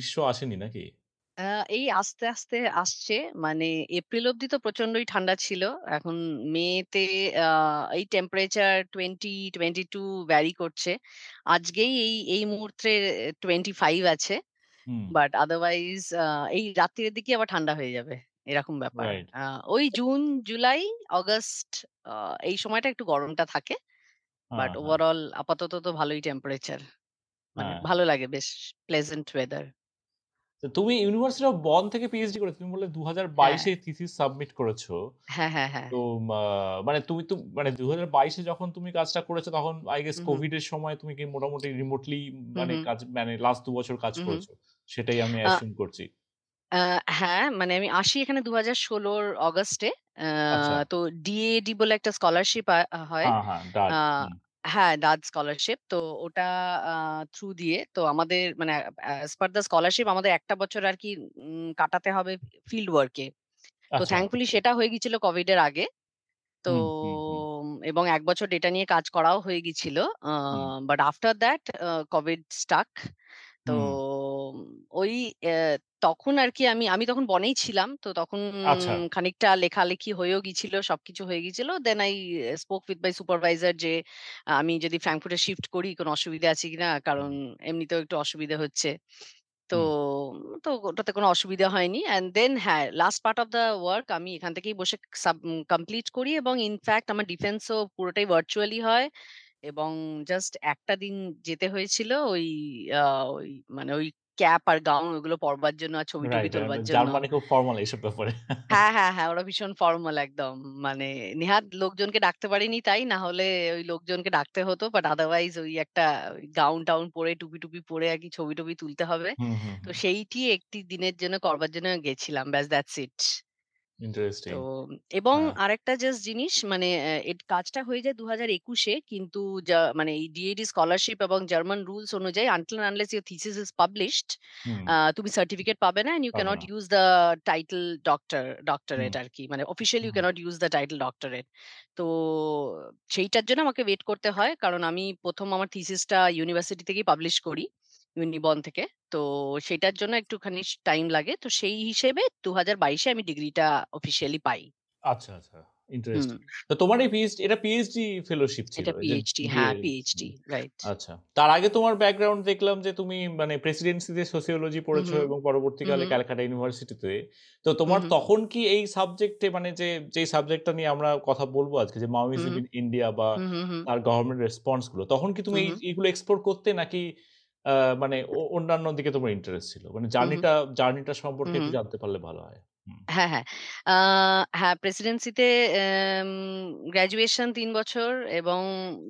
গ্রীষ্ম আসেনি নাকি? আ এই আস্তে, আস্তে আসছে। মানে এপ্রিল অব্দি তো প্রচন্ডই ঠান্ডা ছিল। এখন মেতে আ এই টেম্পারেচার 20-22 ভ্যারি করছে। আজকেই এই, এই মুহূর্তে 25 আছে। হুম। বাট আদারওয়াইজ আ এই রাত্রিরের দিকে আবার ঠান্ডা হয়ে যাবে। এরকম ব্যাপার। রাইট। আ ওই জুন, জুলাই, অগাস্ট আ এই সময়টা একটু গরমটা থাকে। বাট হ্যাঁ, হ্যাঁ। ওভারঅল আপাতত তো ভালোই টেম্পারেচার। মানে হ্যাঁ। ভালো লাগে বেশ প্লেজেন্ট ওয়েদার। তো তুমি ইউনিভার্সিটি অফ বন থেকে পিএইচডি করেছ। তুমি বললে হ্যাঁ। ২০২২ এ থিসিস সাবমিট করেছ। হ্যাঁ, হ্যাঁ, হ্যাঁ। তো মানে তুমি তো মানে ২০২২ এ যখন তুমি কাজটা করেছ তখন আই গেস। কোভিড এর সময় তুমি কি মোটামুটি রিমোটলি মানে কাজ মানে লাস্ট দু বছর কাজ। করেছ। সেটাই আমি অ্যাসিউম করছি। হ্যাঁ, মানে আমি আসি এখানে ২০১৬ র অগাস্টে। আ আচ্ছা। তো ডিএডি বলে একটা স্কলারশিপ আ হয়। হ্যাঁ, ডাচ স্কলারশিপ। তো ওটা আ থ্রু দিয়ে তো আমাদের মানে অ্যাজ পার দ্য স্কলারশিপ আমাদের ১ টা বছর আরকি উম কাটাতে হবে ফিল্ড ওয়ার্ক এ। তো আচ্ছা। থ্যাঙ্কফুলি সেটা হয়ে গিয়েছিল কোভিড এর আগে। তো হুম, হুম, হুম, এবং এক বছর ডেটা নিয়ে কাজ করাও হয়ে গিয়েছিল। Uh hmm, but after that uh COVID stuck. তো হুম। ওই তখন আরকি আমি আমি তখন বনেই ছিলাম। তো তখন আচ্ছা। খানিকটা লেখালেখি হয়েও গিয়েছিল, সবকিছু হয়ে গিয়েছিল। Then I spoke with my supervisor যে আমি যদি ফ্র্যাঙ্কফুর্টে শিফট করি কোনো অসুবিধা আছে কিনা? কারণ এমনিতেও একটু অসুবিধা হচ্ছে। তো, হুম। তো ওটাতে কোনো অসুবিধা হয়নি। অ্যান্ড দেন হ্যাঁ, last part of the work আমি এখান থেকেই বসে সাব কমপ্লিট করি এবং ইনফ্যাক্ট আমার ডিফেন্সও পুরোটাই ভার্চুয়ালি হয়। এবং জাস্ট একটা দিন যেতে হয়েছিল ওই আ ওই মানে ওই ক্যাপ আর গাউন ওগুলো পরবার জন্য আর ছবি-টবি রাইট, রাইট। জন্য। জার্মানি খুব ফর্মাল এইসব ব্যাপারে। হ্যাঁ, হ্যাঁ, হ্যাঁ, ওরা ভীষণ ফর্মাল একদম। মানে নেহাত লোকজনকে ডাকতে পারিনি তাই, না হলে ওই লোকজনকে ডাকতে হতো। বাট আদারওয়াইজ ওই একটা গাউন-টাউন পরে টুপি-টুপি পরে আর কি ছবি-টবি তুলতে হবে। তো সেইটি একটি দিনের জন্য করবার জন্য গেছিলাম। ব্যাস দ্যাটস ইট। তো এবং হ্যাঁ। আরেকটা জাস্ট জিনিস মানে এট কাজটা হয়ে যায় ২০২১ এ কিন্তু যা মানে এই ডিএডি স্কলারশিপ এবং জার্মান রুলস অনুযায়ী until unless your thesis is published hmm. তুমি সার্টিফিকেট পাবে না অ্যান্ড ইউ পাবে ক্যানট না। Use the title doctor hmm, doctorate আরকি। মানে officially you hmm. Can't use the title doctorate. তো সেইটার জন্য আমাকে ওয়েট করতে হয়। কারণ আমি প্রথম আমার থিসিসটা ইউনিভার্সিটি থেকেই পাবলিশ করি, ইউনিবন থেকে। তো সেটার জন্য একটুখানি টাইম লাগে। তো সেই হিসেবে ২০২২ এ আমি ডিগ্রিটা অফিসিয়ালি পাই। আচ্ছা, আচ্ছা। ইন্টারেস্টিং। তো তোমার এই পিএইচডি এটা পিএইচডি ফেলোশিপ ছিল। এটা পিএইচডি হ্যাঁ, পিএইচডি রাইট। আচ্ছা। তার আগে তোমার ব্যাকগ্রাউন্ড দেখলাম যে তুমি মানে প্রেসিডেন্সিতে সোসিওলজি পড়েছো এবং পরবর্তীকালে ক্যালকাটা ইউনিভার্সিটিতে। তো তোমার তখন কি এই সাবজেক্টে মানে যে যেই সাবজেক্টটা নিয়ে আমরা কথা বলব আজকে যে মাওয়িজম ইন ইন্ডিয়া বা তার গভর্নমেন্ট রেসপন্সগুলো। তখন কি তুমি হু, এই হু, এগুলো এক্সপ্লোর করতে নাকি মানে অন্যান্য দিকে তোমার ইন্টারেস্ট ছিল? মানে জার্নিটা জার্নিটা সম্পর্কে একটু জানতে পারলে ভালো হয়। হ্যাঁ, হ্যাঁ। হ্যাঁ, প্রেসিডেন্সিতে গ্র্যাজুয়েশন তিন বছর এবং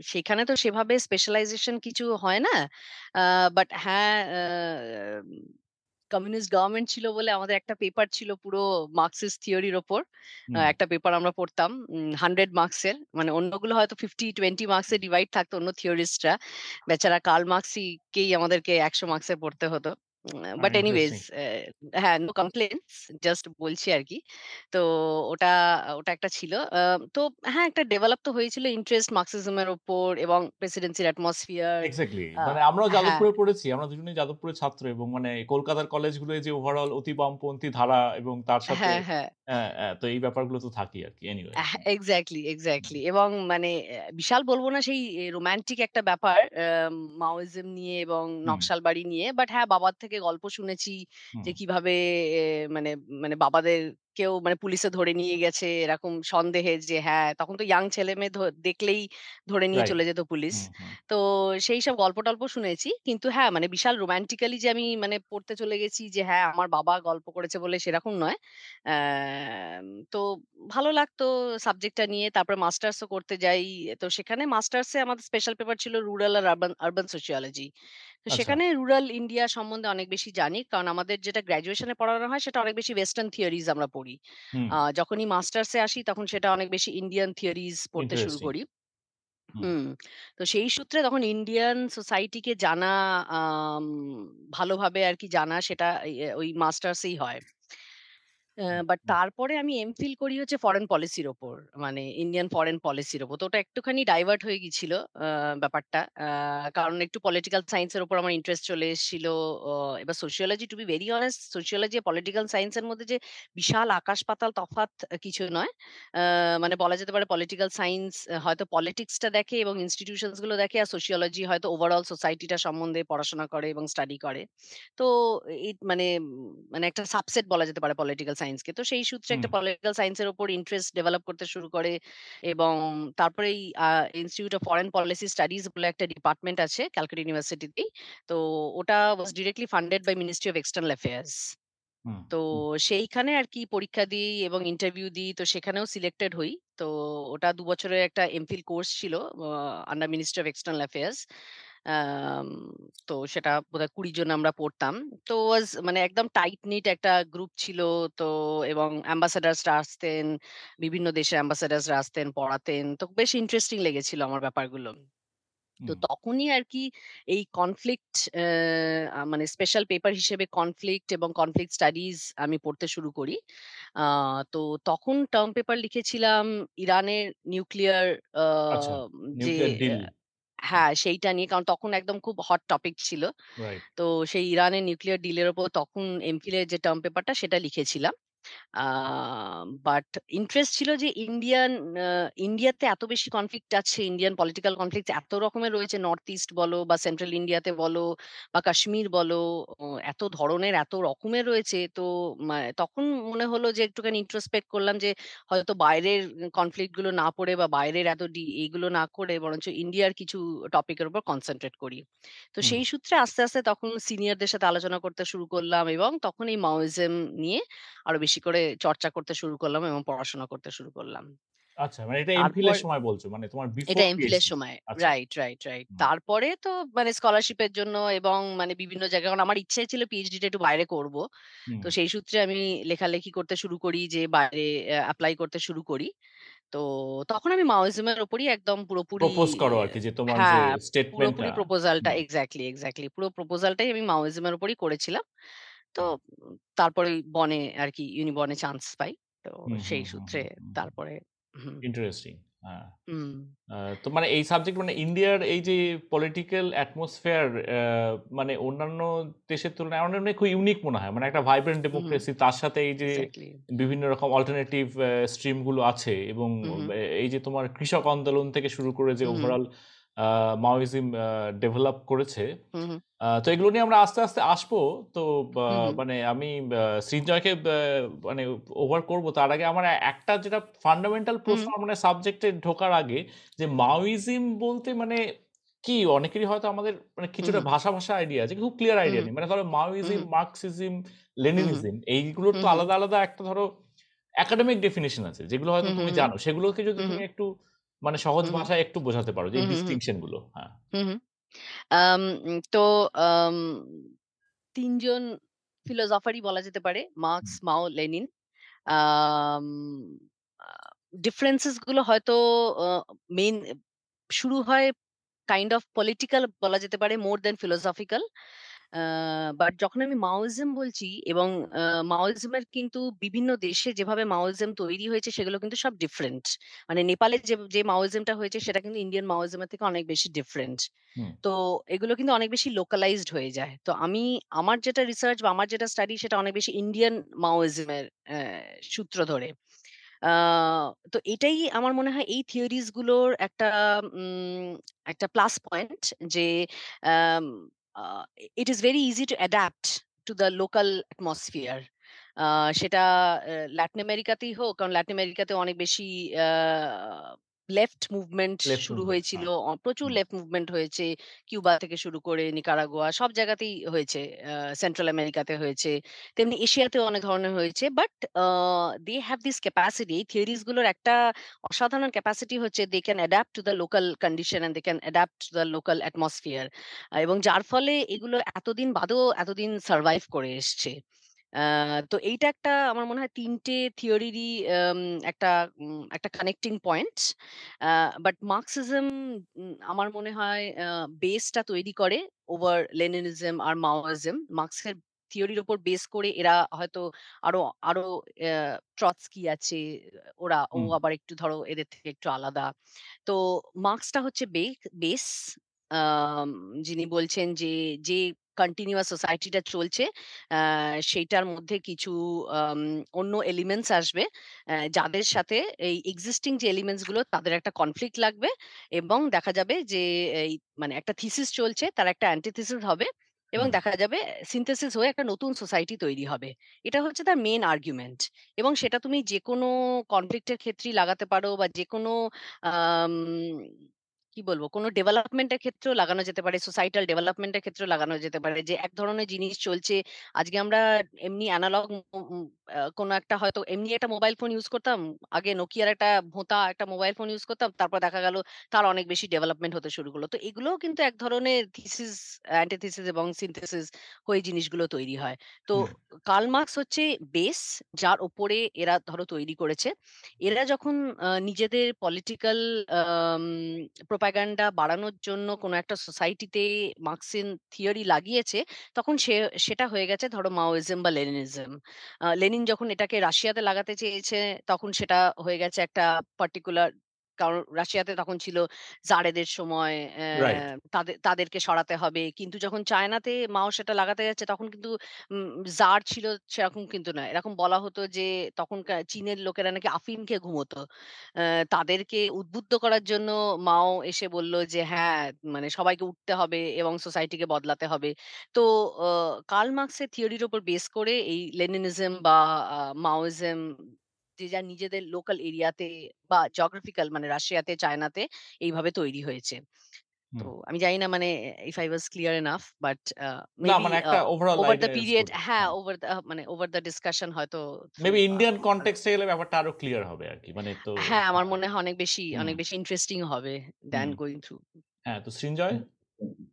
সেখানে তো সেভাবে স্পেশালাইজেশন কিছু হয় না। বাট হ্যাঁ, কমিউনিস্ট গভর্নমেন্ট ছিল বলে আমাদের একটা পেপার ছিল পুরো মার্কসিস্ট থিওরির ওপর। একটা পেপার আমরা পড়তাম হান্ড্রেড 100 মার্কসের। মানে অন্যগুলো হয়তো 50-20 মার্কসে ডিভাইড থাকতো অন্য থিওরিস্টরা। বেচারা কার্ল মার্কসই কেই আমাদেরকে ১০০ মার্কসের পড়তে হতো। But anyways interesting. হ্যাঁ, নো কমপ্লেইনস জাস্ট বলছি আরকি। তো ওটা ওটা একটা ছিল। তো হ্যাঁ, একটা ডেভেলপ তো হয়েছিল ইন্টারেস্ট মার্কসিজম এর উপর এবং প্রেসিডেন্সির অ্যাটমসফিয়ার এক্সাক্টলি। আ মানে আমরাও হ্যাঁ, যাদবপুরে পড়েছি। আমরা দুজনেই যাদবপুরের ছাত্র এবং মানে কলকাতার কলেজগুলোয় যে ওভারঅল অতি বামপন্থী ধারা এবং তার সাথে হ্যাঁ, হ্যাঁ। তো এই ব্যাপারগুলো তো থাকেই আরকি। Anyway ah hmm, exactly, hmm, exactly এবং মানে বিশাল বলব না সেই রোমান্টিক একটা ব্যাপার মাওইজম নিয়ে এবং হুম, নকশালবাড়ি নিয়ে। বাট হ্যাঁ, বাবার থেকে গল্প শুনেছি যে কীভাবে মানে মানে মানে বাবাদেরকেও মানে পুলিশে ধরে নিয়ে গেছে এরকম সন্দেহে যে হ্যাঁ, তখন তো ইয়াং ছেলেমেয়ে ধ দেখলেই ধরে নিয়ে রাইট। চলে যেত পুলিশ। হুম, হুম, তো সেইসব গল্প-টল্প শুনেছি। কিন্তু হ্যাঁ, মানে বিশাল রোমান্টিক্যালি যে আমি মানে পড়তে চলে গেছি যে হ্যাঁ, আমার বাবা গল্প করেছে বলে সেরকম নয়। অ্যাম তো ভালো লাগতো সাবজেক্টটা নিয়ে। তারপরে মাস্টার্সও করতে যাই। তো সেখানে মাস্টার্সে আমাদের স্পেশাল পেপার ছিল রুরাল আর আরবান আরবান সোশিওলজি। তো আচ্ছা। সেখানে রুরাল ইন্ডিয়া সম্বন্ধে অনেক বেশি জানি। কারণ আমাদের যেটা গ্র্যাজুয়েশনে পড়ানো হয় সেটা অনেক বেশি ওয়েসটার্ন থিওরিজ আমরা পড়ি। যখনই মাস্টার্সে আসি তখন সেটা অনেক বেশি ইন্ডিয়ান থিওরিজ পড়তে শুরু করি। হুম। হুম। তো সেই সূত্রে তখন ইন্ডিয়ান সোসাইটিকে জানা ভালোভাবে আর কি জানা সেটা ওই মাস্টার্সেই হয়। বাট তারপরে আমি এমফিল করি হচ্ছে ফরেন পলিসির ওপর। মানে ইন্ডিয়ান ফরেন পলিসির ওপর। তো ওটা একটুখানি ডাইভার্ট হয়ে গিয়েছিল আ ব্যাপারটা। আ কারণ একটু পলিটিক্যাল সায়েন্স এর উপর আমার ইন্টারেস্ট চলে এসেছিল। অ এবার sociology to be very honest sociology R political science এর মধ্যে যে বিশাল আকাশ-পাতাল তফাৎ কিছু নয়। আ মানে বলা যেতে পারে পলিটিক্যাল সায়েন্স হয়তো পলিটিক্সটা দেখে এবং ইনস্টিটিউশনসগুলো দেখে আর সোশিওলজি হয়তো ওভারঅল সোসাইটিটা সম্বন্ধে পড়াশোনা করে এবং স্টাডি করে। তো এই মানে মানে একটা সাবসেট বলা যেতে পারে পলিটিক্যাল সায়েন্সকে। তো সেই সূত্রে একটা পলিটিক্যাল সায়েন্স এর উপর ইন্টারেস্ট ডেভেলপ করতে শুরু করে এবং তারপরেই আ institute of foreign policy studies বলে একটা ডিপার্টমেন্ট আছে ক্যালকাটা ইউনিভার্সিটিতেই। তো ওটা was directly funded by ministry of external affairs. তো সেইখানে আর কি পরীক্ষা দিই এবং ইন্টারভিউ দিই। তো সেখানেও সিলেক্টেড হই। তো ওটা দু বছরের একটা এমফিল কোর্স ছিল under ministry of external affairs. Um তো সেটা বোধহয় ২০ জন আমরা পড়তাম। তো ওয়াজ মানে একদম টাইট নিট একটা গ্রুপ ছিল। তো এবং অ্যাম্বাসেডার্স রা আসতেন। বিভিন্ন দেশের অ্যাম্বাসেডার্স রা আসতেন, পড়াতেন। তো বেশ ইন্টারেস্টিং লেগেছিল আমার ব্যাপারগুলো। তো হুম। তখনই আরকি এই কনফ্লিক্ট অ্যা আ মানে স্পেশাল পেপার হিসেবে কনফ্লিক্ট এবং কনফ্লিক্ট স্টাডিজ আমি পড়তে শুরু করি। আ তো তখন টার্ম পেপার লিখেছিলাম ইরানের নিউক্লিয়ার আ আচ্ছা, যে নিউক্লিয়ার ডিল। হ্যাঁ, সেইটা নিয়ে কারণ তখন একদম খুব হট টপিক ছিল। তো সেই ইরানের নিউক্লিয়ার ডিলের ওপর তখন এমফিলের যে টার্ম পেপারটা সেটা লিখেছিলাম। বাট ইন্টারেস্ট ছিল যে ইন্ডিয়ান ইন্ডিয়াতে এত বেশি কনফ্লিক্ট আছে, ইন্ডিয়ান পলিটিক্যাল কনফ্লিক্ট এত রকমের রয়েছে নর্থ ইস্ট বলো বা সেন্ট্রাল ইন্ডিয়াতে বলো বা কাশ্মীর বলো, এত ধরনের এত রকমের রয়েছে। তো তখন মনে হলো যে একটুখানি introspect করলাম যে হয়তো বাইরের কনফ্লিক্টগুলো না পড়ে বা বাইরের এত ডি এগুলো না করে বরঞ্চ ইন্ডিয়ার কিছু টপিকের উপর কনসেন্ট্রেট করি। তো সেই সূত্রে আস্তে, আস্তে তখন সিনিয়রদের সাথে আলোচনা করতে শুরু করলাম এবং তখন এই মাওইজম নিয়ে আরও বেশি করে চর্চা করতে শুরু করলাম এবং পড়াশোনা করতে শুরু করলাম। আচ্ছা, মানে এটা এমফিল তারপর এর সময় বলছো। মানে তোমার এটা বিফোর এমফিল এর সময়। Right, right, right. তারপরে তো মানে স্কলারশিপ এর জন্য এবং মানে বিভিন্ন জায়গায় কারণ আমার ইচ্ছে ছিল একটু বাইরে করব। তো সেই সূত্রে আমি লেখালেখি করতে শুরু করি যে বাইরে অ্যা এপ্লাই করতে শুরু করি। তো তখন আমি মাওইজম উপরই একদম পুরোপুরি প্রপোজ করো অ্যা আরকি যে তোমার যে হ্যাঁ, পুরোপুরি প্রপোজালটা হুম, এক্সাক্টলি, এক্সাক্টলি পুরো প্রপোজালটাই আমি মাওইজম উপরই করেছিলাম। তো তারপরে বনে আরকি ইউনিবনে চান্স পাই। তো সেই সূত্রে। তারপরে ইন্টারেস্টিং। হ্যাঁ। তো মানে এই সাবজেক্ট মানে ইন্ডিয়ার এই যে পলিটিক্যাল অ্যাটমসফিয়ার অ্যা মানে অন্যান্য দেশের তুলনায় আমার মনে খুব ইউনিক মনে হয়। মানে একটা ভাইব্রেন্ট ডেমোক্রেসি তার সাথে এই যে বিভিন্ন রকম অল্টারনেটিভ অ্যা স্ট্রিমগুলো আছে এবং এই যে তোমার কৃষক আন্দোলন থেকে শুরু করে যে ওভারঅল মাওইজম ডেভেলপ করেছে তো এগুলো নিয়ে আমরা আস্তে, আস্তে আসব। তো মানে আমি সৃঞ্জয়কে মানে ওভার করব। তার আগে আমার একটা যেটা ফান্ডামেন্টাল প্রশ্ন মানে সাবজেক্টে ঢোকার আগে যে মাওইজম বলতে মানে কি? অনেকেরই হয়তো আমাদের মানে কিছুটা ভাষা, ভাষা আইডিয়া আছে। খুব ক্লিয়ার আইডিয়া নেই। মানে ধরো মাওইজম, মার্কসিজম, লেনিনিজম এইগুলোর তো আলাদা, আলাদা একটা ধরো একাডেমিক ডেফিনিশন আছে। যেগুলো হয়তো তুমি জানো। সেগুলোকে যদি তুমি একটু মানে সহজ ভাষায় একটু বোঝাতে পারো যে ডিস্টিংশনগুলো। হ্যাঁ। তো আম ৩ জন ফিলোজফারই বলা যেতে পারে। মার্কস, মাও, লেনিন। ডিফারেন্সেসগুলো হয়তো মেইন শুরু হয় কাইন্ড অফ পলিটিক্যাল বলা যেতে পারে মোর দেন ফিলোসফিক্যাল। বাট যখন আমি মাওইজম বলছি এবং মাওইজমের কিন্তু বিভিন্ন দেশে যেভাবে মাওইজম তৈরি হয়েছে সেগুলো কিন্তু সব ডিফারেন্ট। মানে নেপালে যে, যে মাওইজমটা হয়েছে সেটা কিন্তু ইন্ডিয়ান মাওইজমের থেকে অনেক বেশি ডিফারেন্ট। তো এগুলো কিন্তু অনেক বেশি লোকালাইজড হয়ে যায়। তো আমি আমার যেটা রিসার্চ বা আমার যেটা স্টাডি সেটা অনেক বেশি ইন্ডিয়ান মাওইজমের সূত্র ধরে। তো এটাই আমার মনে হয় এই থিওরিজগুলোর একটা উম একটা প্লাস পয়েন্ট যে Um uh it is very easy to adapt to the local atmosphere. আ সেটা অ্যা ল্যাটিন আমেরিকাতেই হোক, কারণ ল্যাটিন আমেরিকাতে অনেক বেশি আ লেফট মুভমেন্ট শুরু হয়েছিল। হ্যাঁ। প্রচুর লেফট মুভমেন্ট হয়েছে। কিউবা থেকে শুরু করে নিকারাগোয়া সব জায়গাতেই হয়েছে। সেন্ট্রাল আমেরিকাতে হয়েছে। তেমনি এশিয়াতেও অনেক ধরনের হয়েছে। But they have this capacity এই থিওরিজগুলোর একটা অসাধারণ ক্যাপাসিটি হচ্ছে they can adapt to the local condition and they can adapt to the local atmosphere. এবং যার ফলে এগুলো এতদিন বাদেও এতদিন সারভাইভ করে এসছে। আ তো এইটা একটা আমার মনে হয় ৩ টে থিওরিরই আম একটা উম একটা connecting point. Uh but Marxism um আমার মনে হয় আ বেসটা তৈরি করে ওভার লেনিনিজম আর মাওইজম। মার্কসের থিওরির উপর বেস করে এরা হয়তো আরও আরও আ ট্রটস্কি আছে, ওরা ও হুম। আবার একটু ধরো এদের থেকে একটু আলাদা। তো মার্কসটা হচ্ছে বেস আম যিনি বলছেন যে, যে কন্টিনিউয়াস সোসাইটিটা চলছে। সেইটার মধ্যে কিছু অন্য এলিমেন্টস আসবে। যাদের সাথে এই এক্সিস্টিং যে এলিমেন্টসগুলো তাদের একটা কনফ্লিক্ট লাগবে এবং দেখা যাবে যে এই মানে একটা থিসিস চলছে তার একটা অ্যান্টিথিসিস হবে এবং দেখা যাবে সিনথেসিস হয়ে একটা নতুন সোসাইটি তৈরি হবে। এটা হচ্ছে তার মেন আর্গুমেন্ট এবং সেটা তুমি যেকোনো কনফ্লিক্ট এর ক্ষেত্রেই লাগাতে পারো বা যেকোনো আম কি বলব? কোনো ডেভেলপমেন্টের ক্ষেত্রেও লাগানো যেতে পারে, সোসাইটাল ডেভেলপমেন্টের ক্ষেত্রেও লাগানো যেতে পারে। যে এক ধরনের জিনিস চলছে, আজকে আমরা এমনি অ্যানালগ কোন একটা হয়তো এমনি একটা মোবাইল ফোন ইউজ করতাম। আগে Nokia র একটা ভোঁতা একটা মোবাইল ফোন ইউজ করতাম। তারপর দেখা গেল তার অনেক বেশি ডেভেলপমেন্ট হতে শুরু করল। তো এগুলোও কিন্তু এক ধরনের থিসিস, অ্যান্টিথিসিস এবং সিনথেসিস হয়ে জিনিসগুলো তৈরি হয়। তো। কার্ল মার্কস হচ্ছে বেস যার উপরে এরা ধরো তৈরি করেছে। এরা যখন নিজেদের পলিটিক্যাল প্রোপাগান্ডা বাড়ানোর জন্য কোন একটা সোসাইটিতে মার্কসিন থিওরি লাগিয়েছে, তখন সে সেটা হয়ে গেছে ধরো মাওইজম বা লেনিনিজম। আ যখন এটাকে রাশিয়াতে লাগাতে চেয়েছে, তখন সেটা হয়ে গেছে একটা পার্টিকুলার কারণ রাশিয়াতে তখন ছিল জারেদের সময়। তাদের তাদেরকে সরাতে হবে। কিন্তু যখন চায়নাতে মাও সেটা লাগাতে যাচ্ছে তখন কিন্তু জার ছিল সেরকম কিন্তু নয়। এরকম বলা হতো যে তখনকার চীনের লোকেরা নাকি আফিম খেয়ে ঘুমোতো। তাদেরকে উদ্বুদ্ধ করার জন্য মাও এসে বলল যে হ্যাঁ, মানে সবাইকে উঠতে হবে এবং সোসাইটিকে বদলাতে হবে। তো কার্ল মার্কসের থিওরির উপর বেস করে এই লেনিনিজম বা আ মাওইজম যে যার নিজেদের লোকাল এরিয়াতে বা জিওগ্রাফিক্যাল মানে রাশিয়াতে, চায়নাতে এইভাবে তৈরি হয়েছে। তো আমি জানি না মানে if I was clear enough but মানে ওভার দ্যা পিরিয়ড হ্যাঁ। ওভার দ্যা মানে ওভার দ্যা ডিসকাশন হয়তো মেবি ইন্ডিয়ান কনটেক্সট গেলে ব্যাপারটা আরও ক্লিয়ার হবে আরকি। মানে তো হ্যাঁ, আমার। মনে হয় অনেক বেশি অনেক বেশি ইন্টারেস্টিং হবে দ্যান। গোইং থ্রু হ্যাঁ, তো সৃঞ্জয়?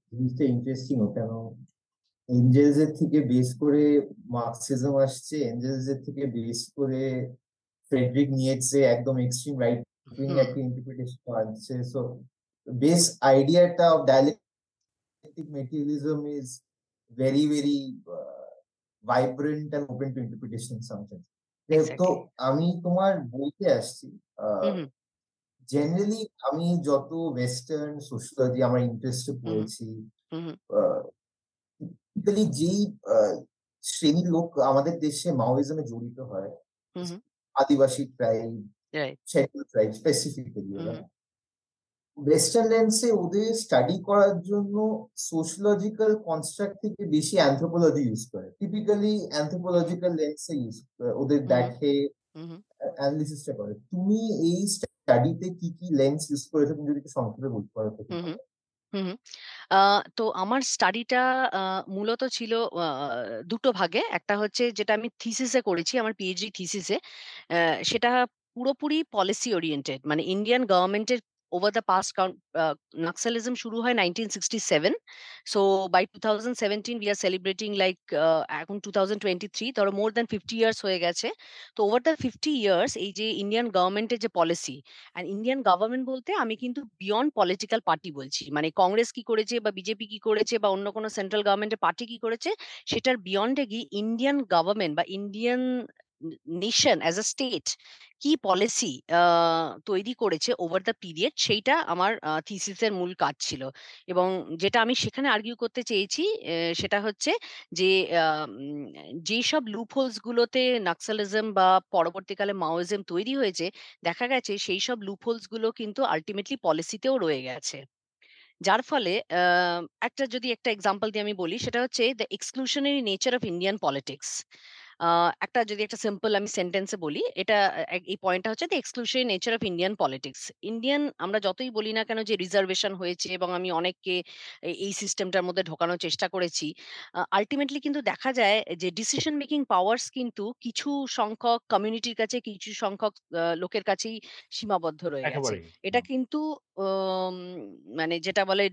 জিনিসটা ইন্টারেস্টিং ও কেন এঞ্জেলস এর থেকে বেস করে মার্কসিজম আসছে, এঞ্জেলস এর থেকে বেস করে ফ্রেডরিক নিয়েছে একদম এক্সট্রিম রাইট উইং। একটা ইন্টারপ্রিটেশন আসছে। সো বেস আইডিয়াটা of dialectic materialism is very, very vibrant and open to interpretation sometimes. তো আমি তোমার বইতে আসছি। জেনারেলি আমি যত ওয়েস্টার্ন সোশিওলজি আমার ইন্টারেস্টে। পড়েছি, যেই শ্রেণির লোক আমাদের দেশে মাওইজমে জড়িত হয়। আদিবাসী ট্রাইব। শিডিউল ট্রাইব স্পেসিফিক্যালি ওরা। ওয়েস্টার্ন লেন্সে ওদের স্টাডি করার জন্য সোশিওলজিক্যাল কনস্ট্রাক্ট থেকে বেশি অ্যানথ্রোপোলজি ইউজ করে। টিপিক্যালি অ্যানথ্রোপোলজিক্যাল লেন্সে ইউজ ওদের হু। দেখে। অ্যানালিসিসটা করে। তুমি এই স্টাডিতে কি, কি লেন্স ইউজ করেছ তুমি যদি সংক্ষেপে বলতে পারো তো আমার স্টাডিটা মূলত ছিল আ ২ টো ভাগে। একটা হচ্ছে যেটা আমি থিসিসে করেছি, আমার পিএইচডি থিসিসে। অ্যা সেটা পুরোপুরি পলিসি ওরিয়েন্টেড। মানে ইন্ডিয়ান গভর্নমেন্টের over the past count uh Naxalism শুরু হয় 1967 so by 2017 we are celebrating like uh এখন 2023 ধরো মোর দ্যান 50 ইয়ার্স হয়ে গেছে। তো ওভার দ্যা 50 ইয়ার্স এই যে ইন্ডিয়ান গভর্নমেন্টের যে পলিসি অ্যান্ড ইন্ডিয়ান গভর্নমেন্ট বলতে আমি কিন্তু বিয়ন্ড পলিটিক্যাল পার্টি বলছি। মানে কংগ্রেস কি করেছে বা বিজেপি কি করেছে বা অন্য কোনো সেন্ট্রাল গভর্নমেন্টের পার্টি কি করেছে, সেটার বিয়ন্ড গিয়ে ইন্ডিয়ান গভর্নমেন্ট বা Indian nation as a state কি পলিসি তৈরি করেছে ওভার দ্য পিরিয়ড সেইটা আমার থিসিসের মূল কাজ ছিল। এবং যেটা আমি সেখানে আর্গুই করতে চেয়েছি সেটা হচ্ছে যে যেসব লুপ হোলস গুলোতে নাক্সালিজম বা পরবর্তীকালে মাওইজম তৈরি হয়েছে, দেখা গেছে সেইসব লুপ হোলসগুলো কিন্তু আল্টিমেটলি পলিসিতেও রয়ে গেছে। যার ফলে একটা যদি একটা এক্সাম্পল দিয়ে আমি বলি সেটা হচ্ছে the exclusionary nature of Indian politics. একটা যদি একটা সিম্পল আমি সেন্টেন্সে বলি, এটা এই পয়েন্টটা হচ্ছে the exclusionary nature of Indian politics. Indian আমরা যতই বলি না কেন যে রিজার্ভেশন হয়েছে এবং আমি অনেককে এই সিস্টেমটার মধ্যে ঢোকানোর চেষ্টা করেছি। আল্টিমেটলি কিন্তু দেখা যায় যে ডিসিশন মেকিং পাওয়ারস কিন্তু কিছু সংখ্যক কমিউনিটির কাছে, কিছু সংখ্যক লোকের কাছেই সীমাবদ্ধ রয়ে গেছে। এটা কিন্তু মানে যেটা বলে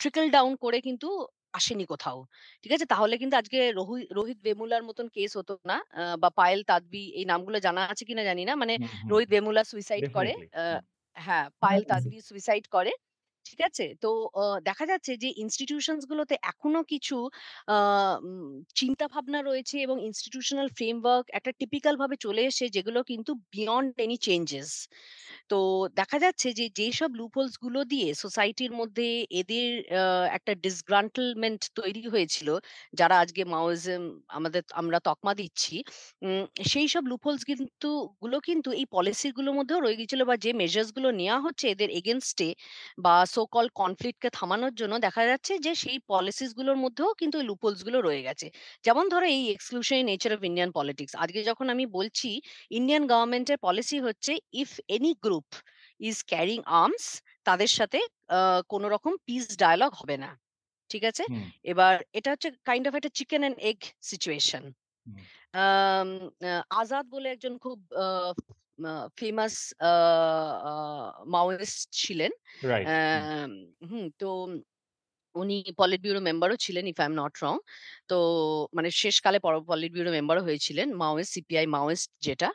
ট্রিকল ডাউন করে কিন্তু আসেনি কোথাও। ঠিক আছে? তাহলে কিন্তু আজকে রোহি রোহিত ভেমুলার মতন কেস হতো না। আ বা পায়েল তাদবি এই নামগুলো জানা আছে কিনা জানি না। মানে hmm, hmm. Rohith Vemula suicide করে। ডেফিনিটলি। আ হ্যাঁ, পায়েল তাদবি সুইসাইড করে। ঠিক আছে? তো দেখা যাচ্ছে যে ইনস্টিটিউশনস গুলোতে এখনও কিছু আ উম চিন্তাভাবনা রয়েছে এবং ইনস্টিটিউশনাল ফ্রেমওয়ার্ক একটা টিপিক্যাল ভাবে চলে এসে যেগুলো কিন্তু বিয়ন্ড এনি চেঞ্জেস। তো দেখা যাচ্ছে যে যেসব লুপহোলসগুলো দিয়ে সোসাইটির মধ্যে এদের একটা ডিসগ্রান্টলমেন্ট তৈরি হয়েছিল, যারা আজকে মাওইজম আমাদের আমরা তকমা দিচ্ছি, উম সেইসব লুপহোলস কিন্তু গুলো কিন্তু এই পলিসি গুলোর মধ্যেও রয়ে গিয়েছিল বা যে মেজার্সগুলো নেওয়া হচ্ছে এদের এগেইনস্ট এ বা সো কল্ড কনফ্লিক্ট কে থামানোর জন্য দেখা যাচ্ছে যে সেই পলিসিসগুলোর মধ্যেও কিন্তু এই লুপহোলসগুলো রয়ে গেছে। যেমন ধরো এই exclusionary nature of Indian politics. আজকে যখন আমি বলছি ইন্ডিয়ান গভর্নমেন্টের পলিসি হচ্ছে if any group is carrying arms তাদের সাথে কোন রকম পিস ডায়ালগ হবে না। ঠিক আছে? এবার এটা হচ্ছে কাইন্ড অফ একটা chicken and egg situation. Azad বলে একজন খুব ফেমাস মাওয়িস্ট ছিলেন। হুম। তো উনি পলিট ব্যুরো মেম্বারও ছিলেন if I am not wrong. তো মানে শেষকালে পর পলিট ব্যুরো মেম্বারও হয়েছিলেন। মাওয়িস্ট সিপিআই মাওয়িস্ট যেটা।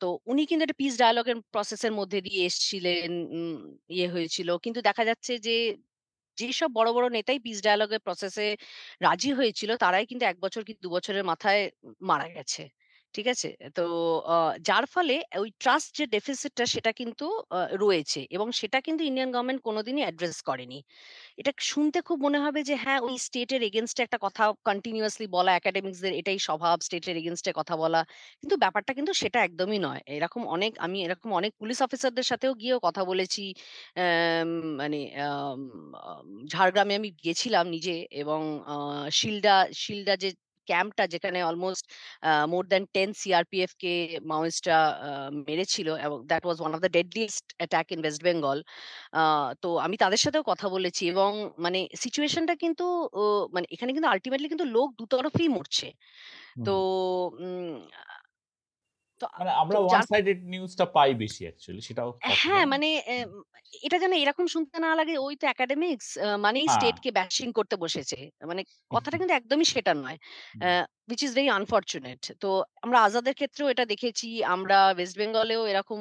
তো উনি কিন্তু একটা পিস ডায়ালগ এর প্রসেস মধ্যে দিয়ে এসছিলেন। ইয়ে হয়েছিল। কিন্তু দেখা যাচ্ছে যে যেসব বড়, বড় নেতাই পিস ডায়ালগ এর প্রসেস রাজি হয়েছিল তারাই কিন্তু এক বছর কি দু বছরের মাথায় মারা গেছে। ঠিক আছে? তো যার ফলে ওই ট্রাস্ট যে ডেফিসিটটা সেটা কিন্তু রয়েছে এবং সেটা কিন্তু ইন্ডিয়ান গভর্নমেন্ট কোনোদিনই অ্যাড্রেস করেনি। এটা শুনতে খুব মনে হবে যে হ্যাঁ, ওই স্টেট এর এগেইনস্ট এ একটা কথা কন্টিনিউয়াসলি বলা একাডেমিকস দের এটাই স্বভাব স্টেট এর এগেইনস্ট এ কথা বলা। কিন্তু ব্যাপারটা কিন্তু সেটা একদমই নয়। এরকম অনেক আমি এরকম অনেক পুলিশ অফিসারদের সাথেও গিয়েও কথা বলেছি। মানে ঝাড়গ্রামে আমি গেছিলাম নিজে এবং আ শিলডা শিলডা যে ক্যাম্পটা যেখানে almost more than ten CRPF কে মাওয়িস্টরা মেরেছিল এবং that was one of the deadliest attack in West Bengal. তো আমি তাদের সাথেও কথা বলেছি এবং মানে সিচুয়েশনটা কিন্তু মানে এখানে কিন্তু আলটিমেটলি কিন্তু লোক দুতরফেই মরছে। তো মানে আমরা ওয়ান সাইডেড নিউজটা পাই বেশি অ্যাকচুয়ালি সেটাও হ্যাঁ, মানে। এটা যেন এরকম শুনতে না লাগে ওই তো একাডেমিক্স মানেই স্টেটকে স্টেট কে ব্যাশিং করতে বসেছে। মানে কথাটা কিন্তু একদমই সেটা নয়। Which is very unfortunate. তো আমরা আজাদের ক্ষেত্রেও এটা দেখেছি। আমরা ওয়েস্ট বেঙ্গলেও এরকম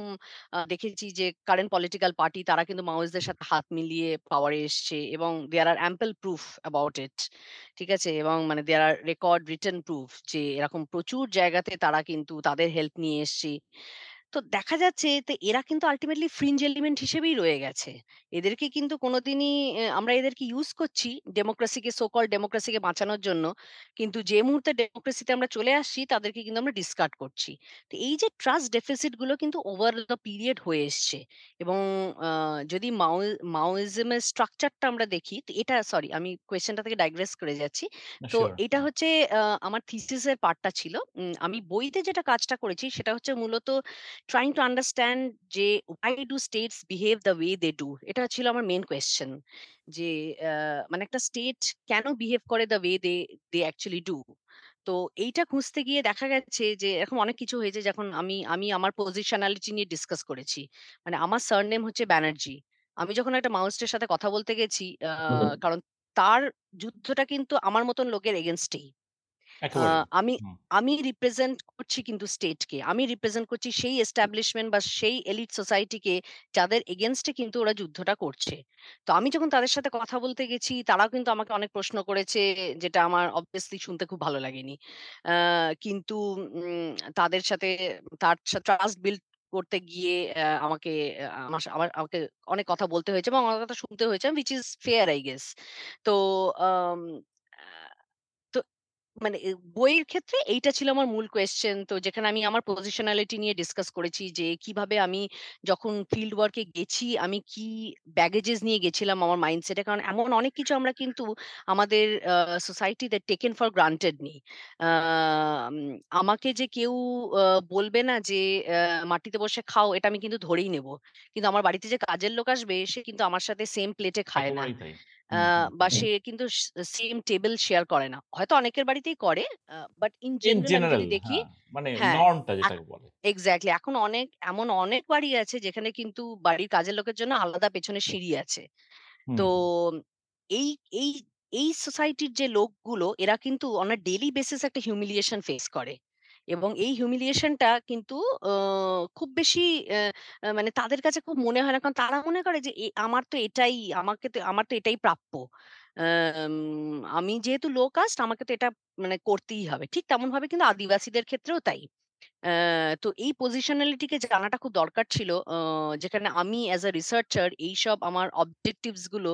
দেখেছি যে কারেন্ট পলিটিক্যাল পার্টি তারা কিন্তু মাওয়িস্টদের সাথে হাত মিলিয়ে পাওয়ারে এসছে এবং there are ample proof about it. ঠিক আছে? এবং মানে there are record written proof যে এরকম প্রচুর জায়গাতে তারা কিন্তু তাদের হেল্প নিয়ে এসছে। তো দেখা যাচ্ছে তো এরা কিন্তু আল্টিমেটলি ফ্রিঞ্জ এলিমেন্ট হিসেবেই রয়ে গেছে। এদেরকে কিন্তু কোনদিনই আমরা এদেরকে ইউজ করছি ডেমোক্রেসিকে সো কল্ড ডেমোক্রেসিকে বাঁচানোর জন্য। কিন্তু যে মুহূর্তে ডেমোক্রেসিতে আমরা চলে আসছি তাদেরকে কিন্তু আমরা ডিসকার্ড করছি। তো এই যে ট্রাস্ট ডেফিসিটগুলো কিন্তু ওভার দ্যা পিরিয়ড হয়ে এসছে এবং আ যদি মাও মাওইজম স্ট্রাকচারটা আমরা দেখি তো এটা সরি আমি কোয়েশ্চেনটা থেকে ডাইগ্রেস করে যাচ্ছি। তো। এটা হচ্ছে আ আমার থিসিস এর পার্টটা ছিল। উম আমি বইতে যেটা কাজটা করেছি সেটা হচ্ছে মূলত ট্রাইং টু আন্ডারস্ট্যান্ড যে why do states behave the way they do? এটা ছিল আমার মেইন কোয়েশ্চেন। যে মানে একটা স্টেট কেন বিহেভ করে the way they they actually do? তো এইটা খুঁজতে গিয়ে দেখা গেছে যে এরকম অনেক কিছু হয়েছে যখন আমি আমি আমার পজিশনালিটি নিয়ে ডিসকাস করেছি। মানে আমার সারনেম হচ্ছে ব্যানার্জি। আমি যখন একটা মাওয়িস্টের সাথে কথা বলতে গেছি কারণ তার যুদ্ধটা কিন্তু আমার মতন লোকের এগেইনস্ট আমি হুম। আমি রিপ্রেজেন্ট করছি কিন্তু স্টেটকে। আমি রিপ্রেজেন্ট করছি সেই এস্টাবলিশমেন্ট বা সেই এলিট সোসাইটিকে যাদের এগেনস্টে কিন্তু ওরা যুদ্ধটা করছে। তো আমি যখন তাদের সাথে কথা বলতে গেছি তারাও কিন্তু আমাকে অনেক প্রশ্ন করেছে যেটা আমার অবভিয়াসলি শুনতে খুব ভালো লাগেনি। আ কিন্তু উম তাদের সাথে তার ট্রাস্ট বিল্ড করতে গিয়ে অ্যা আমাকে আমার সা আমার আমাকে অনেক কথা বলতে হয়েছে এবং আমার কথা শুনতে হয়েছে which is fair I guess. তো আম তো মানে বইয়ের ক্ষেত্রে এইটা ছিল আমার মূল কোয়েশ্চেন। তো যেখানে আমি আমার পজিশনালিটি নিয়ে ডিসকাস করেছি যে কীভাবে আমি যখন ফিল্ড ওয়ার্কে গেছি আমি কি ব্যাগেজেস নিয়ে গেছিলাম আমার মাইন্ডসেট। কারণ এমন অনেক কিছু আমরা কিন্তু আমাদের সোসাইটিতে টেকেন ফর গ্রান্টেড নিই। আম আমাকে যে কেউ বলবে না যে মাটিতে বসে খাও এটা আমি কিন্তু ধরেই নেব। কিন্তু আমার বাড়িতে যে কাজের লোক আসবে সে কিন্তু আমার সাথে সেম প্লেটে খায় না। বা সে কিন্তু সেম টেবিল শেয়ার করে না। হয়তো অনেকের বাড়িতেই করে। বাট ইন জেনারেল দেখি হ্যাঁ, মানে হ্যাঁ, নরমটা যেটাকে বলে। এক্সাক্টলি এখন অনেক এমন অনেক বাড়ি আছে যেখানে কিন্তু বাড়ির কাজের লোকের জন্য আলাদা পেছনে সিঁড়ি আছে। তো এই এই এই সোসাইটির যে লোকগুলো এরা কিন্তু অন আ ডেইলি বেসিস একটা হিউমিলিয়েশন ফেস করে। এবং এই হিউমিলিয়েশনটা কিন্তু খুব বেশি মানে তাদের কাছে খুব মনে হয় না। কারণ তারা মনে করে যে আমার তো এটাই, আমাকে তো, আমার তো এটাই প্রাপ্য। আমি যেহেতু লো কাস্ট আমাকে তো এটা মানে করতেই হবে। ঠিক তেমন ভাবে কিন্তু আদিবাসীদের ক্ষেত্রেও তাই। তো এই পজিশনালিটিকে জানাটা খুব দরকার ছিল। যেখানে আমি অ্যাজ আ রিসার্চার এইসব আমার অবজেক্টিভসগুলো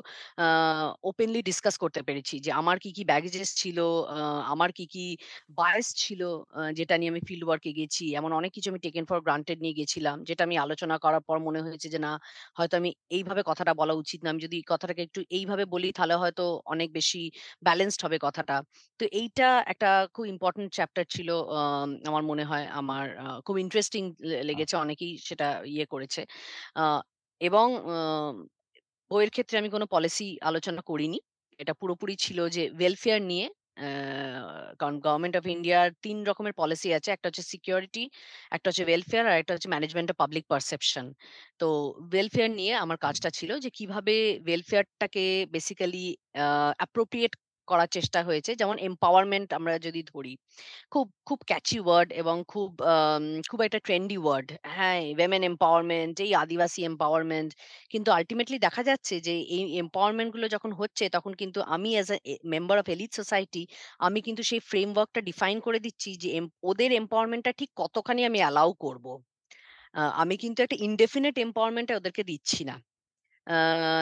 ওপেনলি ডিসকাস করতে পেরেছি। যে আমার কি, কি ব্যাগেজেস ছিল, আমার কি, কি বায়াস ছিল যেটা নিয়ে আমি ফিল্ড ওয়ার্কে গেছি। এমন অনেক কিছু আমি টেকেন ফর গ্রান্টেড নিয়ে গেছিলাম। যেটা আমি আলোচনা করার পর মনে হয়েছে যে না হয়তো আমি এইভাবে কথাটা বলা উচিত না। আমি যদি কথাটাকে একটু এইভাবে বলি তাহলে হয়তো অনেক বেশি ব্যালেন্সড হবে কথাটা। তো এইটা একটা খুব ইম্পর্টেন্ট চ্যাপ্টার ছিল আমার মনে হয় আমার আ খুব ইন্টারেস্টিং লেগেছে। অনেকেই সেটা ইয়ে করেছে। এবং বইয়ের ক্ষেত্রে আমি কোনো পলিসি আলোচনা করিনি। এটা পুরোপুরি ছিল যে ওয়েলফেয়ার নিয়ে কারণ গভর্নমেন্ট অফ ইন্ডিয়ার তিন রকমের পলিসি আছে। একটা হচ্ছে সিকিউরিটি, একটা হচ্ছে ওয়েলফেয়ার আর একটা হচ্ছে ম্যানেজমেন্ট অফ পাবলিক পারসেপশন। তো ওয়েলফেয়ার নিয়ে আমার কাজটা ছিল যে কীভাবে ওয়েলফেয়ারটাকে বেসিক্যালি অ্যাপ্রোপ্রিয়েট করার চেষ্টা হয়েছে। যেমন এম্পাওয়ারমেন্ট আমরা যদি ধরি। খুব, খুব ক্যাচি ওয়ার্ড এবং খুব খুব একটা ট্রেন্ডি ওয়ার্ড। হ্যাঁ, ওমেন এম্পাওয়ারমেন্ট, এই আদিবাসী এম্পাওয়ারমেন্ট। কিন্তু আল্টিমেটলি দেখা যাচ্ছে যে এই এম্পাওয়ারমেন্টগুলো যখন হচ্ছে তখন কিন্তু আমি as a member of elite society আমি কিন্তু সেই ফ্রেমওয়ার্কটা ডিফাইন করে দিচ্ছি যে ওদের এম্পাওয়ারমেন্টটা ঠিক কতখানি আমি অ্যালাউ করব। আমি কিন্তু একটা ইনডেফিনেট এম্পাওয়ারমেন্ট টা ওদেরকে দিচ্ছি না। আ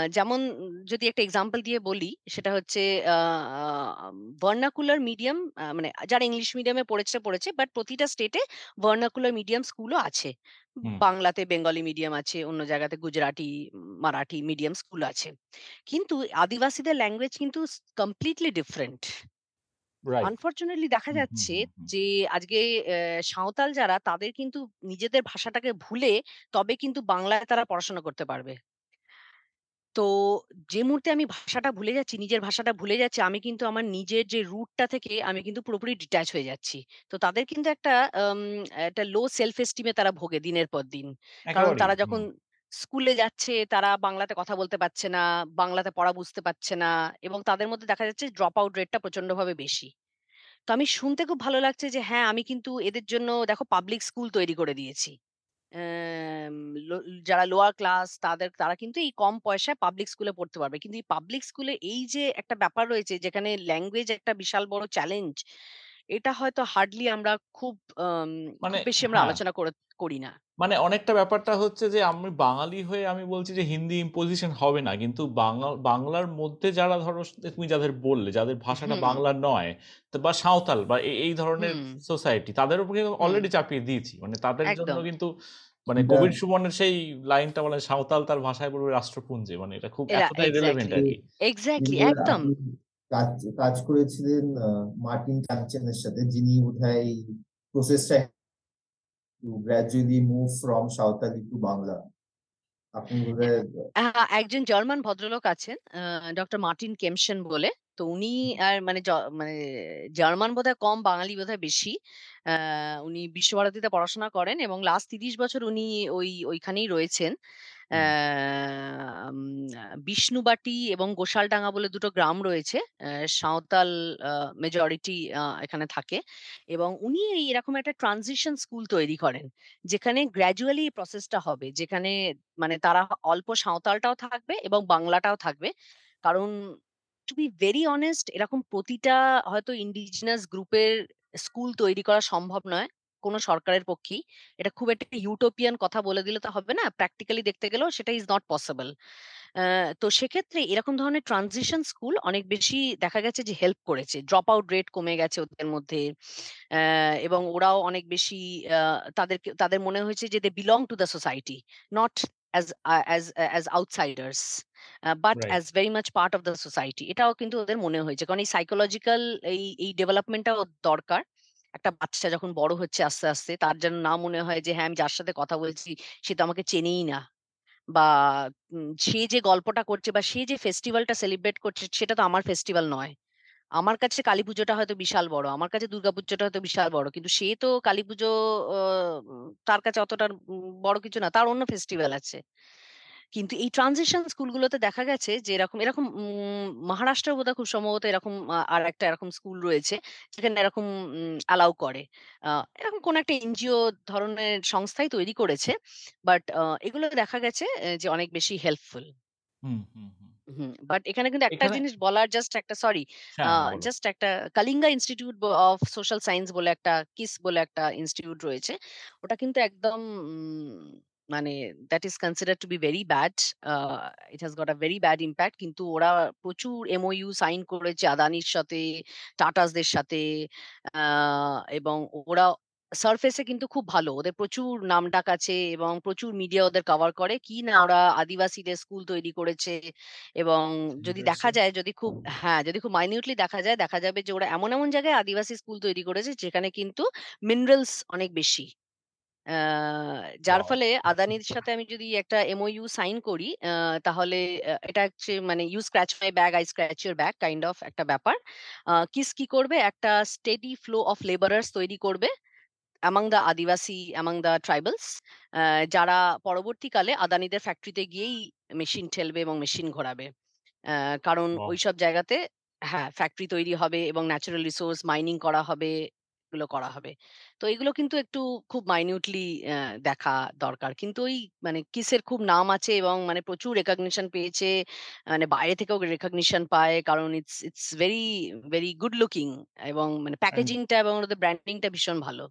যেমন যদি একটা এক্সাম্পল দিয়ে বলি সেটা হচ্ছে আ ভার্নাকুলার মিডিয়াম আ মানে যারা ইংলিশ মিডিয়ামে পড়েছে, পড়েছে। বাট প্রতিটা স্টেটে ভার্নাকুলার মিডিয়াম স্কুলও আছে। হুম। বাংলাতে বেঙ্গলি মিডিয়াম আছে, অন্য জায়গাতে গুজরাটি, মারাঠি মিডিয়াম স্কুল আছে। কিন্তু আদিবাসীদের ল্যাঙ্গুয়েজ কিন্তু স কমপ্লিটলি ডিফারেন্ট। রাইট। আনফরচুনেটলি দেখা হুম, হুম, যাচ্ছে হুম, হুম। যে আজকে সাঁওতাল যারা তাদের কিন্তু নিজেদের ভাষাটাকে ভুলে তবে কিন্তু বাংলায় তারা পড়াশোনা করতে পারবে। তো যে মুহূর্তে আমি ভাষাটা ভুলে যাচ্ছি, নিজের ভাষাটা ভুলে যাচ্ছি, আমি কিন্তু আমার নিজের যে রুটটা থেকে আমি কিন্তু পুরোপুরি ডিট্যাচ হয়ে যাচ্ছি। তো তাদের কিন্তু একটা আম একটা লো সেলফ এস্টিম এ তারা ভোগে দিনের পর দিন। কারণ একেবারেই। তারা হুম। যখন স্কুলে যাচ্ছে তারা বাংলাতে কথা বলতে পারছে না, বাংলাতে পড়া বুঝতে পারছে না এবং তাদের মধ্যে দেখা যাচ্ছে ড্রপ আউট রেটটা প্রচন্ডভাবে বেশি। তো আমি শুনতে খুব ভালো লাগছে যে হ্যাঁ, আমি কিন্তু এদের জন্য দেখো পাবলিক স্কুল তৈরি করে দিয়েছি। যারা লোয়ার ক্লাস তাদের, তারা কিন্তু এই কম পয়সায় পাবলিক স্কুলে পড়তে পারবে। কিন্তু এই পাবলিক স্কুলে এই যে একটা ব্যাপার রয়েছে, যেখানে ল্যাঙ্গুয়েজ একটা বিশাল বড় চ্যালেঞ্জ। এটা হয়তো হার্ডলি আমরা খুব মানে বেশি আমরা হ্যাঁ। আলোচনা করে করি না। মানে অনেকটা ব্যাপারটা হচ্ছে যে আমি বাঙালি হয়ে আমি বলছি যে হিন্দি ইম্পোজিশন হবে না। কিন্তু বাঙা বাংলার মধ্যে যারা ধরো তুমি যাদের বললে, যাদের ভাষাটা বাংলা নয় বা সাঁওতাল বা এই ধরনের সোসাইটি তাদের উপর কিন্তু অলরেডি চাপিয়ে দিয়েছি। মানে তাদের জন্য কিন্তু মানে কবির সুমনের সেই লাইনটা বলে সাঁওতাল তার ভাষায় বলবে রাষ্ট্রপুঞ্জে। মানে এটা খুব এতটাই রেলেভেন্ট আরকি। এক্সাক্টলি এবার একদম। কাজ কাজ করেছিলেন মার্টিন ক্যাম্পচেনের সাথে যিনি বোধহয় এই প্রসেসটা gradually move from Santali to Bangla. আপনি বোধহয় একজন জার্মান ভদ্রলোক আছেন ডক্টর মার্টিন কেমশন বলে। তো উনি আর মানে মানে জার্মান বোধহয় কম, বাঙালি বোধহয় বেশি। উনি বিশ্বভারতীতে পড়াশোনা করেন এবং লাস্ট ৩০ বছর উনি ওই ওইখানেই রয়েছেন। বিষ্ণুবাটি এবং গোশালডাঙ্গা বলে দুটো গ্রাম রয়েছে। সাঁওতাল মেজরিটি এখানে থাকে। এবং উনি এরকম একটা ট্রানজিশন স্কুল তৈরি করেন। যেখানে গ্র্যাজুয়ালি এই প্রসেসটা হবে। যেখানে মানে তারা অল্প সাঁওতালটাও থাকবে এবং বাংলাটাও থাকবে। কারণ টু বি ভেরি অনেস্ট এরকম প্রতিটা হয়তো ইন্ডিজিনাস গ্রুপের স্কুল তৈরি করা সম্ভব নয়। কোন সরকারের পক্ষেই। এটা খুব একটা ইউটোপিয়ান কথা বলে দিলে তো হবে না। প্র্যাকটিক্যালি দেখতে গেলেও সেটা ইজ নট পসিবল। তো সেক্ষেত্রে এরকম ধরনের ট্রানজিশন স্কুল অনেক বেশি দেখা গেছে যে হেল্প করেছে। ড্রপ আউট রেট কমে গেছে ওদের মধ্যে। এবং ওরাও অনেক বেশি আ তাদেরকে তাদের মনে হয়েছে যে they belong to the society, not as uh as as outsiders, uh but right. as very much part of the society. এটাও কিন্তু ওদের মনে হয়েছে। কারণ এই সাইকোলজিক্যাল এই এই ডেভেলপমেন্টটাও দরকার। একটা বাচ্চা যখন বড় হচ্ছে আস্তে, আস্তে তার যেন না মনে হয় যে হ্যাঁ, আমি যার সাথে কথা বলছি সে তো আমাকে চেনেই না। বা সে যে গল্পটা করছে বা সে যে ফেস্টিভালটা সেলিব্রেট করছে সেটা তো আমার ফেস্টিভ্যাল নয়। আমার কাছে কালীপুজোটা হয়তো বিশাল বড়। আমার কাছে দুর্গাপুজোটা হয়তো বিশাল বড়। কিন্তু সে তো কালীপুজো অ উম তার কাছে অতটা বড় কিছু না। তার অন্য ফেস্টিভ্যাল আছে। কিন্তু এই ট্রানজিশন স্কুলগুলোতে দেখা গেছে যে এরকম এরকম মহারাষ্ট্রের বোধহয় খুব সম্ভবত এরকম আর একটা এরকম স্কুল রয়েছে যেখানে এরকম অ্যালাউ করে। এরকম কোন একটা এনজিও ধরনের সংস্থাই তৈরি করেছে। বাট এগুলো দেখা গেছে যে অনেক বেশি helpful. Hmm, hmm, hmm. Hmm, but এখানে কিন্তু একটা জিনিস বলার জাস্ট একটা সরি আ হ্যাঁ। জাস্ট একটা Kalinga institute of social science বলে একটা কিস বলে একটা ইনস্টিটিউট রয়েছে। ওটা কিন্তু একদম মানে that is considered to be very bad. It has got a very bad impact কিন্তু ওরা প্রচুর এমওইউ সাইন করেছে আদানির সাথে, টাটাসদের সাথে এবং ওরা সারফেস কিন্তু খুব ভালো। ওদের প্রচুর নাম ডাক আছে এবং প্রচুর মিডিয়া ওদের কভার করে। কি না ওরা আদিবাসীদের স্কুল তৈরি করেছে এবং যদি দেখা যায় যদি খুব হ্যাঁ, যদি খুব মাইনিউটলি দেখা যায়, দেখা যাবে যে ওরা এমন, এমন জায়গায় আদিবাসী স্কুল তৈরি করেছে যেখানে কিন্তু মিনারেলস অনেক বেশি। যার ফলে আদানির সাথে আমি যদি একটা এমওইউ সাইন করি তাহলে এটা হচ্ছে মানে you scratch my back I scratch your back kind of একটা ব্যাপার। কিস কি করবে? একটা স্টেডি ফ্লো অফ লেবারার্স তৈরি করবে among the Adivasi, among the tribals যারা পরবর্তীকালে আদানিদের ফ্যাক্টরিতে গিয়েই মেশিন ঠেলবে এবং মেশিন ঘোরাবে। কারণ! ওইসব জায়গাতে হ্যাঁ, ফ্যাক্টরি তৈরি হবে এবং ন্যাচারাল রিসোর্স মাইনিং করা হবে, এগুলো করা হবে। তো এগুলো কিন্তু একটু খুব মাইনিউটলি দেখা দরকার। কিন্তু ওই মানে কিসের খুব নাম আছে এবং মানে প্রচুর রেকগনিশন পেয়েছে। মানে বাইরে থেকেও রেকগনিশন পায়। কারণ it's it's very, very good looking এবং মানে প্যাকেজিংটা এবং ওদের ব্র্যান্ডিংটা ভীষণ ভালো।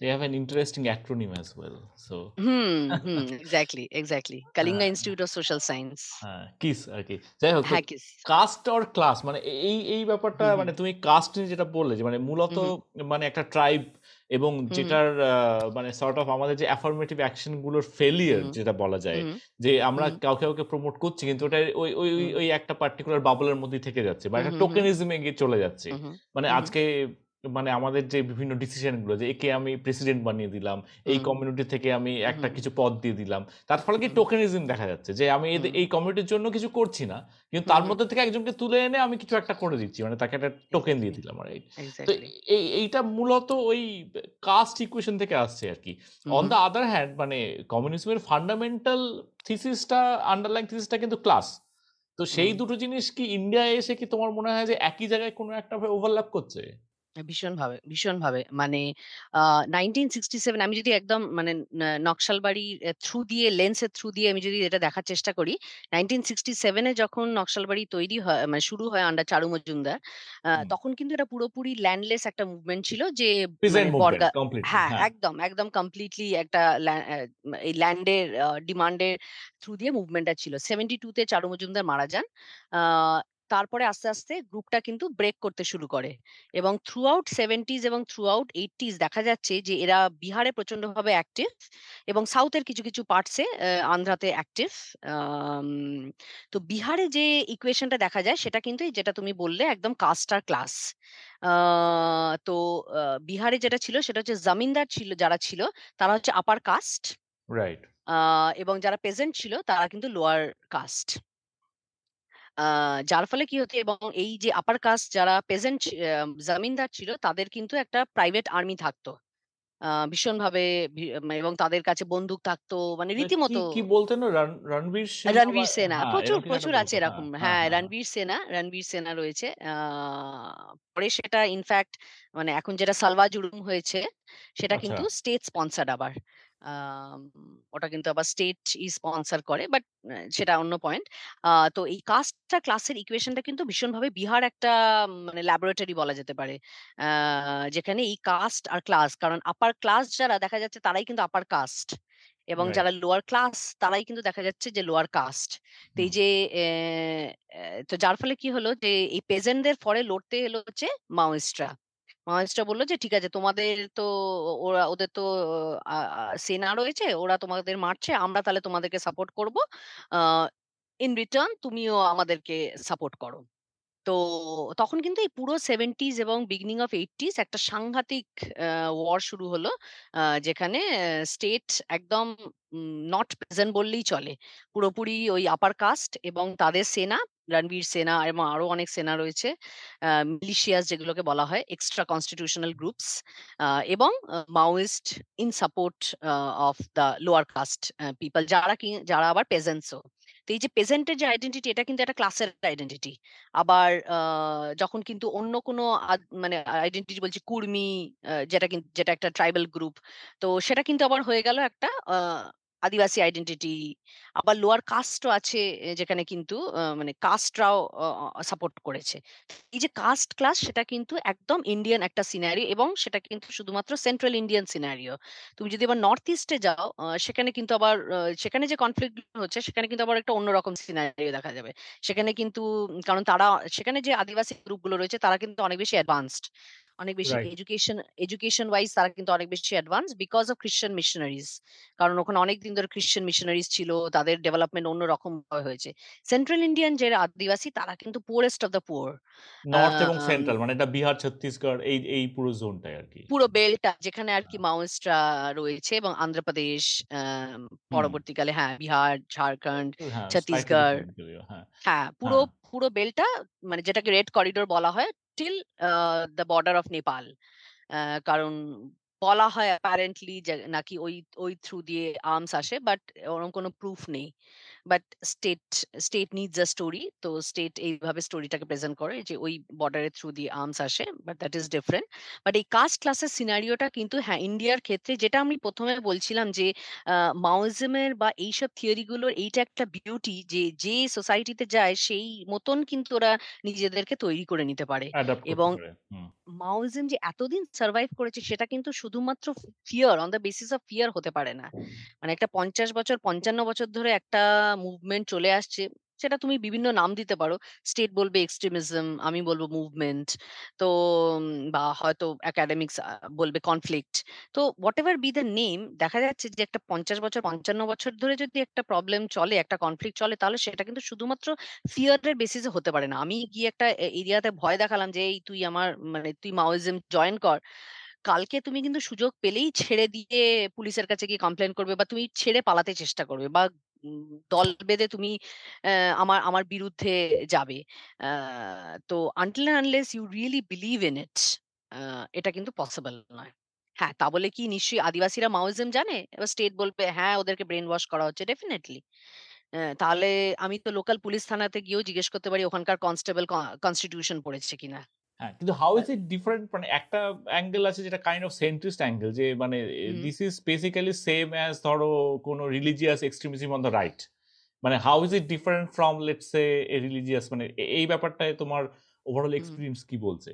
They have an interesting acronym as well. So hmm, hmm, exactly, exactly. Kalinga হ্যাঁ, ইনস্টিটিউট অফ সোশ্যাল সায়েন্স। হ্যাঁ, কিস আরকি। যাই হোক। কাস্ট অর ক্লাস মানে এই, এই ব্যাপারটা। মানে তুমি কাস্ট যেটা বললে যে মানে মূলত। মানে একটা ট্রাইব এবং। যেটার মানে সর্ট অফ আমাদের যে অ্যাফার্মেটিভ অ্যাকশনগুলোর হুম। যেটা বলা যায় যে আমরা। কাউকে, কাউকে প্রমোট করছি কিন্তু ওটা ওই, ওই, ওই, একটা পার্টিকুলার বাবলের মধ্যেই থেকে যাচ্ছে বা একটা। টোকেনিজম গিয়ে চলে যাচ্ছে। মানে। আজকে মানে আমাদের যে বিভিন্ন ডিসিশনগুলো যে একে আমি প্রেসিডেন্ট বানিয়ে দিলাম, এই কমিউনিটি থেকে আমি একটা কিছু পদ দিয়ে দিলাম। তার ফলে কি টোকেনিজম দেখা যাচ্ছে যে আমি এই কমিউনিটির জন্য কিছু করছি না। কিন্তু তার মধ্যে থেকে একজনকে তুলে এনে আমি কিছু একটা করে দিচ্ছি। মানে তাকে একটা টোকেন দিয়ে দিলাম রাইট? তো এই এইটা মূলত ওই কাস্ট ইকুয়েশন থেকে আসছে আর কি অন দ্য আদার হ্যান্ড মানে কমিউনিজমের ফান্ডামেন্টাল থিসিসটা আন্ডারলাইং থিসিসটা কিন্তু ক্লাস। তো সেই দুটো জিনিস কি ইন্ডিয়ায় এসে কি তোমার মনে হয় যে একই জায়গায় কোনো একটা ভাবে ওভারল্যাপ করছে? ভীষণভাবে, ভীষণভাবে। মানে আ 1967 আমি যদি একদম মানে ন নকশালবাড়ির এ থ্রু দিয়ে লেন্সের থ্রু দিয়ে আমি যদি এটা দেখার চেষ্টা করি, 1967 এ যখন নকশালবাড়ি তৈরি হয় মানে শুরু হয় আন্ডার চারু মজুমদার, আ হুম। তখন কিন্তু এটা পুরোপুরি ল্যান্ডলেস একটা মুভমেন্ট ছিল যে পিজেন্ট মানে মুভমেন্ট বর্গা কমপ্লিটলি হ্যাঁ, হ্যাঁ। একদম, একদম কমপ্লিটলি একটা ল্যা অ্যা এই ল্যান্ডের আ ডিমান্ডের থ্রু দিয়ে মুভমেন্টটা ছিল। 72 তে চারু মজুমদার মারা যান। আ তারপরে আস্তে, আস্তে গ্রুপটা কিন্তু ব্রেক করতে শুরু করে এবং থ্রু আউট 70s এবং থ্রু আউট 80s দেখা যাচ্ছে যে এরা বিহারে প্রচন্ডভাবে অ্যাক্টিভ এবং সাউথের কিছু, কিছু পার্টসে আন্ধ্রাতে অ্যাক্টিভ। তো বিহারে যে ইকুয়েশনটা দেখা যায় সেটা কিন্তু যেটা তুমি বললে একদম কাস্টার ক্লাস। তো বিহারে যেটা ছিল সেটা হচ্ছে জমিনদার ছিল যারা ছিল তারা হচ্ছে আপার কাস্ট। রাইট। এবং যারা পেজেন্ট ছিল তারা কিন্তু লোয়ার কাস্ট। যার ফলে কি হতো এবং এই যে আপার কাস্ট যারা পেজেন্ট জমিনদার ছিল তাদের কিন্তু একটা প্রাইভেট আর্মি থাকতো। ভীষণভাবে ভি এবং তাদের কাছে বন্দুক থাকতো। মানে মানে রীতিমতো কি বলতেন রণবীর সেনা রণবীর সেনা। হ্যাঁ, প্রচুর, প্রচুর আছে এরকম। হ্যাঁ, হ্যাঁ, হ্যাঁ। রণবীর সেনা, রণবীর সেনা রয়েছে। পরে সেটা ইনফ্যাক্ট মানে এখন যেটা সালভা জুলুম হয়েছে সেটা আচ্ছা। কিন্তু স্টেট স্পন্সরড আবার। ওটা কিন্তু আবার স্টেটই স্পন্সার করে। বাট সেটা অন্য পয়েন্ট। তো এই কাস্ট আর ক্লাসের ইকুয়েশনটা কিন্তু ভীষণভাবে বিহার একটা মানে ল্যাবরেটরি বলা যেতে পারে। যেখানে এই কাস্ট আর ক্লাস কারণ আপার ক্লাস যারা দেখা যাচ্ছে তারাই কিন্তু আপার কাস্ট এবং যারা লোয়ার ক্লাস তারাই কিন্তু দেখা যাচ্ছে যে লোয়ার কাস্ট। তো এই যে তো যার ফলে কি হলো যে এই পেজেন্টদের ফরে লড়তে এলো হচ্ছে মাওয়িস্টরা। মাওয়িস্টরা বলল যে, "ঠিক আছে তোমাদের তো ওরা ওদের তো সেনা রয়েছে, ওরা তোমাদের মারছে। আমরা তাহলে তোমাদেরকে সাপোর্ট করব। ইন রিটার্ন তুমিও আমাদেরকে সাপোর্ট করো।" তো তখন কিন্তু এই পুরো 70s এবং বিগিনিং অফ 80s একটা সাংঘাতিক ওয়ার শুরু হলো। যেখানে স্টেট একদম নট প্রেজেন্ট বললেই চলে। পুরোপুরি ওই আপার কাস্ট এবং তাদের সেনা, রণবীর সেনা এবং আরও অনেক সেনা রয়েছে। মিলিশিয়াস যেগুলোকে বলা হয়, এক্সট্রা কনস্টিটিউশনাল গ্রুপস এবং Maoist in support of the lower caste people যারা কি যারা আবার পেজেন্টস ও। তো এই যে পেজেন্টের যে আইডেন্টিটি এটা কিন্তু একটা ক্লাসের আইডেন্টিটি আবার যখন কিন্তু অন্য কোনো মানে আইডেন্টিটি বলছি কুর্মি যেটা কিন্তু যেটা একটা ট্রাইবাল গ্রুপ তো সেটা কিন্তু আবার হয়ে গেল একটা আদিবাসী আইডেন্টিটি আবার লোয়ার কাস্টও আছে যেখানে কিন্তু মানে কাস্টরাও সাপোর্ট করেছে। এই যে কাস্ট ক্লাস সেটা কিন্তু একদম ইন্ডিয়ান একটা সিনারিও এবং সেটা কিন্তু শুধুমাত্র সেন্ট্রাল ইন্ডিয়ান সিনারিও তুমি যদি আবার নর্থ ইস্টে যাও সেখানে কিন্তু আবার সেখানে যে কনফ্লিক্ট হচ্ছে, সেখানে কিন্তু আবার একটা অন্যরকম সিনারিও দেখা যাবে। সেখানে কিন্তু, কারণ তারা, সেখানে যে আদিবাসী গ্রুপগুলো রয়েছে, তারা কিন্তু অনেক বেশি অ্যাডভান্সড অনেক বেশি এডুকেশন এডুকেশন ওয়াইজ তারা কিন্তু অনেক বেশি advance because of Christian missionaries কারণ ওখানে অনেক দিন ধরে খ্রিস্টান মিশনারিজ ছিল তাদের ডেভেলপমেন্ট অন্যরকম হয়েছে। সেন্ট্রাল ইন্ডিয়ান যে আদিবাসী তারা কিন্তু forest of the poor north এবং সেন্ট্রাল মানে এটা বিহার ছত্তিশগড় এই এই পুরো জোনটাই আর কি। পুরো বেলটা যেখানে আর কি মাওয়িস্টরা রয়েছে এবং অন্ধ্রপ্রদেশ পরবর্তীকালে হ্যাঁ বিহার ঝাড়খণ্ড হ্যাঁ ছত্তিশগড় হ্যাঁ। হ্যাঁ পুরো হ্যাঁ। পুরো বেলটা মানে যেটাকে রেড করিডোর বলা হয়, till the border of Nepal. কারণ বলা হয় অ্যাপারেন্টলি নাকি ওই ওই থ্রু দিয়ে আর্মস আসে বাট ওরকম কোনো প্রুফ নেই। But state state needs a story তো স্টেট এইভাবে স্টোরিটাকে প্রেজেন্ট করে যে ওই বর্ডারের থ্রু দিয়ে আর্মস আসে but that is different but এই কাস্ট ক্লাসের সিনারিওটা কিন্তু হ্যাঁ ইন্ডিয়ার ক্ষেত্রে যেটা আমি প্রথমে বলছিলাম যে মাওইজমের বা এইসব থিওরিগুলোর এইটা একটা বিউটি যে যে সোসাইটিতে যায় সেই মতন কিন্তু ওরা নিজেদেরকে তৈরি করে নিতে পারে এবং মাওইজম যে এতদিন সার্ভাইভ করেছে, সেটা কিন্তু শুধুমাত্র fear on the basis of fear হতে পারে না। মানে একটা পঞ্চাশ বছর, পঞ্চান্ন বছর ধরে একটা মুভমেন্ট চলে আসছে। সেটা তুমি বিভিন্ন নাম দিতে পারো। স্টেট বলবে এক্সট্রিমিজম, আমি বলব মুভমেন্ট, তো বা হয়তো একাডেমিক্স বলবে কনফ্লিক্ট। তো whatever be the name দেখা যাচ্ছে যে একটা পঞ্চাশ বছর, পঞ্চান্ন বছর ধরে যদি একটা প্রবলেম চলে, একটা কনফ্লিক্ট চলে, তাহলে সেটা কিন্তু শুধুমাত্র ফিয়ারের বেসিসে হতে পারে না। আমি গিয়ে একটা এরিয়াতে ভয় দেখালাম যে, এই তুই আমার মানে তুই মাওইজম জয়েন কর। কালকে তুমি কিন্তু সুযোগ পেলেই ছেড়ে দিয়ে পুলিশের কাছে গিয়ে কমপ্লেন করবে বা তুমি ছেড়ে পালাতে চেষ্টা করবে বা দল বেঁধে তুমি আমার আমার বিরুদ্ধে যাবে। তো until unless you really believe in it এটা কিন্তু পসিবল নয়। হ্যাঁ তা বলে কি নিশ্চয়ই আদিবাসীরা মাওইজম জানে? এবার স্টেট বলবে হ্যাঁ ওদেরকে ব্রেন ওয়াশ করা হচ্ছে ডেফিনেটলি তাহলে আমি তো লোকাল পুলিশ থানাতে গিয়েও জিজ্ঞেস করতে পারি, ওখানকার কনস্টেবল কনস্টিটিউশন পড়েছে কিনা। হ্যাঁ। কিন্তু হাউ ইজ ইট ডিফারেন্ট মানে একটা অ্যাঙ্গেল আছে যেটা কাইন্ড অফ সেন্ট্রিস্ট অ্যাঙ্গেল যে মানে this is basically same as ধরো কোনো religious extremism on the right মানে how is it different from let's a religious মানে এই ব্যাপারটায় তোমার ওভারঅল এক্সপিরিয়েন্স কি বলছে?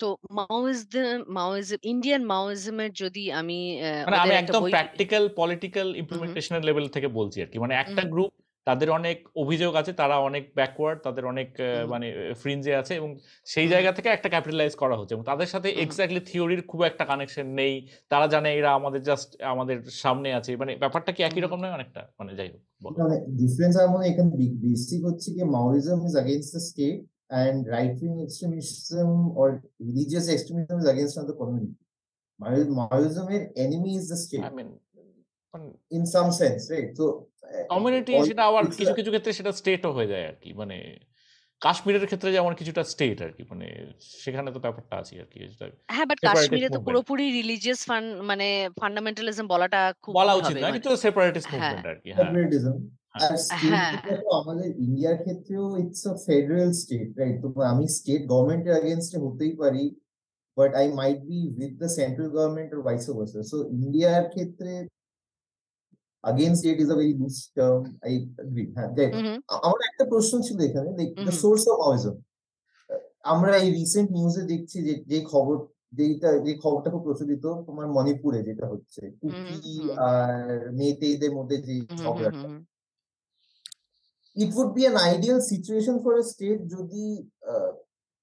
তো মাওইজম মাওইজম ইন্ডিয়ান মাওইজমের যদি আমি মানে আমি একদম প্র্যাকটিক্যাল পলিটিক্যাল ইমপ্লিমেন্টেশনের লেভেল থেকে বলছি আর কি। মানে একটা গ্রুপ তাদের অনেক অভিযোগ আছে তারা অনেক ব্যাকওয়ার্ড তাদের অনেক মানে ফ্রিঞ্জে আছে এবং সেই জায়গা থেকে একটা ক্যাপিটালাইজ করা হচ্ছে এবং তাদের সাথে এক্স্যাক্টলি থিওরির খুব একটা কানেকশন নেই। তারা জানে এরা আমাদের জাস্ট আমাদের সামনে আছে। মানে ব্যাপারটা কি একই রকম নয় অনেকটা? মানে যাই হোক মানে ডিফারেন্স আমার মনে এখানে বেসিক হচ্ছে কি Maoism is against the state and right wing extremism or religious extremism is against the community মাওরিজমের enemy is the state I mean in some sense right? So uh, community সেটা আবার কিছু কিছু ক্ষেত্রে সেটা স্টেটও হয়ে যায় আর কি। মানে কাশ্মীরের ক্ষেত্রে যেমন কিছুটা স্টেট আর কি। মানে সেখানে তো ব্যাপারটা আছে আর কি। হ্যাঁ বাট কাশ্মীরে তো পুরোপুরি রিলিজিয়াস ফান মানে ফান্ডামেন্টালিজম বলাটা খুব বলা উচিত মানে কিন্তু সেপারেটিস্ট হ্যাঁ। মুভমেন্ট আর কি হ্যাঁ। হ্যাঁ। আর হ্যাঁ। তো আমাদের ইন্ডিয়ার ক্ষেত্রেও it's a federal state right তো আমি স্টেট গভর্নমেন্টের এগেনস্টে হতেই পারি but I might be with the central government or vice versa so ইন্ডিয়ার ক্ষেত্রে against state is a very loose term. I agree. হ্যাঁ আ- আমার একটা প্রশ্ন ছিল এখানে like the source of Maoism আমরা এই রিসেন্ট নিউজে দেখছি যে যে খবর যেটা যে খবরটা খুব প্রচলিত তোমার মণিপুরে যেটা হচ্ছে কুকি হুম আর মেয়েতেদের মধ্যে যে হুম ঝগড়াটা। it would be an ideal situation for a state যদি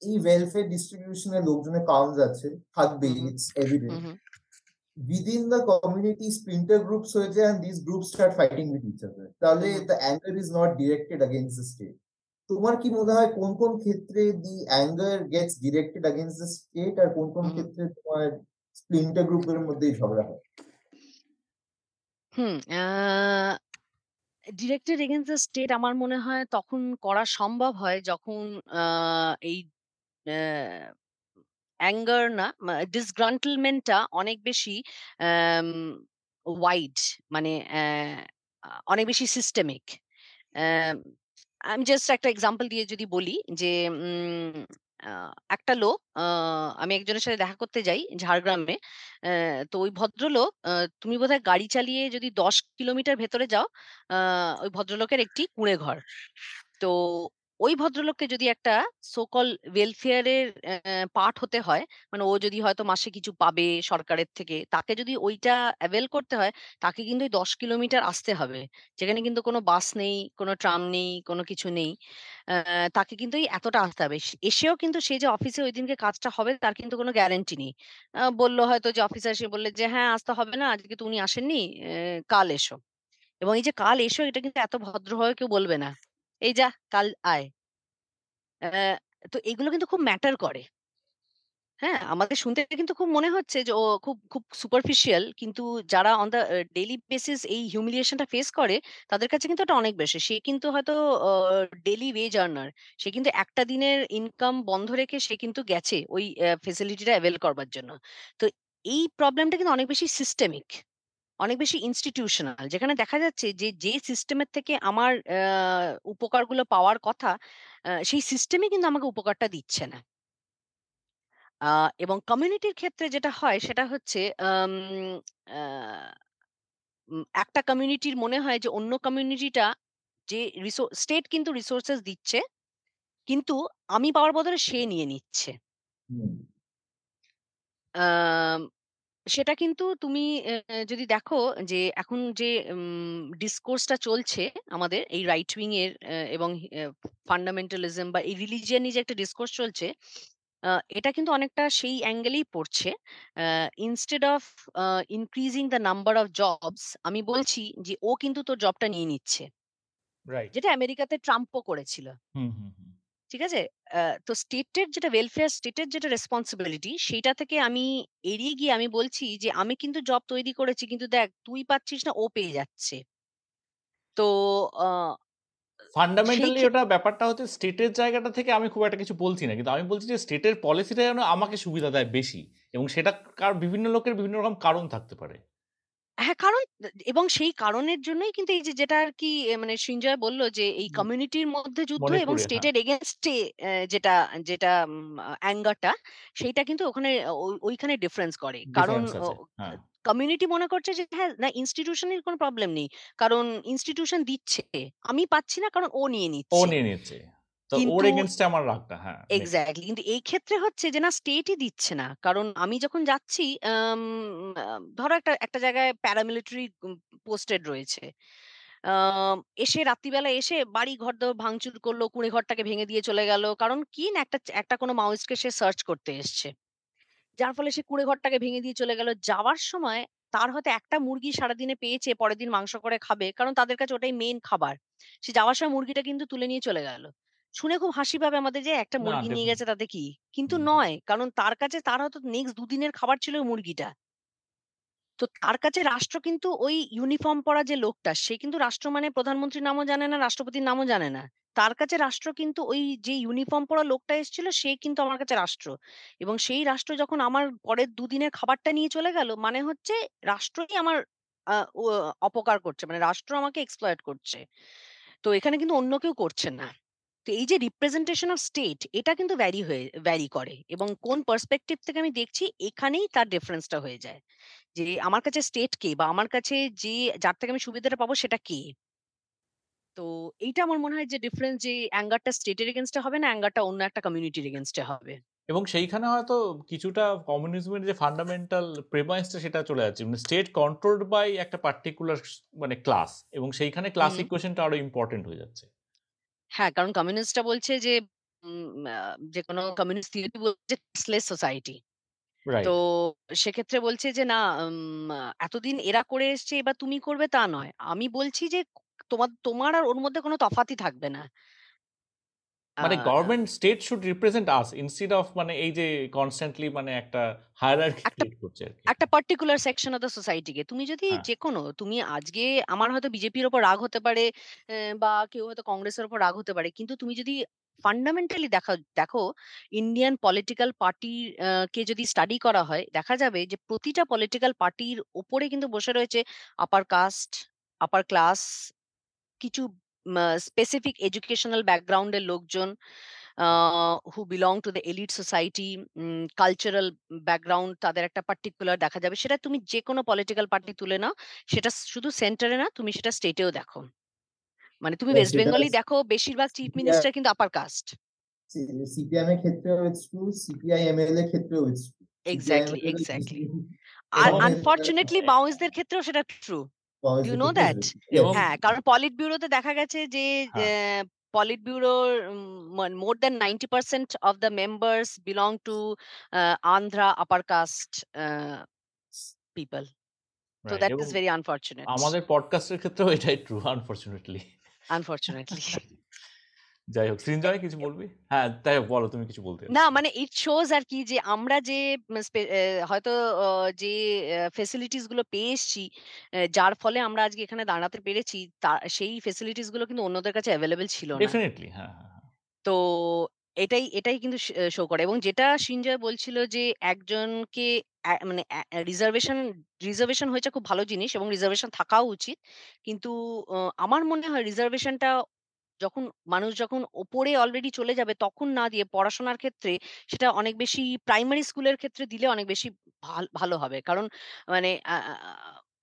এই ওয়েলফেয়ার ডিস্ট্রিবিউশনের লোকজনের কাউন্স আছে থাকবে it's evident within the community splinter groups হয়ে যায় and these groups start fighting with each other তাহলে the anger is not directed against the state তোমার কি মনে হয় কোন কোন ক্ষেত্রে the anger gets directed against the state আর কোন কোন ক্ষেত্রে তোমার splinter গ্রুপের মধ্যেই ঝগড়া হয় হুম ডিরেক্টেড এগেন্স্ট দ্য স্টেট আমার মনে হয় তখন করা সম্ভব হয় যখন এই অ্যাঙ্গার না ডিসগ্রান্টলমেন্টটা অনেক বেশি ওয়াইড মানে অনেক বেশি সিস্টেমিক আমি জাস্ট একটা এক্সাম্পল দিয়ে যদি বলি যে একটা লোক আমি একজনের সাথে দেখা করতে যাই ঝাড়গ্রামে তো ওই ভদ্রলোক তুমি বোধহয় গাড়ি চালিয়ে যদি দশ কিলোমিটার ভেতরে যাও ওই ভদ্রলোকের একটি কুঁড়ে ঘর তো ওই ভদ্রলোককে যদি একটা সোকল ওয়েলফেয়ারের পার্ট হতে হয় মানে ও যদি হয়তো মাসে কিছু পাবে সরকারের থেকে, তাকে যদি ওইটা অ্যাভেল করতে হয়, তাকে কিন্তু ওই দশ কিলোমিটার আসতে হবে। যেখানে কিন্তু কোনো বাস নেই, কোনো ট্রাম নেই, কোনো কিছু নেই তাকে কিন্তু এতটা আসতে হবে। সে- এসেও কিন্তু সে যে অফিসে ওই দিনকে কাজটা হবে, তার কিন্তু কোনো গ্যারেন্টি নেই। বলল হয়তো যে অফিসার এসে বললে যে হ্যাঁ আসতে হবে না, আজকে তো উনি আসেননি কাল এসো। এবং এই যে কাল এসো, এটা কিন্তু এত ভদ্রভাবে কেউ বলবে না। এই যা কাল আয়। আহ, তো এগুলো কিন্তু খুব ম্যাটার করে। হ্যাঁ? আমাদের শুনতে কিন্তু খুব মনে হচ্ছে যে ও খুব খুব সুপারফিশিয়াল কিন্তু যারা অন দা ডেইলি বেসিস এই হিউমিলিয়েশনটা ফেস করে তাদের কাছে কিন্তু এটা অনেক বেশি। সে কিন্তু হয়তো ডেইলি ওয়েজ আর্নার সে কিন্তু একটা দিনের ইনকাম বন্ধ রেখে সে কিন্তু গেছে ওই ফেসিলিটিটা অ্যাভেল করবার জন্য। তো এই প্রবলেমটা কিন্তু অনেক বেশি সিস্টেমিক অনেক বেশি ইনস্টিটিউশনাল যেখানে দেখা যাচ্ছে যে যে সিস্টেমের থেকে আমার উপকারগুলো পাওয়ার কথা সেই সিস্টেমই কিন্তু আমাকে উপকারটা দিচ্ছে না। এবং কমিউনিটির ক্ষেত্রে যেটা হয় সেটা হচ্ছে একটা কমিউনিটির মনে হয় যে অন্য কমিউনিটিটা যে স্টেট কিন্তু রিসোর্সেস দিচ্ছে কিন্তু আমি পাওয়ার বদলে সে নিয়ে নিচ্ছে। সেটা কিন্তু তুমি যদি দেখো যে এখন যে ডিসকোর্সটা চলছে আমাদের এই রাইট উইং এর এবং ফান্ডামেন্টালিজম বা এই রিলিজিয়ানি যে একটা ডিসকোর্স চলছে এটা কিন্তু অনেকটা সেই অ্যাঙ্গেলেই পড়ছে। Instead of increasing the number of jobs আমি বলছি যে ও কিন্তু তোর জবটা নিয়ে নিচ্ছে। রাইট যেটা আমেরিকাতে ট্রাম্পও করেছিল। হুম হুম হুম। ঠিক আছে? আহ, তো স্টেটের যেটা ওয়েলফেয়ার স্টেটের যেটা রেসপন্সিবিলিটি সেটা থেকে আমি এড়িয়ে গিয়ে আমি বলছি যে আমি কিন্তু জব তৈরি করেছি কিন্তু দেখ তুই পাচ্ছিস না ও পেয়ে যাচ্ছে। তো আহ, সেই ফান্ডামেন্টালি ক্ষেত্রে ওটা ব্যাপারটা হচ্ছে স্টেটের জায়গাটা থেকে আমি খুব একটা কিছু বলছি না। কিন্তু আমি বলছি যে স্টেটের পলিসিটা যেন আমাকে সুবিধা দেয় বেশি এবং সেটা কার বিভিন্ন লোকের বিভিন্ন রকম কারণ থাকতে পারে। হ্যাঁ কারণ এবং সেই কারণের জন্যই কিন্তু এই যে যেটা আর কি মানে সৃঞ্জয় বলল যে এই কমিউনিটির মধ্যে যুদ্ধ এবং মণিপুরে হ্যাঁ। স্টেটের এগেনস্টে যেটা যেটা অ্যাঙ্গারটা সেইটা কিন্তু ওখানে ওই- ওইখানে ডিফারেন্স করে। কারণ ডিফারেন্স আছে হ্যাঁ। কমিউনিটি মনে করছে যে হ্যাঁ না ইনস্টিটিউশনের কোনো প্রবলেম নেই। কারণ ইনস্টিটিউশন দিচ্ছে। আমি পাচ্ছি না কারণ ও নিয়ে নিচ্ছে ও নিচ্ছে। নিয়ে নিচ্ছে তো ওর এগেনস্টে আমার রাগটা হ্যাঁ এক্স্যাক্টলি কিন্তু এই ক্ষেত্রে হচ্ছে যে না স্টেটই দিচ্ছে না। কারণ আমি যখন যাচ্ছি ধরো একটা একটা জায়গায় প্যারামিলিটারি পোস্টেড রয়েছে। এসে রাত্রিবেলা এসে বাড়ি ঘর ভাঙচুর করল কুঁড়ে ঘরটাকে ভেঙে দিয়ে চলে গেল। কারণ কি না একটা একটা কোনো মাউসকে সে সার্চ করতে এসছে। যার ফলে সে কুঁড়ে ঘরটাকে ভেঙে দিয়ে চলে গেল। যাওয়ার সময় তার হয়তো একটা মুরগি সারাদিনে পেয়েছে পরের দিন মাংস করে খাবে। কারণ তাদের কাছে ওটাই মেন খাবার। সে যাওয়ার সময় মুরগিটা কিন্তু তুলে নিয়ে চলে গেল। শুনে খুব হাসি পাবে আমাদের যে একটা মুরগি নিয়ে গেছে তাতে কি? কিন্তু নয় কারণ তার কাছে তার হয়তো নেক্সট দুদিনের খাবার ছিল ওই মুরগিটা। তো তার কাছে রাষ্ট্র কিন্তু ওই ইউনিফর্ম পরা যে লোকটা সে কিন্তু রাষ্ট্র মানে প্রধানমন্ত্রীর নামও জানে না রাষ্ট্রপতির নামও জানে না। তার কাছে রাষ্ট্র কিন্তু ওই যে ইউনিফর্ম পরা লোকটা এসেছিল সে কিন্তু আমার কাছে রাষ্ট্র। এবং সেই রাষ্ট্র যখন আমার পরের দুদিনের খাবারটা নিয়ে চলে গেল মানে হচ্ছে রাষ্ট্রই আমার আহ, অপকার করছে মানে রাষ্ট্র আমাকে এক্সপ্লয়েট করছে। তো এখানে কিন্তু অন্য কেউ করছে না। তো এই যে রিপ্রেজেন্টেশন অফ স্টেট এটা কিন্তু ভ্যারি হয়ে ভ্যারি করে এবং কোন পার্সপেক্টিভ থেকে আমি দেখছি এখানেই তার ডিফারেন্সটা হয়ে যায়। যে আমার কাছে স্টেট কে বা আমার কাছে যে যার থেকে আমি সুবিধাটা পাবো সেটা কে? তো এইটা আমার মনে হয় যে ডিফারেন্স যে অ্যাঙ্গারটা স্টেটের এগেনস্টে হবে না অ্যাঙ্গারটা অন্য একটা কমিউনিটির এগেনস্টে হবে। এবং সেইখানে হয়তো কিছুটা কমিউনিজমের যে ফান্ডামেন্টাল প্রেমাইসটা সেটা চলে যাচ্ছে। মানে স্টেট কন্ট্রোলড বাই একটা পার্টিকুলার মানে ক্লাস এবং সেইখানে ক্লাস ইকুয়েশনটা আরও ইম্পর্টেন্ট হয়ে যাচ্ছে। হ্যাঁ কারণ কমিউনিস্টটা বলছে যে উম, যে কোনো কমিউনিস্ট থিওরি বলছে ক্লাসলেস সোসাইটি তো রাইট সেক্ষেত্রে বলছে যে না উম, এতদিন এরা করে এসছে এবার তুমি করবে তা নয়। আমি বলছি যে তোমার তোমার আর ওর মধ্যে কোনো তফাতই থাকবে না। মানে government state should represent us instead of মানে এই যে কনস্ট্যান্টলি মানে একটা হায়ারার্কি ক্রিয়েট করছে একটা পার্টিকুলার সেকশন অফ দ্য সোসাইটিকে তুমি যদি হ্যাঁ। যে কোনো তুমি আজকে আমার হয়তো বিজেপির ওপর রাগ হতে পারে বা কেউ হয়তো কংগ্রেসের ওপর রাগ হতে পারে কিন্তু তুমি যদি ফান্ডামেন্টালি দেখা দেখো ইন্ডিয়ান পলিটিক্যাল পার্টি কে যদি স্টাডি করা হয় দেখা যাবে যে প্রতিটা পলিটিক্যাল পার্টির ওপরে কিন্তু বসে রয়েছে আপার কাস্ট আপার ক্লাস কিছু স্পেসিফিক এডুকেশনাল ব্যাকগ্রাউন্ডের লোকজন who belong to the elite society cultural background তাদের একটা পার্টিকুলার দেখা যাবে। সেটা তুমি যে কোনো পলিটিক্যাল পার্টি তুলে নাও সেটা শুধু সেন্টারে না তুমি সেটা স্টেটেও দেখো। মানে তুমি ওয়েস্ট সেটা বেঙ্গলই দেখো বেশিরভাগ চিফ মিনিস্টার কিন্তু আপার কাস্ট সিপিএম এর ইটস ট্রু সিপিআই ক্ষেত্রেও ইটস ট্রু এক্স্যাক্টলি এক্স্যাক্টলি আর আনফরচুনেটলি মাওয়িস্টদের ক্ষেত্রেও সেটা ট্রু You know that? হ্যাঁ কারণ পলিট ব্যুরোতে দেখা গেছে যে। পলিট ব্যুরোর more than ninety percent of the members belong to Andhra upper caste people তো দ্যাট ইজ ভেরি আনফরচুনেট আমাদের পডকাস্টের ক্ষেত্রেও এটাই ট্রু আনফরচুনেটলি আনফরচুনেটলি যাই হোক সৃঞ্জয় কিছু বলবি? হ্যাঁ তাই হোক বলো তুমি কিছু বলতে না মানে ইট শোজ আর কি যে আমরা যে হয়তো আহ, যে ফেসিলিটিসগুলো পেয়ে এসছি যার ফলে আমরা আজকে এখানে দাঁড়াতে পেরেছি তা সেই ফেসিলিটিসগুলো কিন্তু অন্যদের কাছে অ্যাভেলেবেল ছিল না। ডেফিনেটলি হ্যাঁ হ্যাঁ হ্যাঁ। তো এটাই এটাই কিন্তু শো করে এবং যেটা সিঞ্জয় বলছিল যে একজনকে মানে রিজার্ভেশন রিজার্ভেশন হয়েছে খুব ভালো জিনিস এবং রিজার্ভেশন থাকাও উচিত। কিন্তু আহ, আমার মনে হয় রিজার্ভেশনটা যখন মানুষ যখন ওপরে অলরেডি চলে যাবে তখন না দিয়ে পড়াশোনার ক্ষেত্রে সেটা অনেক বেশি প্রাইমারি স্কুলের ক্ষেত্রে দিলে অনেক বেশি ভাল- ভালো হবে। কারণ মানে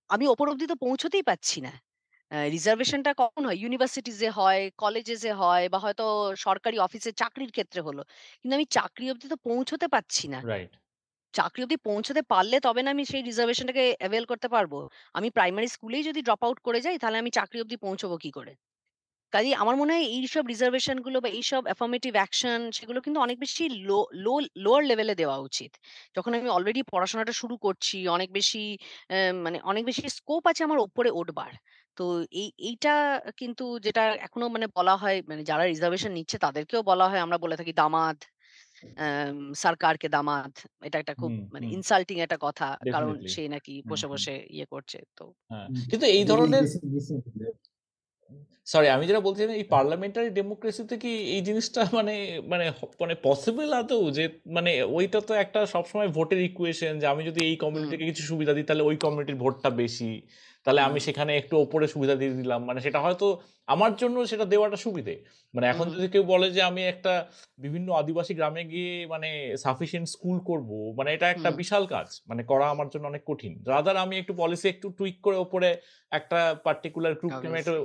আমি ওপর অব্দি তো পৌঁছতেই পারছি না। রিজার্ভেশনটা কখন হয়? ইউনিভার্সিটিজে হয় কলেজেসে হয় বা হয়তো সরকারি অফিসে চাকরির ক্ষেত্রে হলো। কিন্তু আমি চাকরি অব্দি তো পৌঁছতে পারছি না। চাকরি অব্দি পৌঁছতে পারলে তবে না আমি সেই রিজার্ভেশনটাকে অ্যাভেল করতে পারব। আমি প্রাইমারি স্কুলেই যদি ড্রপ আউট করে যাই তাহলে আমি চাকরি অব্দি পৌঁছবো কি করে? কাজেই আমার মনে হয় এইসব রিজার্ভেশনগুলো বা এইসব অ্যাফার্মেটিভ অ্যাকশন সেগুলো কিন্তু অনেক বেশি লো লো লোয়ার লেভেলে দেওয়া উচিত। যখন আমি অলরেডি পড়াশোনাটা শুরু করছি অনেক বেশি আহ, মানে অনেক বেশি স্কোপ আছে আমার ওপরে উঠবার। তো এই এইটা কিন্তু যেটা এখনও মানে বলা হয় মানে যারা রিজার্ভেশন নিচ্ছে তাদেরকেও বলা হয় আমরা বলে থাকি দামাদ সরকারকে দামাদ। এটা একটা খুব মানে ইনসাল্টিং একটা কথা কারণ. সে নাকি বসে বসে ইয়ে করছে তো হ্যাঁ কিন্তু এই ধরনের সরি আমি যেটা বলছিলাম এই পার্লামেন্টারি ডেমোক্রেসিতে কি এই জিনিসটা মানে মানে মানে পসিবল আদৌ? যে মানে ওইটা তো একটা সবসময় ভোটের ইকুয়েশন যে আমি যদি এই কমিউনিটিকে কিছু সুবিধা দিই তাহলে ওই কমিউনিটির ভোটটা বেশি। তাহলে আমি সেখানে একটু ওপরে সুবিধা দিয়ে দিলাম। মানে সেটা হয়তো আমার জন্য সেটা দেওয়াটা সুবিধে। মানে এখন যদি কেউ বলে যে আমি একটা বিভিন্ন আদিবাসী গ্রামে গিয়ে মানে সাফিসিয়েন্ট স্কুল করব মানে এটা একটা বিশাল কাজ। মানে করা আমার জন্য অনেক কঠিন। রাদার আমি একটু পলিসি একটু টুইক করে ওপরে একটা পার্টিকুলার গ্রুপকে আমি একটা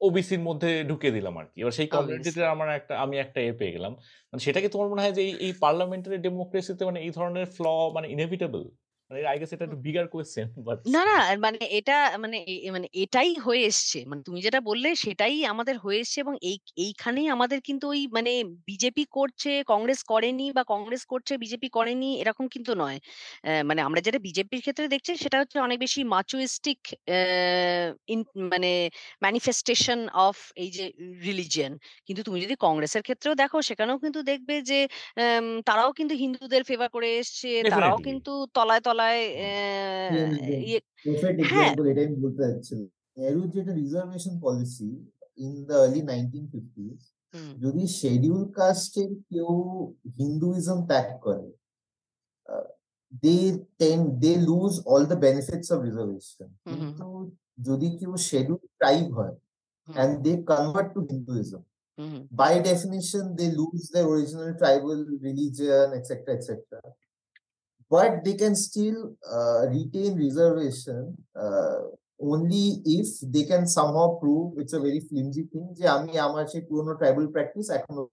ওবিসির মধ্যে ঢুকিয়ে দিলাম আর কি এবার সেই কমিউনিটিতে আমার একটা আমি একটা এ পেয়ে গেলাম। মানে সেটা কি তোমার মনে হয় যে এই পার্লামেন্টারি ডেমোক্রেসিতে মানে এই ধরনের ফ্ল মানে ইনএভিটেবল আই গেস এটা একটু বিগার কোয়েশ্চেন না না মানে এটা মানে মানে এটাই হয়ে এসছে। মানে তুমি যেটা বললে সেটাই আমাদের হয়ে এসছে এবং এই এইখানেই আমাদের কিন্তু ওই মানে বিজেপি করছে কংগ্রেস করেনি বা কংগ্রেস করছে বিজেপি করেনি এরকম কিন্তু নয়। মানে আমরা যেটা বিজেপির ক্ষেত্রে দেখছি সেটা হচ্ছে অনেক বেশি মাচুইস্টিক মানে ম্যানিফেস্টেশন অফ এই যে রিলিজিয়ন কিন্তু তুমি যদি কংগ্রেসের ক্ষেত্রেও দেখো সেখানেও কিন্তু দেখবে যে তারাও কিন্তু হিন্দুদের ফেভার করে এসছে তারাও কিন্তু তলায় তলায় Same, আহ, same. ইয়ে পারফেক্ট হ্যাঁ। এক্সাম্পল এটাই আমি বলতে চাচ্ছিলাম নেহরুর যেটা reservation policy in the early nineteen fifties hmm, যদি শিডিউল কাস্টের কেউ হিন্দুইজম ত্যাগ করে they then they lose all the benefits of reservation hmm, hmm. কিন্তু যদি কেউ শিডিউল ট্রাইব হয় হুম, and they convert to Hinduism. Hmm, hmm, By definition, they lose their original tribal religion, etc., etc. But they can still uh, retain reservation uh, only if they can somehow prove it's a very flimsy thing যে আমি আমার সেই পুরোনো tribal practice এখনো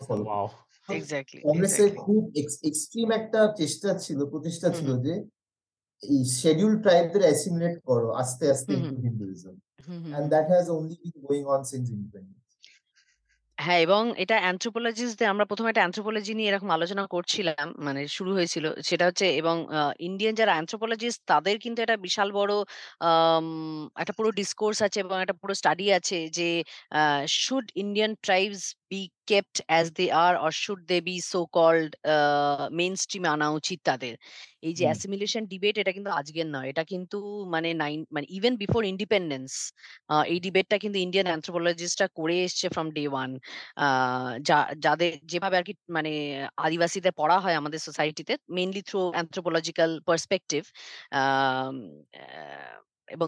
follow করি। Wow exactly, কংগ্রেসের exactly. খুব extreme একটা চেষ্টা ছিল প্রচেষ্টা হুম, ছিল যে এই শিডিউল ট্রাইবদের অ্যাসিমিলেট করো আস্তে আস্তে hmm, into Hinduism hmm, hmm, and hmm. that has only been going on since independence. হ্যাঁ এবং এটা অ্যানথ্রোপোলজিস্টদের আমরা প্রথমে একটা অ্যানথ্রোপোলজি নিয়ে এরকম আলোচনা করছিলাম মানে শুরু হয়েছিল। সেটা হচ্ছে এবং ইন্ডিয়ান যারা অ্যানথ্রোপোলজিস্ট তাদের কিন্তু একটা বিশাল বড় একটা পুরো ডিসকোর্স আছে এবং একটা পুরো স্টাডি আছে যে should Indian tribes be kept as they are or should they be so called main স্ট্রিমে আনা উচিত তাদের এই যে। অ্যাসিমিলেশন ডিবেট এটা কিন্তু আজকের নয় এটা কিন্তু মানে নাইন মানে ইভেন বিফোর ইন্ডিপেন্ডেন্স এই ডিবেটটা কিন্তু ইন্ডিয়ান অ্যানথ্রোপোলজিস্টরা করে এসছে ফ্রম ডে ওয়ান যা যাদের যেভাবে আর কি মানে আদিবাসীদের পড়া হয় আমাদের সোসাইটিতে মেইনলি থ্রু অ্যানথ্রোপোলজিক্যাল পার্সপেক্টিভ এবং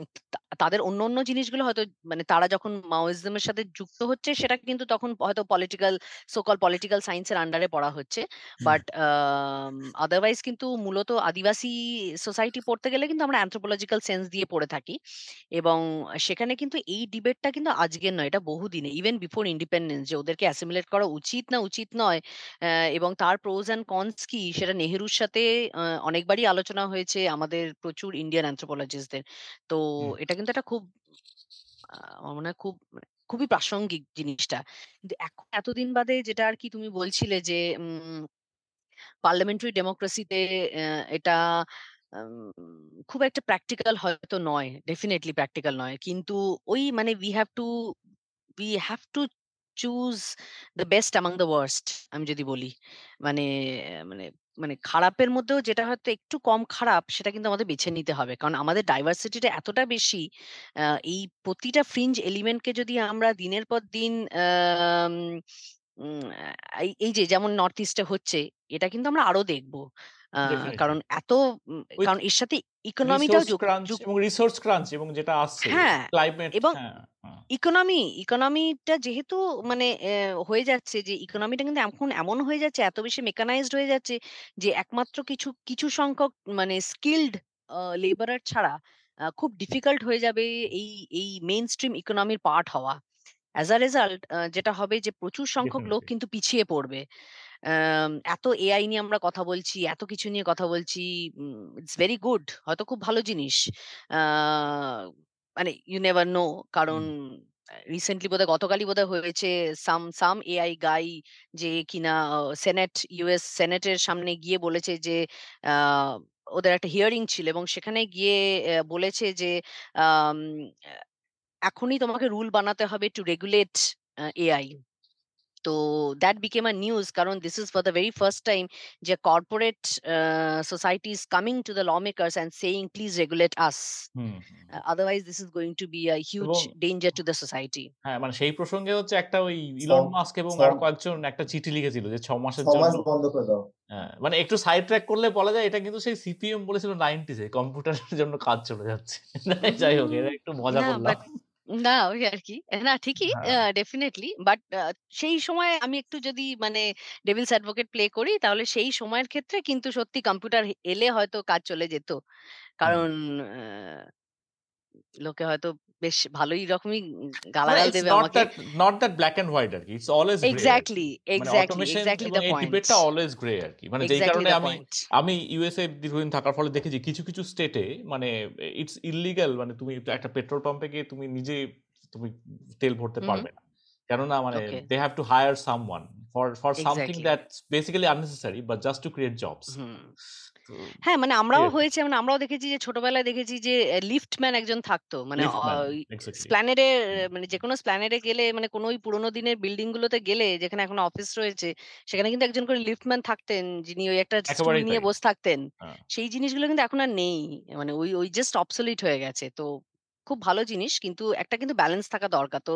তাদের অন্য, অন্য জিনিসগুলো হয়তো মানে তারা যখন মাওয়িজম এর সাথে যুক্ত হচ্ছে সেটা কিন্তু তখন হয়তো পলিটিক্যাল সো কল্ড পলিটিক্যাল সায়েন্সের আন্ডারে পড়া হচ্ছে। বাট আদারওয়াইজ কিন্তু মূলত আদিবাসী সোসাইটি পড়তে গেলে কিন্তু আমরা অ্যানথ্রোপোলজিক্যাল সেন্স দিয়ে পড়ে থাকি। এবং সেখানে কিন্তু এই ডিবেটটা কিন্তু আজকের নয়, এটা বহুদিনে ইভেন বিফোর ইন্ডিপেন্ডেন্স যে ওদেরকে অ্যাসিমিলেট করা উচিত না উচিত নয় এবং তার প্রোজ অ্যান্ড কনস কি সেটা নেহেরুর সাথে অনেকবারই আলোচনা হয়েছে আমাদের প্রচুর ইন্ডিয়ান অ্যানথ্রোপোলজিস্টদের। তো এটা কিন্তু একটা খুব আমার মনে হয় খুব মানে খুবই প্রাসঙ্গিক জিনিসটা। কিন্তু এখন এতদিন বাদে যেটা আর কি তুমি বলছিলে যে পার্লামেন্টারি ডেমোক্রেসিতে এটা খুব একটা প্র্যাকটিক্যাল হয়তো নয়। ডেফিনেটলি প্র্যাকটিক্যাল নয়। কিন্তু ওই মানে we have to we have to choose the best among the worst আমি যদি বলি। মানে মানে মানে খারাপের মধ্যেও যেটা হয়তো একটু কম খারাপ সেটা কিন্তু আমাদের বেছে নিতে হবে। কারণ আমাদের ডাইভার্সিটিটা এতটা বেশি এই প্রতিটা ফ্রিঞ্জ এলিমেন্টকে যদি আমরা দিনের পর দিন এই যে যেমন নর্থ ইস্টে হচ্ছে এটা কিন্তু আমরা আরও দেখব কারণ এত কারণ এর সাথে ইকোনমিটাও এবং রিসোর্স ক্রাঞ্চ এবং যেটা আসছে হ্যাঁ, ক্লাইমেট এবং হ্যাঁ, হ্যাঁ। ইকোনমি, ইকোনমিটা যেহেতু মানে হয়ে যাচ্ছে যে ইকোনমিটা কিন্তু এখন এমন হয়ে যাচ্ছে এত বেশি মেকানাইজড হয়ে যাচ্ছে যে একমাত্র কিছু, কিছু সংখ্যক মানে স্কিলড লেবারার ছাড়া খুব ডিফিকাল্ট হয়ে যাবে এই, এই মেইন স্ট্রিম ইকোনমির পার্ট হওয়া। অ্যাজ আ রেজাল্ট যেটা হবে যে প্রচুর সংখ্যক লোক কিন্তু পিছিয়ে পড়বে। এত এআই নিয়ে আমরা কথা বলছি, এত কিছু নিয়ে কথা বলছি। ইটস ভেরি গুড হয়তো খুব ভালো জিনিস। মানে ইউ নেভার নো কারণ রিসেন্টলি বোধহয় গতকালই বোধহয় হয়েছে সাম সাম এআই গাই যে কিনা সেনেট ইউএস সেনেটের সামনে গিয়ে বলেছে যে ওদের একটা হিয়ারিং ছিল এবং সেখানে গিয়ে বলেছে যে এখনই তোমাকে রুল বানাতে হবে টু রেগুলেট এআই। তো দ্যাট বিকেম আ নিউজ কারণ this is for the very first time যে corporate society is coming to the law makers and saying please regulate us. Otherwise this is going to be a huge danger to the society. হ্যাঁ, মানে সেই প্রসঙ্গে হচ্ছে একটা ওই Elon Musk এবং আরও কয়েকজন একটা চিঠি লিখেছিল যে ৬ মাসের ৬ মাস জন্য বন্ধ করে দাও। হ্যাঁ, মানে একটু সাইড ট্র্যাক করলে বলা যায় এটা কিন্তু সেই সিপিএম বলেছিল 90s এ কম্পিউটারের জন্য কাজ চলে যাচ্ছে। যাই হোক এটা একটু মজা করলাম। না ওই আর কি না ঠিকই ডেফিনেটলি হ্যাঁ। ডেফিনিটলি বাট সেই সময় আমি একটু যদি মানে ডেভিলস অ্যাডভোকেট প্লে করি তাহলে সেই সময়ের ক্ষেত্রে কিন্তু সত্যি কম্পিউটার এলে হয়তো কাজ চলে যেত। হুম। কারণ আহ, লোকে হয়তো বেশ ভালোই রকমই মানে গালাগাল দেবে আমাকে। Not that black and white আরকি। ইটস অলওয়েজ অটোমেশন এক্সাক্টলি এবং দ্য পয়েন্ট। ডিবেটটা অলওয়েজ গ্রে আরকি। মানে যেই কারণে আমি। আমি ইউএসএ দীর্ঘদিন থাকার ফলে দেখেছি কিছু, কিছু স্টেটে মানে ইটস ইল্লিগাল মানে তুমি একটা পেট্রোল পাম্পে গিয়ে তুমি নিজে তুমি তেল ভরতে। পারবে না। কেননা মানে they have to hire someone for for something. That's basically unnecessary but just to create jobs. তো হ্যাঁ, মানে আমরাও হয়েছে মানে আমরাও দেখেছি যে ছোটবেলায় দেখেছি যে লিফটম্যান একজন থাকতো। মানে স্প্ল্যানেডে মানে যে কোনো স্প্ল্যানেডে গেলে মানে কোনো ওই পুরোনো দিনের বিল্ডিং গুলোতে গেলে যেখানে এখন অফিস রয়েছে সেখানে কিন্তু একজন করে লিফটম্যান থাকতেন যিনি ওই একটা স্টুল নিয়ে বসে থাকতেন। হ্যাঁ। সেই জিনিসগুলো কিন্তু এখন আর নেই। মানে ওই ওই জাস্ট অবসলিট হয়ে গেছে। তো খুব ভালো জিনিস কিন্তু একটা কিন্তু ব্যালেন্স থাকা দরকার। তো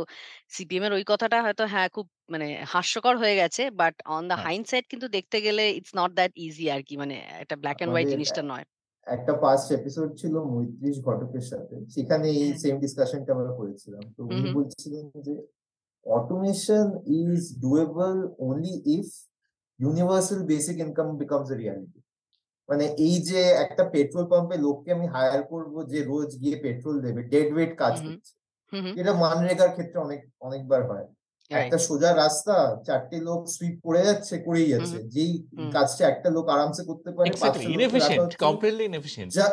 সিপিএম এর ওই কথাটা হয়তো হ্যাঁ, খুব মানে হাস্যকর হয়ে গেছে। বাট অন দ্য হ্যাঁ। হাইন্ডসাইট কিন্তু দেখতে গেলে ইটস নট দ্যাট ইজি আরকি। মানে একটা ব্ল্যাক এন্ড হোয়াইট জিনিসটা নয়। একটা পাস্ট এপিসোড ছিল মৈত্রীশ ঘটকের সাথে। সেখানে এই হ্যাঁ। সেম ডিসকাশনটা আমরা করেছিলাম। তো উনি বলছিলেন যে automation is doable only if universal basic income becomes a reality. মানে এই যে একটা পেট্রোল পাম্পে লোককে আমি হায়ার করব যে রোজ গিয়ে পেট্রোল দেবে ডেড ওয়েট কাজ। করছে। এটা মানরেগার ক্ষেত্রে অনেক অনেকবার হয়। একটা সোজা রাস্তা চারটে লোক সুইপ করে যাচ্ছে, করেই যাচ্ছে। যেই কাজটা একটা লোক আরামসে করতে পারে ৫ এক্সাক্টলি টা লোককে রাখা ইনএফিশিয়েন্ট হচ্ছে কমপ্লিটলি ইনএফিশিয়েন্ট। জা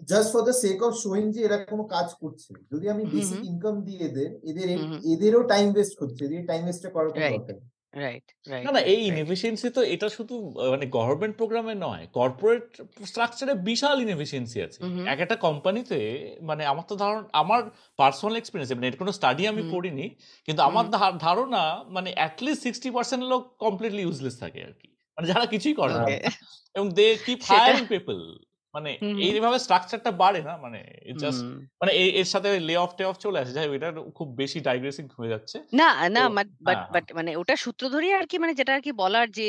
just for the sake of showing যে এরা কোন কাজ করছে। যদি আমি বেসিক ইনকাম দিয়ে এদের, এদের। এদেরও টাইম ওয়েস্ট হচ্ছে। এদের টাইম ওয়েস্টটা করার কোনো দরকার রাইট, রাইট, না, না এই রাইট, রাইট। ইনএফিশিয়েন্সি তো এটা শুধু মানে গভর্নমেন্ট প্রোগ্রামে নয়। কর্পোরেট স্ট্রাকচারে বিশাল ইনএফিশিয়েন্সি আছে। এক একটা কোম্পানিতে মানে আমার তো ধারণ আমার পার্সোনাল এক্সপেরিয়েন্স মানে এর কোনো স্টাডি আমি হুম। পড়িনি। কিন্তু আমার। ধা ধারণা মানে এট লিস্ট 60% লোক কমপ্লিটলি ইউজলেস থাকে আরকি। মানে যারা কিছুই করে না। ওকে। এবং দে কিপ সেটা হায়ারিং পিপল। মানে। এইভাবে স্ট্রাকচারটা বাড়ে না মানে জাস্ট মানে এর সাথে লে অফ টে অফ চলে আসে যাই এটা খুব বেশি ডাইগ্রেসিং হয়ে যাচ্ছে না, না তো বাট হ্যাঁ বাট হ্যাঁ মানে ওটা সূত্র ধরেই আরকি মানে যেটা আরকি বলার যে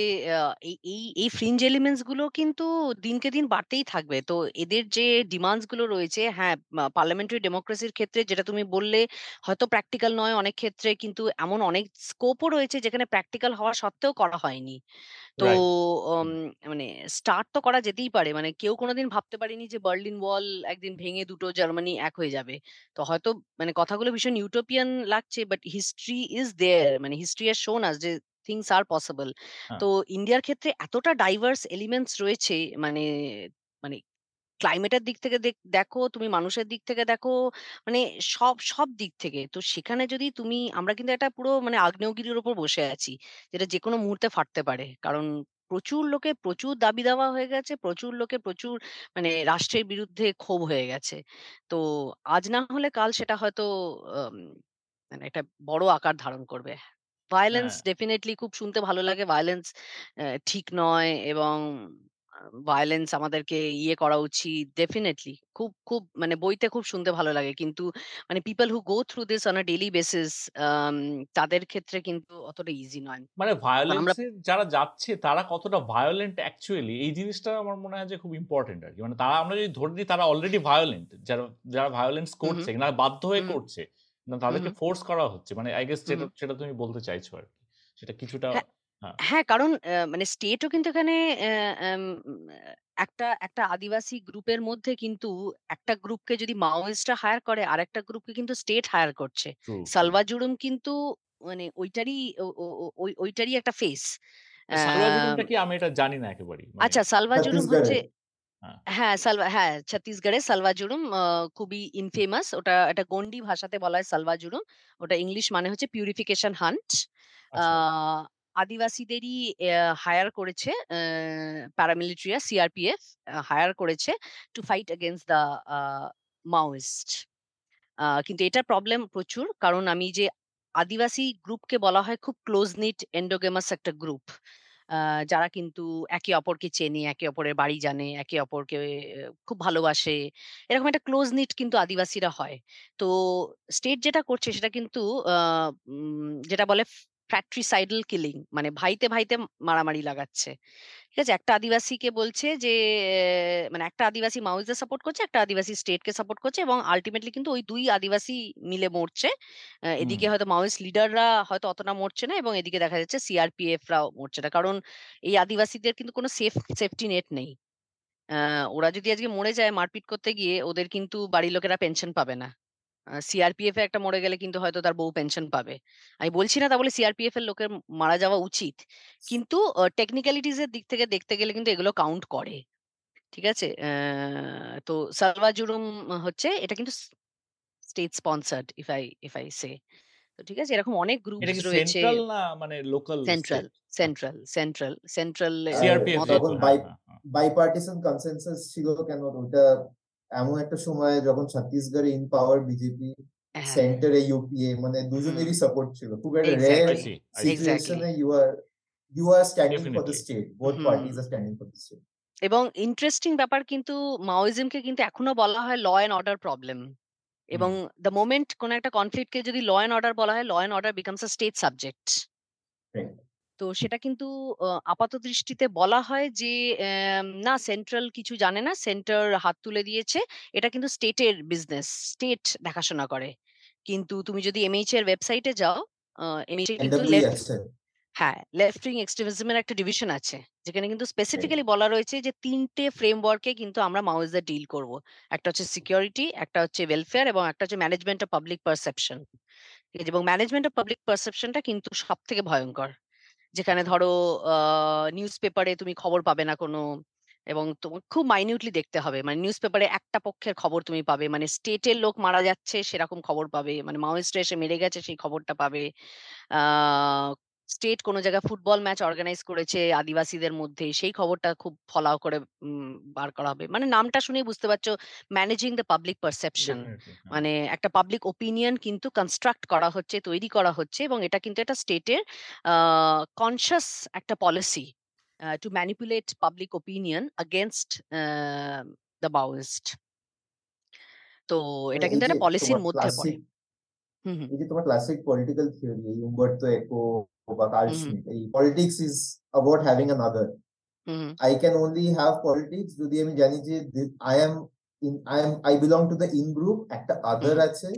এই এই ফ্রিঞ্জ এলিমেন্টসগুলো কিন্তু দিনকে দিন বাড়তেই থাকবে। তো এদের যে ডিমান্ডসগুলো রয়েছে হ্যাঁ, পার্লামেন্টারি ডেমোক্রেসির ক্ষেত্রে যেটা তুমি বললে হয়তো প্র্যাকটিক্যাল নয় অনেক ক্ষেত্রে কিন্তু এমন অনেক স্কোপও রয়েছে যেখানে প্র্যাকটিক্যাল হওয়া সত্ত্বেও করা হয়নি। তো রাইট মানে স্টার্ট তো করা যেতেই পারে। মানে কেউ কোনোদিন ভাবতে পারেনি যে বার্লিন ওয়াল একদিন ভেঙে দুটো জার্মানি এক হয়ে যাবে। তো হয়তো মানে কথাগুলো ভীষণ ইউটোপিয়ান লাগছে বাট হিস্ট্রি ইজ দেয়ার মানে হিস্ট্রি হ্যাজ শোন আস যে থিংস আর পসিবল। হ্যাঁ তো ইন্ডিয়ার ক্ষেত্রে এতটা ডাইভার্স এলিমেন্টস রয়েছে মানে মানে ক্লাইমেটের দিক থেকে দেখ তুমি মানুষের দিক থেকে দেখো, মানে সব, সব দিক থেকে। তো সেখানে যদি তুমি আমরা কিন্তু একটা পুরো মানে আগ্নেয়গিরির উপর বসে আছি। যেটা যেকোনো মুহূর্তে ফাটতে পারে। কারণ প্রচুর লোকে প্রচুর দাবি-দাওয়া হয়ে গেছে। প্রচুর লোকে প্রচুর মানে রাষ্ট্রের বিরুদ্ধে ক্ষোভ হয়ে গেছে। তো আজ না হলে কাল সেটা হয়তো মানে একটা বড় আকার ধারণ করবে। ভায়োলেন্স ডেফিনেটলি খুব শুনতে ভালো লাগে। ভায়োলেন্স ঠিক নয় এবং ভায়োলেন্স আমাদেরকে ইয়ে করা উচিত। ডেফিনিটলি খুব, খুব মানে বইতে খুব শুনতে ভালো লাগে। কিন্তু মানে people who go through this on a daily basis তাদের ক্ষেত্রে কিন্তু অতটা ইজি নয়। মানে ভায়োলেন্সে যারা যাচ্ছে তারা কতটা ভায়োলেন্ট অ্যাকচুয়ালি এই জিনিসটা আমার মনে হয় যে খুব ইম্পর্টেন্ট আরকি। মানে তারা আমরা যদি ধরে নিই তারা অলরেডি ভায়োলেন্ট যারা যারা ভায়োলেন্স করছে না বাধ্য হয়ে করছে। না তাদেরকে ফোর্স করা হচ্ছে। মানে আই গেস যেটা সেটা তুমি বলতে চাইছো আরকি। সেটা কিছুটা হ্যাঁ, হ্যাঁ। কারণ অ্যা মানে স্টেটও কিন্তু এখানে এম একটা একটা আদিবাসী গ্রুপের মধ্যে কিন্তু একটা গ্রুপকে যদি মাওয়িস্টরা হায়ার করে আরেকটা গ্রুপকে কিন্তু স্টেট হায়ার করছে। True, true. সালভা জুরুম কিন্তু মানে ওইটারই ও ও ও ওই ওইটারই একটা ফেস। কি আমি এটা জানি না একেবারেই। মানে আচ্ছা সালভা জুরুম হচ্ছে ছত্তিশগড়ে। হ্যাঁ। হ্যাঁ, সালভা হ্যাঁ, ছত্তিশগড়ের সালভা জুরুম আ খুবই ইনফেমাস। ওটা একটা গন্ডি ভাষাতে বলা হয় সালভা জুরুম। ওটা ইংলিশ মানে হচ্ছে পিউরিফিকেশন হান্ট। আচ্ছা। আদিবাসীদেরই হায়ার করেছে অ্যা প্যারামিলিটারিরা সিআরপিএফ হায়ার করেছে to fight against the Maoist. কিন্তু এটার প্রবলেম প্রচুর। কারণ আমি যে আদিবাসী গ্রুপকে বলা হয় খুব ক্লোজ নিট এন্ডোগেমাস একটা গ্রুপ। যারা কিন্তু একে অপরকে চেনে, একে অপরের বাড়ি জানে, একে অপরকে খুব ভালোবাসে। এরকম একটা ক্লোজ নিট কিন্তু আদিবাসীরা হয়। তো স্টেট যেটা করছে সেটা কিন্তু যেটা বলে ফ্র্যাট্রিসাইডাল কিলিং মানে ভাইতে, ভাইতে মারামারি লাগাচ্ছে। ঠিক আছে? একটা আদিবাসীকে বলছে যে মানে একটা আদিবাসী মাওয়িস্টদের সাপোর্ট করছে, একটা আদিবাসী স্টেটকে সাপোর্ট করছে এবং আলটিমেটলি কিন্তু ওই দুই আদিবাসী মিলে মরছে। এদিকে হয়তো মাওয়িস্ট লিডাররা হয়তো অতটা মরছে না এবং এদিকে দেখা যাচ্ছে সিআরপিএফ রাও মরছে না। কারণ এই আদিবাসীদের কিন্তু কোনো সেফ সেফটি নেট নেই। ওরা যদি আজকে মরে যায় মারপিট করতে গিয়ে ওদের কিন্তু বাড়ির লোকেরা পেনশন পাবে না। সিআরপিএফ এ একটা মরে গেলে কিন্তু হয়তো তার বউ পেনশন পাবে। আমি বলছি না তা বলে সিআরপিএফ এর লোকের মারা যাওয়া উচিত। কিন্তু টেকনিক্যালিটিস এর দিক থেকে দেখতে গেলে কিন্তু এগুলো কাউন্ট করে। ঠিক আছে? তো সালভা জুরুম হচ্ছে এটা কিন্তু state sponsored if I if I say. তো ঠিক আছে? এরকম অনেক গ্রুপ রয়েছে। সেন্ট্রাল না মানে local central. Central, central, central. Bipartisan consensus ছিল কেন ওটা এমন একটা সময় যখন ছত্তিশগড়ে ইন পাওয়ার বিজেপি সেন্টারে ইউপিএ মানে দুজনেরই সাপোর্ট ছিল। খুব একটা রেয়ার। সিচুয়েশনে you are you are standing for the state both parties are standing for the state এবং ইন্টারেস্টিং ব্যাপার কিন্তু মাওয়িজমকে কিন্তু এখনও বলা হয় ল অ্যান্ড অর্ডার প্রবলেম। এবং দ্য মোমেন্ট কোন একটা কনফ্লিক্ট কে যদি ল অ্যান্ড অর্ডার বলা হয়, law and order becomes a state subject. তো সেটা কিন্তু আপাত দৃষ্টিতে বলা হয় যে না সেন্ট্রাল কিছু জানে না। সেন্টার হাত তুলে দিয়েছে। এটা কিন্তু স্টেটের বিজনেস। স্টেট দেখাশোনা করে। কিন্তু তুমি যদি এমএইচ এর ওয়েবসাইটে যাও, এমএইচ কিন্তু লেফট হ্যাঁ, লেফট উইং এক্সট্রিমিজম এর একটা ডিভিশন আছে। যেখানে কিন্তু স্পেসিফিক্যালি বলা রয়েছে যে ৩ টে ফ্রেমওয়ার্ক কিন্তু আমরা মাওয়িস্টদের ডিল করব। একটা হচ্ছে সিকিউরিটি, একটা হচ্ছে ওয়েলফেয়ার এবং একটা হচ্ছে ম্যানেজমেন্ট অফ পাবলিক পারসেপশন। ঠিক আছে? এবং ম্যানেজমেন্ট অফ পাবলিক পারসেপশন টা কিন্তু সবথেকে ভয়ংকর। যেখানে ধরো নিউজ পেপারে তুমি খবর পাবে না কোনো এবং তোমার খুব মাইনিউটলি দেখতে হবে। মানে নিউজ পেপারে একটা পক্ষের খবর তুমি পাবে। মানে স্টেটের লোক মারা যাচ্ছে, সেরকম খবর পাবে। মানে মাওয়িস্টরা এসে মেরে গেছে, সেই খবরটা পাবে। স্টেট কোন জায়গায় ফুটবল ম্যাচ অর্গানাইজ করেছে আদিবাসীদের মধ্যে সেই খবরটা খুব ফলাও করে বার করা হবে। মানে নামটা শুনেই বুঝতে পারছ ম্যানেজিং দ্য পাবলিক পারসেপশন। মানে একটা পাবলিক ওপিনিয়ন কিন্তু কনস্ট্রাক্ট করা হচ্ছে, তৈরি করা হচ্ছে এবং এটা কিন্তু একটা স্টেটের কনসিয়াস একটা policy to manipulate public opinion against uh the Maoist. তো মানে এটা কিন্তু একটা পলিসির মধ্যে পড়ে। এই যে তোমার ক্লাসিক পলিটিক্যাল থিওরি এই উম্বার্তো একো বা। স্মিথ এই politics is about having an other. Hmm, hmm. I can only have politics যদি আমি জানি যে am in I am I belong to the in group একটা other হুম, আছে.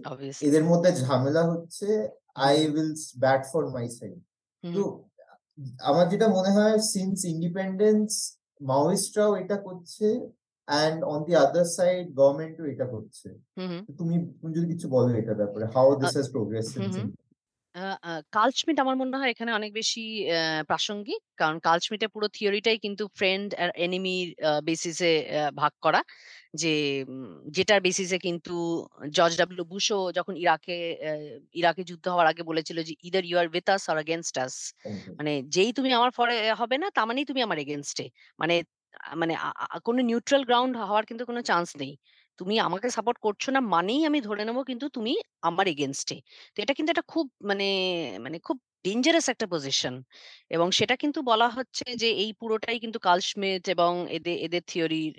এদের মধ্যে ঝামেলা হচ্ছে will bat for my side হুম, তো আমার যেটা মনে হয় সিন্স ইন্ডিপেন্ডেন্স মাওয়িস্টরাও এটা করছে and on the other side গভর্নমেন্টও এটা করছে। তো তুমি তুমি যদি কিছু বলো এটা ব্যাপারে how this has progress. Uh uh Karl আমার মনে হয় এখানে অনেক বেশি অ্যা প্রাসঙ্গিক। কারণ কার্ল শ্মিটের পুরো থিওরিটাই কিন্তু ফ্রেন্ড আর এনিমির আ বেসিসে অ্যা ভাগ করা। যে উম যেটার বেসিসে কিন্তু জর্জ ডব্লিউ বুশও যখন ইরাকে অ্যা ইরাকে যুদ্ধ হওয়ার আগে বলেছিল যে, "either you are with us or against us." মানে যেই তুমি আমার ফরে হবে না তার মানেই তুমি আমার এগেইনস্ট এ। মানে আ মানে আ আ কোনো নিউট্রাল গ্রাউন্ড হওয়ার কিন্তু কোনো চান্স নেই। তুমি আমাকে সাপোর্ট করছ না মানেই আমি ধরে নেব কিন্তু তুমি আমার এগেইনস্ট এ। তো এটা কিন্তু একটা খুব মানে, মানে খুব ডেঞ্জারাস একটা পজিশন। এবং সেটা কিন্তু বলা হচ্ছে যে এই পুরোটাই কিন্তু কার্ল এবং এদের এদের থিওরির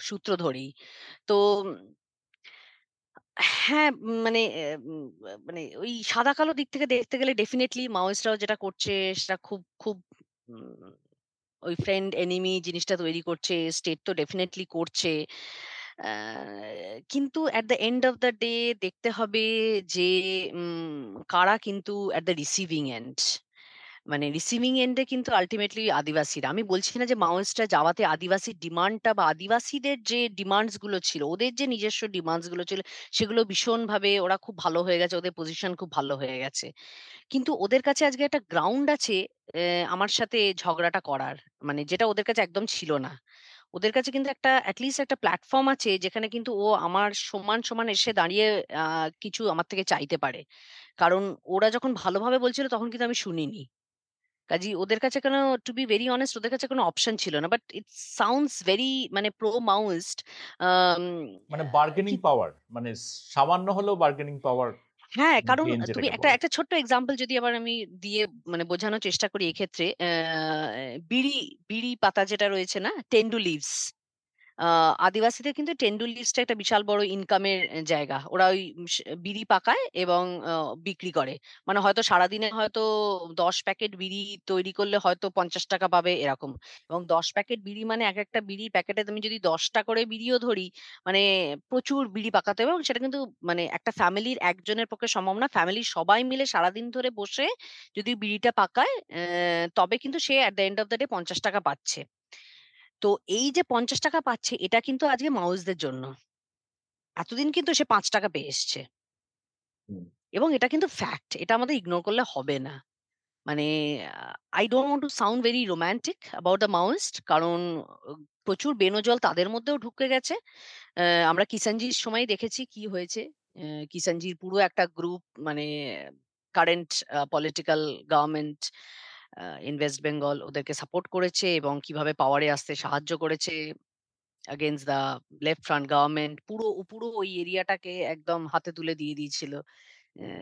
সূত্র ধরেই। তো হ্যাঁ, মানে মানে ওই সাদা কালো দিক থেকে দেখতে গেলে ডেফিনেটলি মাওয়িস্টরাও যেটা করছে সেটা খুব, খুব ওই ফ্রেন্ড এনিমি জিনিসটা তৈরি করছে। স্টেট তো ডেফিনেটলি করছে। কিন্তু at the end of the day দেখতে হবে যে কারা কিন্তু এট দ্য রিসিভিং এন্ড। মানে রিসিভিং এন্ড কিন্তু আল্টিমেটলি আদিবাসীরা। আমি বলছি না যে মাওয়িস্টরা যাওয়াতে আদিবাসীর ডিমান্ডটা বা আদিবাসীদের যে ডিমান্ডসগুলো ছিল, ওদের যে নিজস্ব ডিমান্ডসগুলো ছিল, সেগুলো ভীষণভাবে ওরা খুব ভালো হয়ে গেছে। ওদের পজিশন খুব ভালো হয়ে গেছে। কিন্তু ওদের কাছে আজকে একটা গ্রাউন্ড আছে আমার সাথে ঝগড়াটা করার। মানে যেটা ওদের কাছে একদম ছিল না। ওদের কাছে কিন্তু একটা এট লিস্ট একটা প্ল্যাটফর্ম আছে যেখানে কিন্তু ও আমার সমান, সমান এসে দাঁড়িয়ে কিছু আমার থেকে চাইতে পারে। কারণ ওরা যখন ভালোভাবে বলছিল তখন কিন্তু আমি শুনিনি। কাজেই ওদের কাছে কোনো টু বি ভেরি অনেস্ট ওদের কাছে কোনো অপশন ছিল না। বাট ইট সাউন্ডস ভেরি মানে প্রো আম মানে বার্গেনিং পাওয়ার মানে সামান্য হলেও বার্গেনিং পাওয়ার হ্যাঁ, কারণ গেইন তুমি যেটাকে একটা বলে। একটা ছোট্ট এক্সাম্পল যদি আবার আমি দিয়ে মানে বোঝানোর চেষ্টা করি এক্ষেত্রে আহ, বিড়ি, বিড়ি পাতা যেটা রয়েছে না? টেন্ডু লিভস। আদিবাসীদের কিন্তু টেন্ডু লিভসটা একটা বিশাল বড় ইনকামের জায়গা। ওরা ওই বিড়ি পাকায় এবং বিক্রি করে। মানে হয়তো সারাদিনে হয়তো ১০ প্যাকেট বিড়ি তৈরি করলে হয়তো ৳৫০ পাবে এরকম। এবং ১০ প্যাকেট বিড়ি মানে এক একটা বিড়ির প্যাকেটে তুমি যদি ১০ টা করে বিড়িও ধরি, মানে প্রচুর বিড়ি পাকাতে হবে এবং সেটা কিন্তু মানে একটা ফ্যামিলির একজনের পক্ষে সম্ভব না। ফ্যামিলির সবাই মিলে সারাদিন ধরে বসে যদি বিড়িটা পাকায়, তবে কিন্তু সে at the end of the day ৳৫০ পাচ্ছে। তো এই যে ৳৫০ পাচ্ছে এটা কিন্তু আজকে মাওয়িস্টদের জন্য। এতদিন কিন্তু সে ৳৫ পেয়ে এসছে। হুম। এবং এটা কিন্তু ফ্যাক্ট। এটা আমাদের ইগনোর করলে হবে না। মানে আ I don't want to sound very romantic about the Maoist কারণ প্রচুর বেনজল তাদের মধ্যেও ঢুকে গেছে। অ্যা আমরা কিষাণজির সময় দেখেছি কি হয়েছে। অ্যা কিষাণজির পুরো একটা গ্রুপ মানে current uh political government uh in Bengal ওদেরকে সাপোর্ট করেছে এবং কীভাবে পাওয়ারে আসতে সাহায্য করেছে। against the left front government পুরো পুরো ওই এরিয়াটাকে একদম হাতে তুলে দিয়ে দিয়েছিল।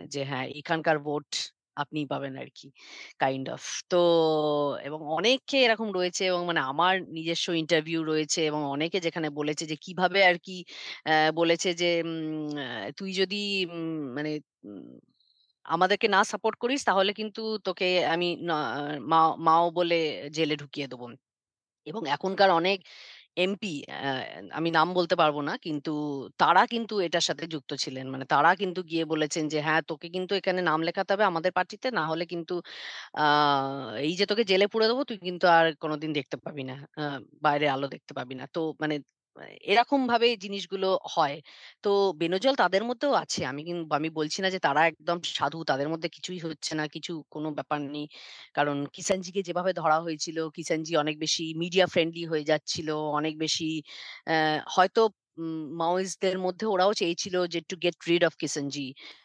যে হ্যাঁ, এখানকার ভোট আপনিই পাবেন আর কি কাইন্ড অফ। তো এবং অনেকে এরকম রয়েছে এবং মানে আমার নিজস্ব ইন্টারভিউ রয়েছে এবং অনেকে যেখানে বলেছে যে কীভাবে আরকি অ্যা বলেছে যে তুই যদি মানে আমাদেরকে না সাপোর্ট করিস তাহলে কিন্তু তোকে আমি মাও বলে জেলে ঢুকিয়ে দেব। এবং এখনকার অনেক এমপি আমি নাম বলতে পারব না। কিন্তু তারা কিন্তু এটার সাথে যুক্ত ছিলেন। মানে তারা কিন্তু গিয়ে বলেছেন যে, "হ্যাঁ, তোকে কিন্তু এখানে নাম লেখাতে হবে আমাদের পার্টিতে। না হলে কিন্তু এই যে তোকে জেলে পুরে দেবো তুই কিন্তু আর কোনোদিন দেখতে পাবি না। আ বাইরের আলো দেখতে পাবি না।" তো মানে আ এরকমভাবে জিনিসগুলো হয়। তো বেনজল তাদের মধ্যেও আছে। আমি কিন্তু আমি বলছি না যে তারা একদম সাধু। তাদের মধ্যে কিছুই হচ্ছে না, কিছু কোনো ব্যাপার নেই। কারণ কিষাণজিকে যেভাবে ধরা হয়েছিল, কিষাণজি অনেক বেশি মিডিয়া ফ্রেন্ডলি হয়ে যাচ্ছিল। অনেক বেশি হয়তো মাওয়িস্টদের মধ্যে ওরাও চেয়েছিল যে to get rid of.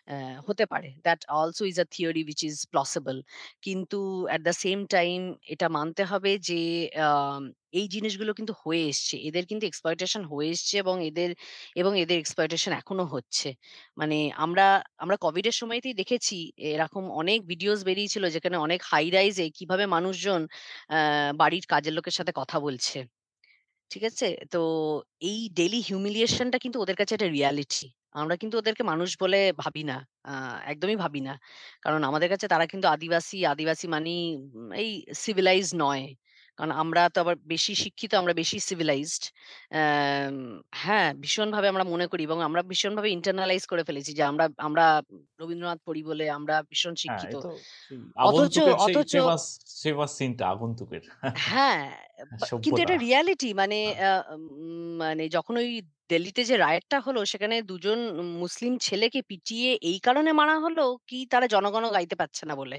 Uh হতে পারে। That also is a theory which is plausible. কিন্তু অ্যাট দ্য সেম টাইম এটা মানতে হবে যে এই জিনিসগুলো কিন্তু হয়ে এসছে। এদের কিন্তু exploitation হয়ে এসছে এবং এদের এবং এদের exploitation এখনও হচ্ছে। মানে আমরা আমরা কোভিড এর সময়তেই দেখেছি, এরকম অনেক ভিডিওস বেরিয়েছিল যেখানে অনেক হাই রাইজে কীভাবে মানুষজন বাড়ির কাজের লোকের সাথে কথা বলছে। ঠিক আছে? তো এই ডেইলি হিউমিলিয়েশনটা কিন্তু ওদের কাছে একটা রিয়ালিটি। আমরা কিন্তু ওদেরকে মানুষ বলে ভাবি না। একদমই ভাবি না। কারণ আমাদের কাছে তারা কিন্তু আদিবাসী, আদিবাসী মানেই এই সিভিলাইজ নয়। কারণ আমরা তো আবার বেশি শিক্ষিত, আমরা বেশি সিভিলাইজড। হ্যাঁ, ভীষণভাবে আমরা মনে করি এবং আমরা ভীষণভাবে ইন্টারনালাইজ করে ফেলেছি যে আমরা আমরা রবীন্দ্রনাথ পড়ি বলে আমরা ভীষণ হ্যাঁ, শিক্ষিত। অথচ অথচ আগন্তুকের। হ্যাঁ, কিন্তু এটা রিয়ালিটি মানে হ্যাঁ। মানে যখন ওই দিল্লিতে যে রায়টটা হলো সেখানে দুজন মুসলিম ছেলেকে পিটিয়ে এই কারণে মারা হলো কি তারা জনগণ গাইতে পারছে না বলে।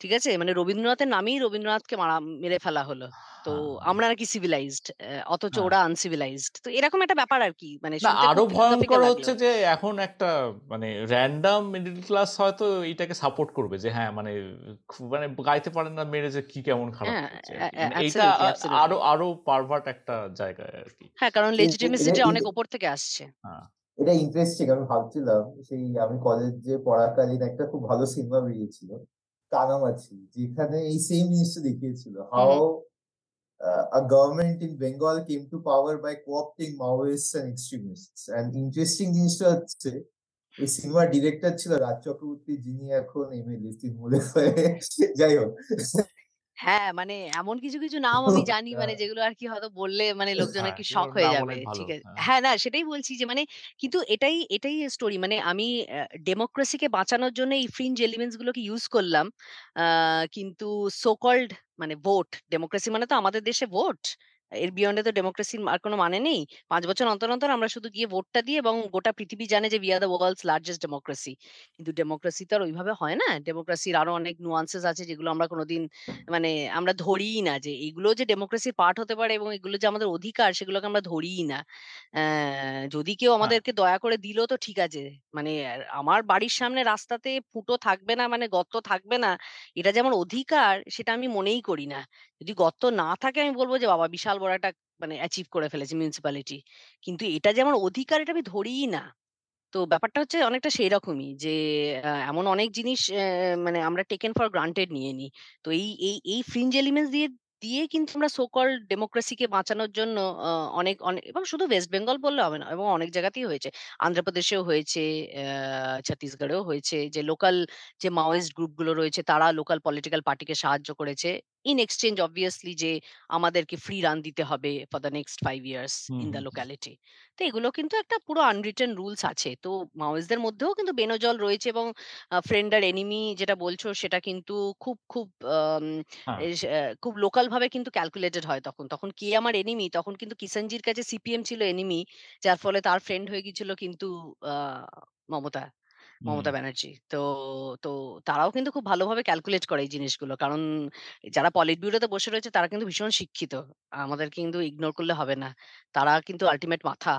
ঠিক আছে? মানে রবীন্দ্রনাথের নামেই রবীন্দ্রনাথকে মারা মেরে ফেলা হলো। তো হ্যাঁ, আমরা নাকি সিভিলাইজড অথচ হ্যাঁ। ওরা আনসিভিলাইজড। তো এরকম একটা ব্যাপার আরকি। মানে আরও খুব ফিলোসফিক্যাল ভয়ংকর লাগল। হচ্ছে যে এখন একটা মানে র‍্যান্ডম মিডল ক্লাস হয়তো এটাকে সাপোর্ট করবে যে হ্যাঁ, মানে মানে গাইতে পারে না মেরে যে কি কেমন খারাপ হ্যাঁ। অ্যা মানে। আরও আরও পারভার্ট একটা জায়গায় আরকি। হ্যাঁ, কারণ লেজিটিমেসিটা অনেক উপর থেকে আসছে। হ্যাঁ। এটা ইন্টারেস্টিং আমি ভাবছিলাম সেই আমি কলেজে পড়াকালীন একটা খুব ভালো সিনেমা বেরিয়েছিল। কানামাছি যেখানে এই সেম জিনিসটা দেখিয়েছিল। How uh, a government in Bengal came to power by co-opting Maoists and extremists. And interesting জিনিসটা হচ্ছে এই সিনেমার ডিরেক্টর ছিল রাজ চক্রবর্তী যিনি এখন এমএলএ তৃণমূলের হয়ে যাই হোক। হ্যাঁ, মানে এমন কিছু, কিছু নাম আমি জানি মানে যেগুলো আর কি হয়তো বললে মানে লোকজন আর কি শখ হয়ে যাবে। ঠিক আছে? হ্যাঁ। হ্যাঁ, না সেটাই বলছি যে মানে কিন্তু এটাই এটাই স্টোরি মানে আমি ডেমোক্রেসিকে বাঁচানোর জন্য এই ফ্রিঞ্জ এলিমেন্টস গুলোকে ইউজ করলাম। কিন্তু সোকল্ড মানে ভোট, ডেমোক্রেসি মানে তো আমাদের দেশে ভোট। এর বিয়ন্ডে তো ডেমোক্রেসির আর কোনো মানে নেই। পাঁচ বছর অন্তর, অন্তর আমরা শুধু গিয়ে ভোটটা দিই এবং গোটা পৃথিবী জানে যে are the world's largest democracy কিন্তু ডেমোক্রেসি তো আর ওইভাবে হয় না। ডেমোক্রেসির আরও অনেক nuances আছে যেগুলো আমরা কোনোদিন মানে আমরা ধরিই না যে এগুলো যে ডেমোক্রেসির পার্ট হতে পারে এবং এগুলো যে আমাদের অধিকার সেগুলোকে আমরা ধরিই না। যদি কেউ হ্যাঁ। আমাদেরকে দয়া করে দিল তো ঠিক আছে। মানে আমার বাড়ির সামনে রাস্তাতে ফুটো থাকবে না মানে গর্ত থাকবে না, এটা যে আমার অধিকার সেটা আমি মনেই করি না। যদি গর্ত না থাকে আমি বলব যে বাবা বিশাল বড় একটা মানে অ্যাচিভ করে ফেলেছে মিউনিসিপ্যালিটি। কিন্তু এটা যে আমার অধিকার এটা আমি ধরিই না। তো ব্যাপারটা হচ্ছে অনেকটা সেই রকমই যে এমন অনেক জিনিস মানে আমরা টেকেন ফর গ্রান্টেড নিয়ে নিই। তো এই এই এই ফ্রিঞ্জ এলিমেন্টস দিয়ে দিয়ে কিন্তু আমরা সো কল্ড ডেমোক্রেসিকে বাঁচানোর জন্য অনেক অনেক এবং শুধু ওয়েস্ট বেঙ্গল বললে হবে না এবং অনেক জায়গাতেই হয়েছে। আন্ধ্রপ্রদেশেও হয়েছে, ছত্তিশগড়েও হয়েছে যে লোকাল যে মাওয়েস্ট গ্রুপগুলো রয়েছে তারা লোকাল পলিটিক্যাল পার্টিকে সাহায্য করেছে। ইন এক্সচেঞ্জ অবভিয়াসলি যে আমাদেরকে ফ্রি রান দিতে হবে for the next 5 years in the. Locality. তো এগুলো কিন্তু একটা পুরো আনরিটেন রুলস আছে। তো মাওয়িস্টদের মধ্যেও কিন্তু বেনজল রয়েছে এবং ফ্রেন্ড আর এনিমি যেটা বলছো সেটা কিন্তু খুব, খুব হ্যাঁ। খুব লোকাল ভাবে কিন্তু ক্যালকুলেটেড হয় তখন। তখন কে আমার এনিমি তখন কিন্তু কিষাণজির কাছে সিপিএম ছিল এনিমি। যার ফলে তার ফ্রেন্ড হয়ে গিয়েছিল কিন্তু মমতা। মমতা ব্যানার্জি। তো তো তারাও কিন্তু খুব ভালোভাবে ক্যালকুলেট করে এই জিনিসগুলো। কারণ যারা পলিট ব্যুরোতে বসে রয়েছে তারা কিন্তু ভীষণ শিক্ষিত। আমাদের কিন্তু ইগনোর করলে হবে না। তারা কিন্তু আলটিমেট মাথা।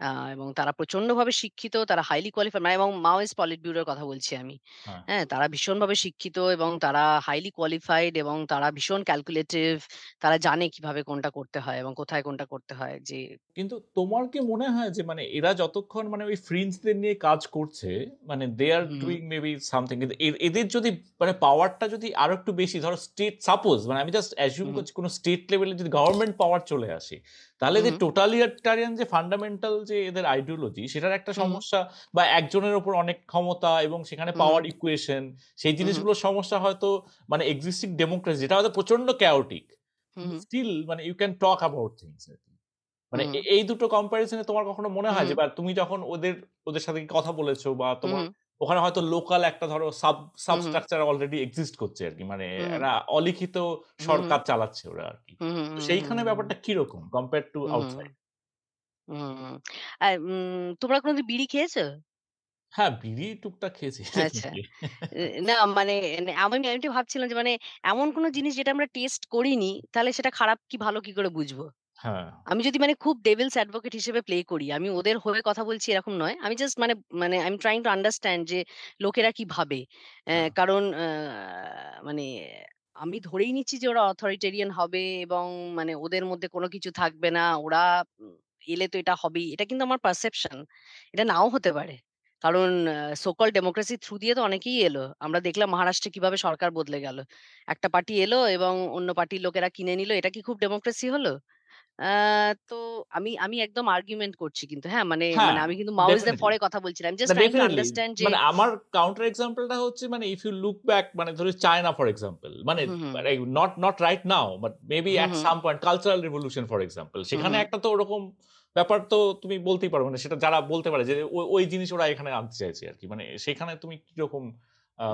আ এবং তারা প্রচন্ডভাবে শিক্ষিত, তারা হাইলি কোয়ালিফাইড মানে এবং মাওয়িস্ট পলিট ব্যুরোর কথা বলছি আমি। হ্যাঁ। হ্যাঁ? তারা ভীষণভাবে শিক্ষিত এবং তারা হাইলি কোয়ালিফাইড এবং তারা ভীষণ ক্যালকুলেটিভ। তারা জানে কীভাবে কোনটা করতে হয় এবং কোথায় কোনটা করতে হয় যে কিন্তু তোমার কি মনে হয় যে মানে এরা যতক্ষণ মানে ওই ফ্রিঞ্জদের নিয়ে কাজ করছে মানে they are hmm. Doing maybe something কিন্তু এ এদের যদি মানে পাওয়ারটা যদি আরও একটু বেশি ধরো স্টেট সাপোজ মানে আমি জাস্ট অ্যাজিউম হুম। করছি কোনো স্টেট লেভেলে যদি গভর্নমেন্ট পাওয়ার চলে আসে তাহলে যে। টোটালিটারিয়ান যে ফান্ডামেন্টাল যে এদের আইডিওলজি সেটার একটা। সমস্যা বা একজনের ওপর অনেক ক্ষমতা এবং সেখানে পাওয়ার ইকুয়েশন সেই। জিনিসগুলোর সমস্যা হয়তো মানে এক্সিস্টিং ডেমোক্রেসি যেটা হয়তো প্রচণ্ড হুম। স্টিল মানে you can talk about things মানে এই দুটো কম্পারিজনে তোমার কখনো মনে হয় যে। বা তুমি যখন ওদের ওদের সাথে কথা বলেছ বা তোমার। ওখানে হয়তো লোকাল একটা ধরো সাব। সাবস্ট্রাকচার অলরেডি এক্সিস্ট করছে আরকি। মানে হুম, হুম। একটা অলিখিত। সরকার চালাচ্ছে ওরা হুম, হুম, সেইখানে ব্যাপারটা কীরকম কম্পেয়ার টু। আউটসাইড? আর তোমরা কোনদিন বিড়ি খেয়েছো? হ্যাঁ, বিড়ি টুকটাক খেয়েছি আচ্ছা। না মানে আমি আমি ভাবছিলাম যে মানে এমন কোন জিনিস যেটা আমরা টেস্ট করিনি, তাহলে সেটা খারাপ কি ভালো কি করে বুঝব? হ্যাঁ। আমি যদি মানে খুব ডেভিলস অ্যাডভোকেট হিসেবে প্লে করি, আমি ওদের হয়ে কথা বলছি এরকম নয়। আমি জাস্ট মানে মানে I am trying to understand যে লোকেরা কি ভাবে। হ্যাঁ। কারণ আ মানে আমি ধরেই নিচ্ছি যে ওরা অথরিটেরিয়ান হবে এবং মানে ওদের মধ্যে কোনো কিছু থাকবে না। ওরা উম এলে তো এটা হবেই। এটা কিন্তু আমার পারসেপশন। এটা নাও হতে পারে। কারণ uh so called democracy through দিয়ে তো অনেকেই এলো। আমরা দেখলাম মহারাষ্ট্রে কীভাবে সরকার বদলে গেল। একটা পার্টি এলো এবং অন্য পার্টির লোকেরা কিনে নিল। এটা কি খুব ডেমোক্রেসি হলো? আ আ তো আমি আমি একদম আর্গুমেন্ট করছি কিন্তু হ্যাঁ? মানে হ্যাঁ, মানে আমি কিন্তু ডেফিনিটলি। পরে কথা বলছিলাম। Just trying to definitely. Understand যে মানে আমার কাউন্টার এক্সাম্পলটা হচ্ছে মানে ইফ ইউ লুক ব্যাক মানে ধরো চায়না ফর এক্সাম্পল মানে hmm, hmm. Not not right now but maybe hmm, at hmm. Some point cultural revolution for example hmm, সেখানে hmm. একটা তো ওরকম ব্যাপার তো তুমি বলতেই পারো মানে সেটা যারা বলতে পারে যে ওই ওই জিনিস ওরা এখানে আনতে চাইছে আরকি। মানে সেখানে তুমি কীরকম আ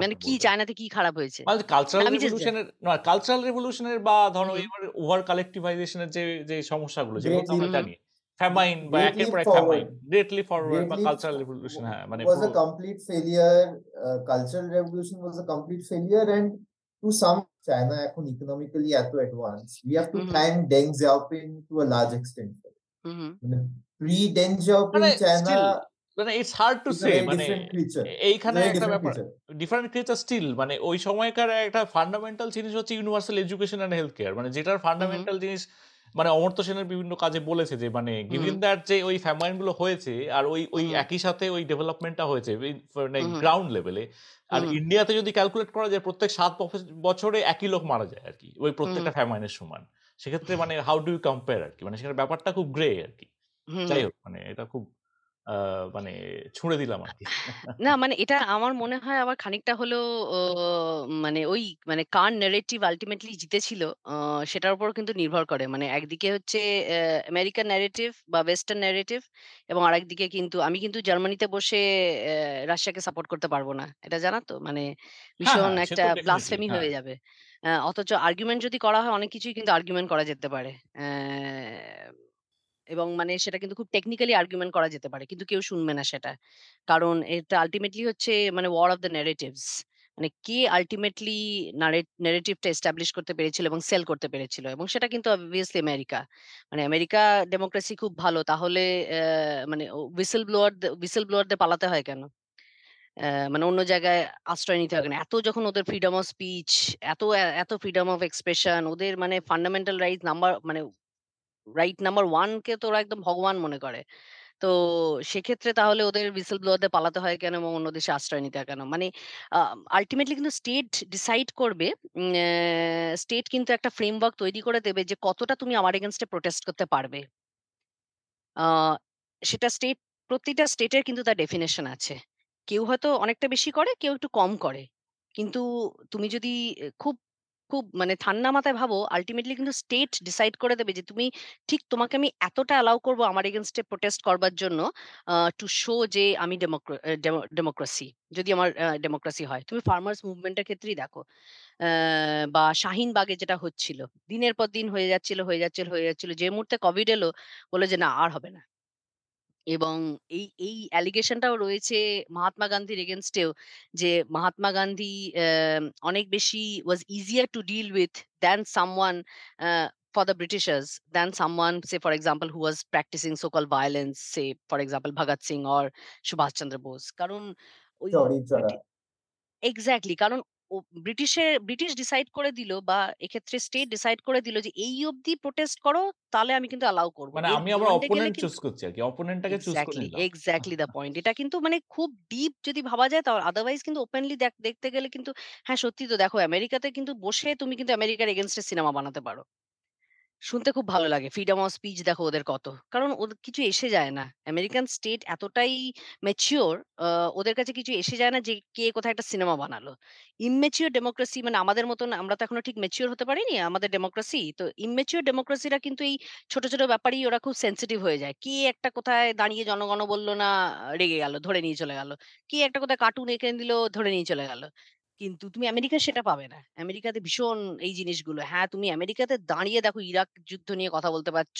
মানে কি? চায়নাতে কি খারাপ হয়েছে? মানে কালচারাল রিভলিউশন এর না কালচারাল রিভলিউশন এর বা ধরো। এবার ওভার কালেক্টিভাইজেশন এর যে যে সমস্যাগুলো যেগুলো আমরা। জানি। ফ্যামাইন বা একের পর এক. ফ্যামাইন, গ্রেটলি ফরওয়ার্ড বা কালচারাল রিভলিউশন হ্যাঁ, মানে পুরো a complete failure. Uh, cultural revolution was a complete failure, and to some, China এখন economically এত advanced. We have to hmm, hmm. thank Deng Xiaoping to a large extent. হুম, হুম। মানে Xiaoping মানে China still মানে it's hard to say মানে এইখানে একটা ব্যাপার different creature still মানে ওই সময়কার একটা ফান্ডামেন্টাল জিনিস হচ্ছে universal education and health care মানে যেটার। ফান্ডামেন্টাল জিনিস মানে অমর্ত্য সেনের বিভিন্ন কাজে বলেছে যে মানে হুম, গিভিন দ্যাট যে ওই ফ্যামাইনগুলো হয়েছে আর ওই ওই। একই সাথে ওই ডেভেলপমেন্টটা হয়েছে মানে। গ্রাউন্ড লেভেলে আর। ইন্ডিয়াতে যদি ক্যালকুলেট করা যায় প্রত্যেক সাত বছরে একই লোক মারা যায় আর কি ওই প্রত্যেকটা ফ্যামাইনের সমান। সেক্ষেত্রে মানে হাউ ডু ইউ কম্পেয়ার আর কি মানে সেখানে ব্যাপারটা খুব গ্রে আর কি যাই হোক মানে এটা খুব মানে ছুঁড়ে দিলাম আর কি না মানে এটা আমার মনে হয় আবার খানিকটা হলেও ও মানে ওই মানে কার ন্যারেটিভ আল্টিমেটলি জিতেছিল আ সেটার উপর কিন্তু নির্ভর করে। মানে একদিকে হচ্ছে অ্যা আমেরিকান ন্যারেটিভ বা ওয়েস্টার্ন ন্যারেটিভ এবং আরেকদিকে কিন্তু আমি কিন্তু জার্মানিতে বসে অ্যা রাশিয়াকে সাপোর্ট করতে পারব না। এটা জানা তো? মানে হ্যাঁ ভীষণ হ্যাঁ সে একটা তো ডেফিনেটলি ব্লাসফেমি হ্যাঁ হয়ে যাবে। অ্যা অথচ আর্গুমেন্ট যদি করা হয় অনেক কিছুই কিন্তু আর্গুমেন্ট করা যেতে পারে। অ্যা এবং মানে সেটা কিন্তু খুব টেকনিক্যালি আর্গুমেন্ট করা যেতে পারে। কিন্তু কেউ শুনবে না সেটা। কারণ এটা আল্টিমেটলি হচ্ছে মানে ওয়ার অফ দ্য ন্যারেটিভস। মানে কে আল্টিমেটলি নারে ন্যারেটিভটা এস্টাবলিশ করতে পেরেছিল এবং সেল করতে পেরেছিল এবং সেটা কিন্তু অবভিয়াসলি আমেরিকা। মানে আমেরিকা ডেমোক্রেসি খুব ভালো। তাহলে মানে হুইসল ব্লোয়ার হুইসল ব্লোয়ারদের পালাতে হয় কেন? মানে অন্য জায়গায় আশ্রয় নিতে হয় কেন? এত যখন ওদের ফ্রিডম অফ স্পিচ, এত এত ফ্রিডম অফ এক্সপ্রেশন ওদের মানে ফান্ডামেন্টাল রাইট নাম্বার মানে রাইট নাম্বার 1 কে তো ওরা একদম ভগবান মনে করে। তো সেক্ষেত্রে তাহলে ওদের হুইসল ব্লোয়ারদের পালাতে হয় কেন এবং অন্য দেশে আশ্রয় নিতে কেন? মানে আল্টিমেটলি কিন্তু স্টেট ডিসাইড করবে স্টেট কিন্তু একটা ফ্রেমওয়ার্ক তৈরি করে দেবে যে কতটা তুমি আমার এগেইনস্ট এ প্রোটেস্ট করতে পারবে। সেটা স্টেট প্রতিটা স্টেটের কিন্তু তার ডেফিনিশন আছে। কেউ হয়তো অনেকটা বেশি করে, কেউ একটু কম করে। কিন্তু তুমি যদি খুব, খুব মানে ঠান্ডা মাথায় ভাবো আল্টিমেটলি কিন্তু স্টেট ডিসাইড করে দেবে যে তুমি ঠিক তোমাকে আমি এতটা অ্যালাউ করব আমার এগেইনস্ট এ প্রোটেস্ট করবার জন্য টু শো যে আমি ডেমোক্র ডেমোক্রেসি যদি আমার ডেমোক্রেসি হয়। তুমি ফার্মার্স মুভমেন্টের ক্ষেত্রেই দেখো। বা শাহিনবাগে যেটা হচ্ছিল। দিনের পর দিন হয়ে যাচ্ছিল, হয়ে যাচ্ছিল, হয়ে যাচ্ছিল। যে মুহূর্তে কোভিড এলো বলে যে না আর হবে না। এবং এই, এই অ্যালিগেশনটাও রয়েছে মহাত্মা গান্ধীর এগেইনস্ট এও যে মহাত্মা গান্ধী অনেক বেশি was easier to deal with than someone uh, for the Britishers than someone say for example who was practicing so-called violence say for example Bhagat Singh or Subhash Chandra Bose কারণ exactly কারণ ও ব্রিটিশের British decide করে দিল বা এক্ষেত্রে state decide করে দিল যে এই অবধি প্রোটেস্ট করো তাহলে আমি কিন্তু অ্যালাউ করব। মানে আমি গেলে অপোনেন্ট চুজ করছি আর কি অপোনেন্টটাকে চুজ করে নিলাম এক্স্যাক্টলি দা পয়েন্ট। এটা কিন্তু মানে খুব ডিপ যদি ভাবা যায় তাহলে আদারওয়াইজ কিন্তু ওপেনলি দেখ দেখতে গেলে কিন্তু হ্যাঁ, সত্যি তো দেখো আমেরিকাতে কিন্তু বসে তুমি কিন্তু আমেরিকার এগেনস্টে সিনেমা বানাতে পারো। শুনতে খুব ভালো লাগে। ফ্রিডম অফ স্পিচ দেখো ওদের কত। কারণ ওদের কিছু এসে যায় না। আমেরিকান স্টেট এতটাই ম্যাচিউর আ ওদের কাছে কিছু এসে যায় না যে কে কোথায় একটা সিনেমা বানালো। ইম্যাচিউর ডেমোক্রেসি মানে আমাদের মতন আমরা তো এখনও ঠিক ম্যাচিউর হতে পারিনি আমাদের ডেমোক্রেসি। তো ইম্যাচিউর ডেমোক্রেসিরা কিন্তু এই ছোট, ছোট ব্যাপারেই ওরা খুব সেনসিটিভ হয়ে যায়। কে একটা কোথায় দাঁড়িয়ে জনগণ বলল না রেগে গেল, ধরে নিয়ে চলে গেল। কে একটা কোথায় কার্টুন এঁকে দিল ধরে নিয়ে চলে গেল। কিন্তু তুমি আমেরিকা সেটা পাবে না। আমেরিকাতে ভীষণ এই জিনিসগুলো। হ্যাঁ, তুমি আমেরিকাতে দাঁড়িয়ে দেখো ইরাক যুদ্ধ নিয়ে কথা বলতে পারছ,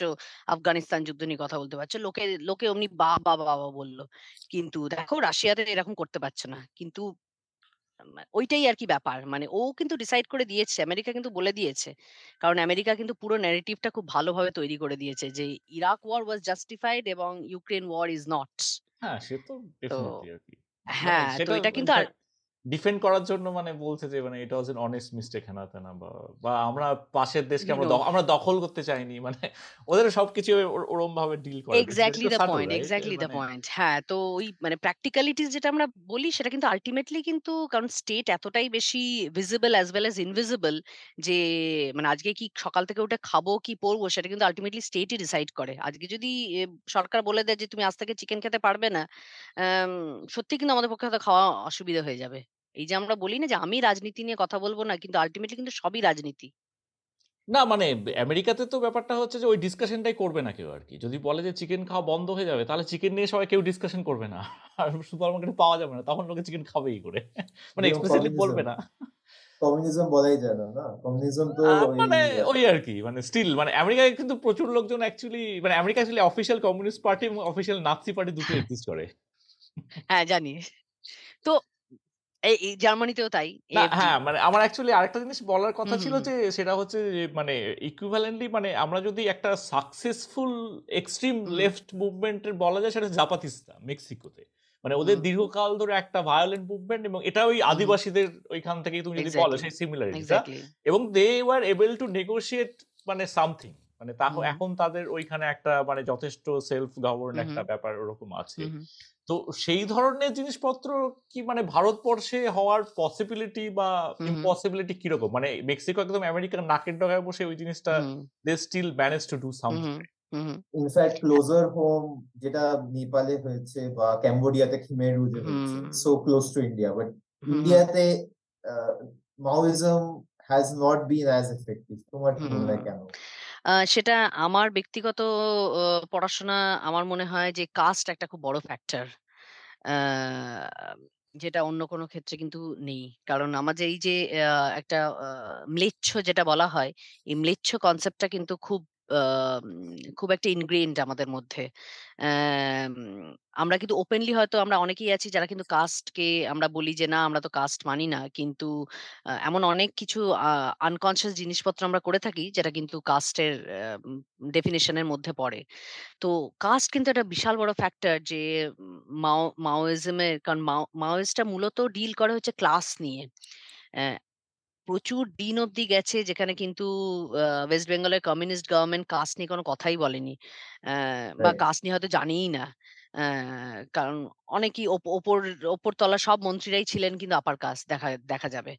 আফগানিস্তান যুদ্ধ নিয়ে কথা বলতে পারছ। লোকে লোকে অমনি! বাহ! বাহ! বলল। কিন্তু দেখো রাশিয়াতে এরকম করতে পারছে না। কিন্তু ওইটাই আরকি ব্যাপার। মানে ও কিন্তু ডিসাইড করে দিয়েছে। আমেরিকা কিন্তু বলে দিয়েছে। কারণ আমেরিকা কিন্তু পুরো ন্যারেটিভটা খুব ভালোভাবে তৈরি করে দিয়েছে যে ইরাক ওয়ার ওয়াজ জাস্টিফাইড এবং ইউক্রেন ওয়ার ইজ নট। হ্যাঁ সে তো আর কি মানে হ্যাঁ, তো এটা কিন্তু আর ডিফেন্ড করার জন্য মানে বলছে যে মানে এটা ওয়াজ এন অনেস্ট মিস্টেক হেনা তেনা বা আমরা পাশের দেশকে আমরা আমরা দখল করতে চাইনি। মানে ওদের সবকিছু ওর ওরম ভাবে ডিল করে। তো the point, right? Uh the point. হ্যাঁ, তো ওই মানে প্র্যাকটিক্যালিটিস যেটা আমরা বলি সেটা কিন্তু আল্টিমেটলি কিন্তু কারণ স্টেট এতটাই বেশি visible as well as invisible যে মানে আজকে কি সকাল থেকে উঠে খাব কি পরবো সেটা কিন্তু আল্টিমেটলি স্টেটই ডিসাইড করে। আজকে যদি সরকার বলে দেয় যে তুমি আজ থেকে চিকেন খেতে পারবে না, আম সত্যিই কিন্তু আমাদের পক্ষে হয়তো খাওয়া অসুবিধা হয়ে যাবে। এই যে আমরা বলি না যে আমি রাজনীতি নিয়ে কথা বলব না কিন্তু আল্টিমেটলি কিন্তু সবই রাজনীতি। না মানে আমেরিকাতে তো ব্যাপারটা হচ্ছে যে ওই ডিসকাশনটাই করবে না কেউ আর কি যদি বলে যে চিকেন খাওয়া বন্ধ হয়ে যাবে তাহলে চিকেন নিয়ে সবাই কেউ ডিসকাশন করবে না। আর সুপারমার্কেটে পাওয়া যাবে না। তখন লোকে চিকেন খাবেই কি করে? মানে এক্সপ্লিসিটলি বলবে না। কমিউনিজম বলাই যায় না, না? কমিউনিজম তো ওই মানে ওই আরকি। মানে স্টিল মানে আমেরিকায় কিন্তু প্রচুর লোকজন অ্যাকচুয়ালি মানে America actually official communist party এবং অফিসিয়াল নাৎসি পার্টি দুটোই এক্সিস্ট করে। হ্যাঁ, জানি। তো এই জার্মানিতেও তাই। হ্যাঁ, মানে আমার অ্যাকচুয়ালি আরেকটা জিনিস বলার কথা ছিল। যে সেটা হচ্ছে মানে ইকুইভ্যালেন্টলি মানে আমরা যদি একটা সাকসেসফুল এক্সট্রিম লেফট মুভমেন্টের বলা যায় সেটা জাপাতিস্তা মেক্সিকোতে। মানে ওদের দীর্ঘকাল ধরে একটা ভায়োলেন্ট মুভমেন্ট এবং এটা ওই। আদিবাসীদের ওইখান থেকেই তুমি যদি বলো সেই সিমিলারিটিটা এবং they were able to negotiate মানে সামথিং। মানে হুম। এখন তাদের ওইখানে একটা মানে যথেষ্ট সেলফ গভর্ন একটা ব্যাপার ওরকম আছে। তো সেই ধরনের জিনিসপত্র কি মানে ভারতবর্ষে হওয়ার পসিবিলিটি বা। ইম্পসিবিলিটি কীরকম? মানে মেক্সিকো একদম আমেরিকার নাকের ডগায় বসে ওই জিনিসটা they still manage to do something. In fact closer home যেটা নেপালে হয়েছে বা ক্যাম্বোডিয়াতে খিমেরুজে হয়েছে so close to India but. ইন্ডিয়াতে Maoism has not been as effective তোমার কি মনে হয় কেন সেটা আমার ব্যক্তিগত পড়াশোনা আমার মনে হয় যে কাস্ট একটা খুব বড় ফ্যাক্টর। যেটা অন্য কোনো ক্ষেত্রে কিন্তু নেই। কারণ আমাদের এই যে একটা ম্লেচ্ছ যেটা বলা হয়, এই ম্লেচ্ছ কনসেপ্টটা কিন্তু খুব খুব একটা ইনগ্রেইনড আমাদের মধ্যে। আমরা কিন্তু ওপেনলি হয়তো আমরা অনেকেই আছি যারা কিন্তু কাস্টকে আমরা বলি যে, "না আমরা তো কাস্ট মানি না।" কিন্তু এমন অনেক কিছু আনকনসিয়াস জিনিসপত্র আমরা করে থাকি যেটা কিন্তু কাস্টের আ ডেফিনিশন এর মধ্যে পড়ে। তো কাস্ট কিন্তু একটা বিশাল বড় ফ্যাক্টর যে মাও মাওইজম এর কারণ মাও মাওইস্টরা মূলত ডিল করে হচ্ছে ক্লাস নিয়ে। প্রচুর দিন অবধি গেছে যেখানে কিন্তু ওয়েস্ট বেঙ্গলের কমিউনিস্ট গভর্নমেন্ট কাস্ট নিয়ে কোনো কথাই বলেনি। বা কাস্ট নিয়ে হয়তো জানেই না। কারণ অনেকেই ওপ ওপর তলা সব মন্ত্রীরাই ছিলেন কিন্তু আপার কাস্ট দেখা দেখা যাবে।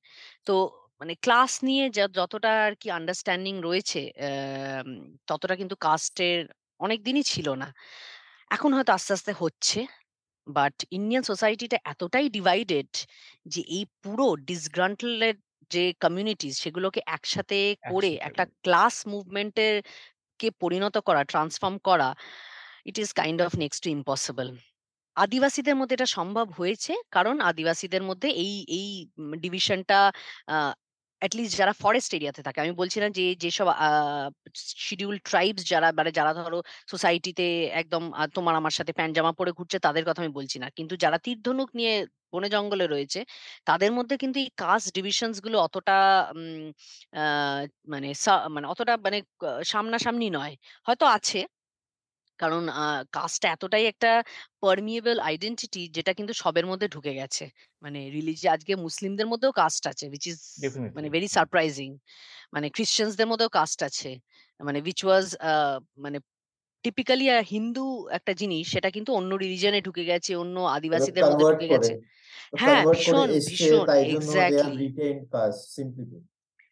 তো মানে ক্লাস নিয়ে যা যতটা আরকি আন্ডারস্ট্যান্ডিং রয়েছে ততটা কিন্তু কাস্টের অনেকদিনই ছিল না। এখন হয়তো আস্তে, আস্তে হচ্ছে। বাট ইন্ডিয়ান সোসাইটিটা এতটাই ডিভাইডেড যে এই পুরো এর যে কমিউনিটিস সেগুলোকে একসাথে করে একসাথে একটা ক্লাস মুভমেন্ট এর কে পরিণত করা, ট্রান্সফর্ম করা, it is kind of next to impossible. আদিবাসীদের মধ্যে এটা সম্ভব হয়েছে। কারণ আদিবাসীদের মধ্যে এই এই ডিভিশনটা আ এট লিস্ট যারা ফরেস্ট এরিয়াতে থাকে। আমি বলছি না যে, যেসব, আ শিডিউলড ট্রাইবস যারা মানে যারা ধরো সোসাইটিতে একদম তোমার আমার সাথে প্যান্ট জামা পরে ঘুরছে, তাদের কথা আমি বলছি না। কিন্তু যারা তীর ধনুক নিয়ে বনে জঙ্গলে রয়েছে, তাদের মধ্যে কিন্তু এই কাস্ট ডিভিশনসগুলো অতটা মানে মানে অতটা মানে সামনাসামনি নয়। হয়তো আছে। কারণ আ কাস্টটা এতটাই একটা পারমিয়েবল আইডেন্টিটি যেটা কিন্তু সবের মধ্যে ঢুকে গেছে। মানে রিলিজি আজকে মুসলিমদের মধ্যেও কাস্ট আছে which is মানে ভেরি সারপ্রাইজিং। মানে খ্রিশ্চানসদের মধ্যেও কাস্ট আছে। মানে was আ মানে টিপিক্যালি হিন্দু একটা জিনিস সেটা কিন্তু অন্য রিলিজনে ঢুকে গেছে, অন্য আদিবাসীদের মধ্যে ঢুকে গেছে। হ্যাঁ, ভীষণ, ভীষণ কাস্ট পুট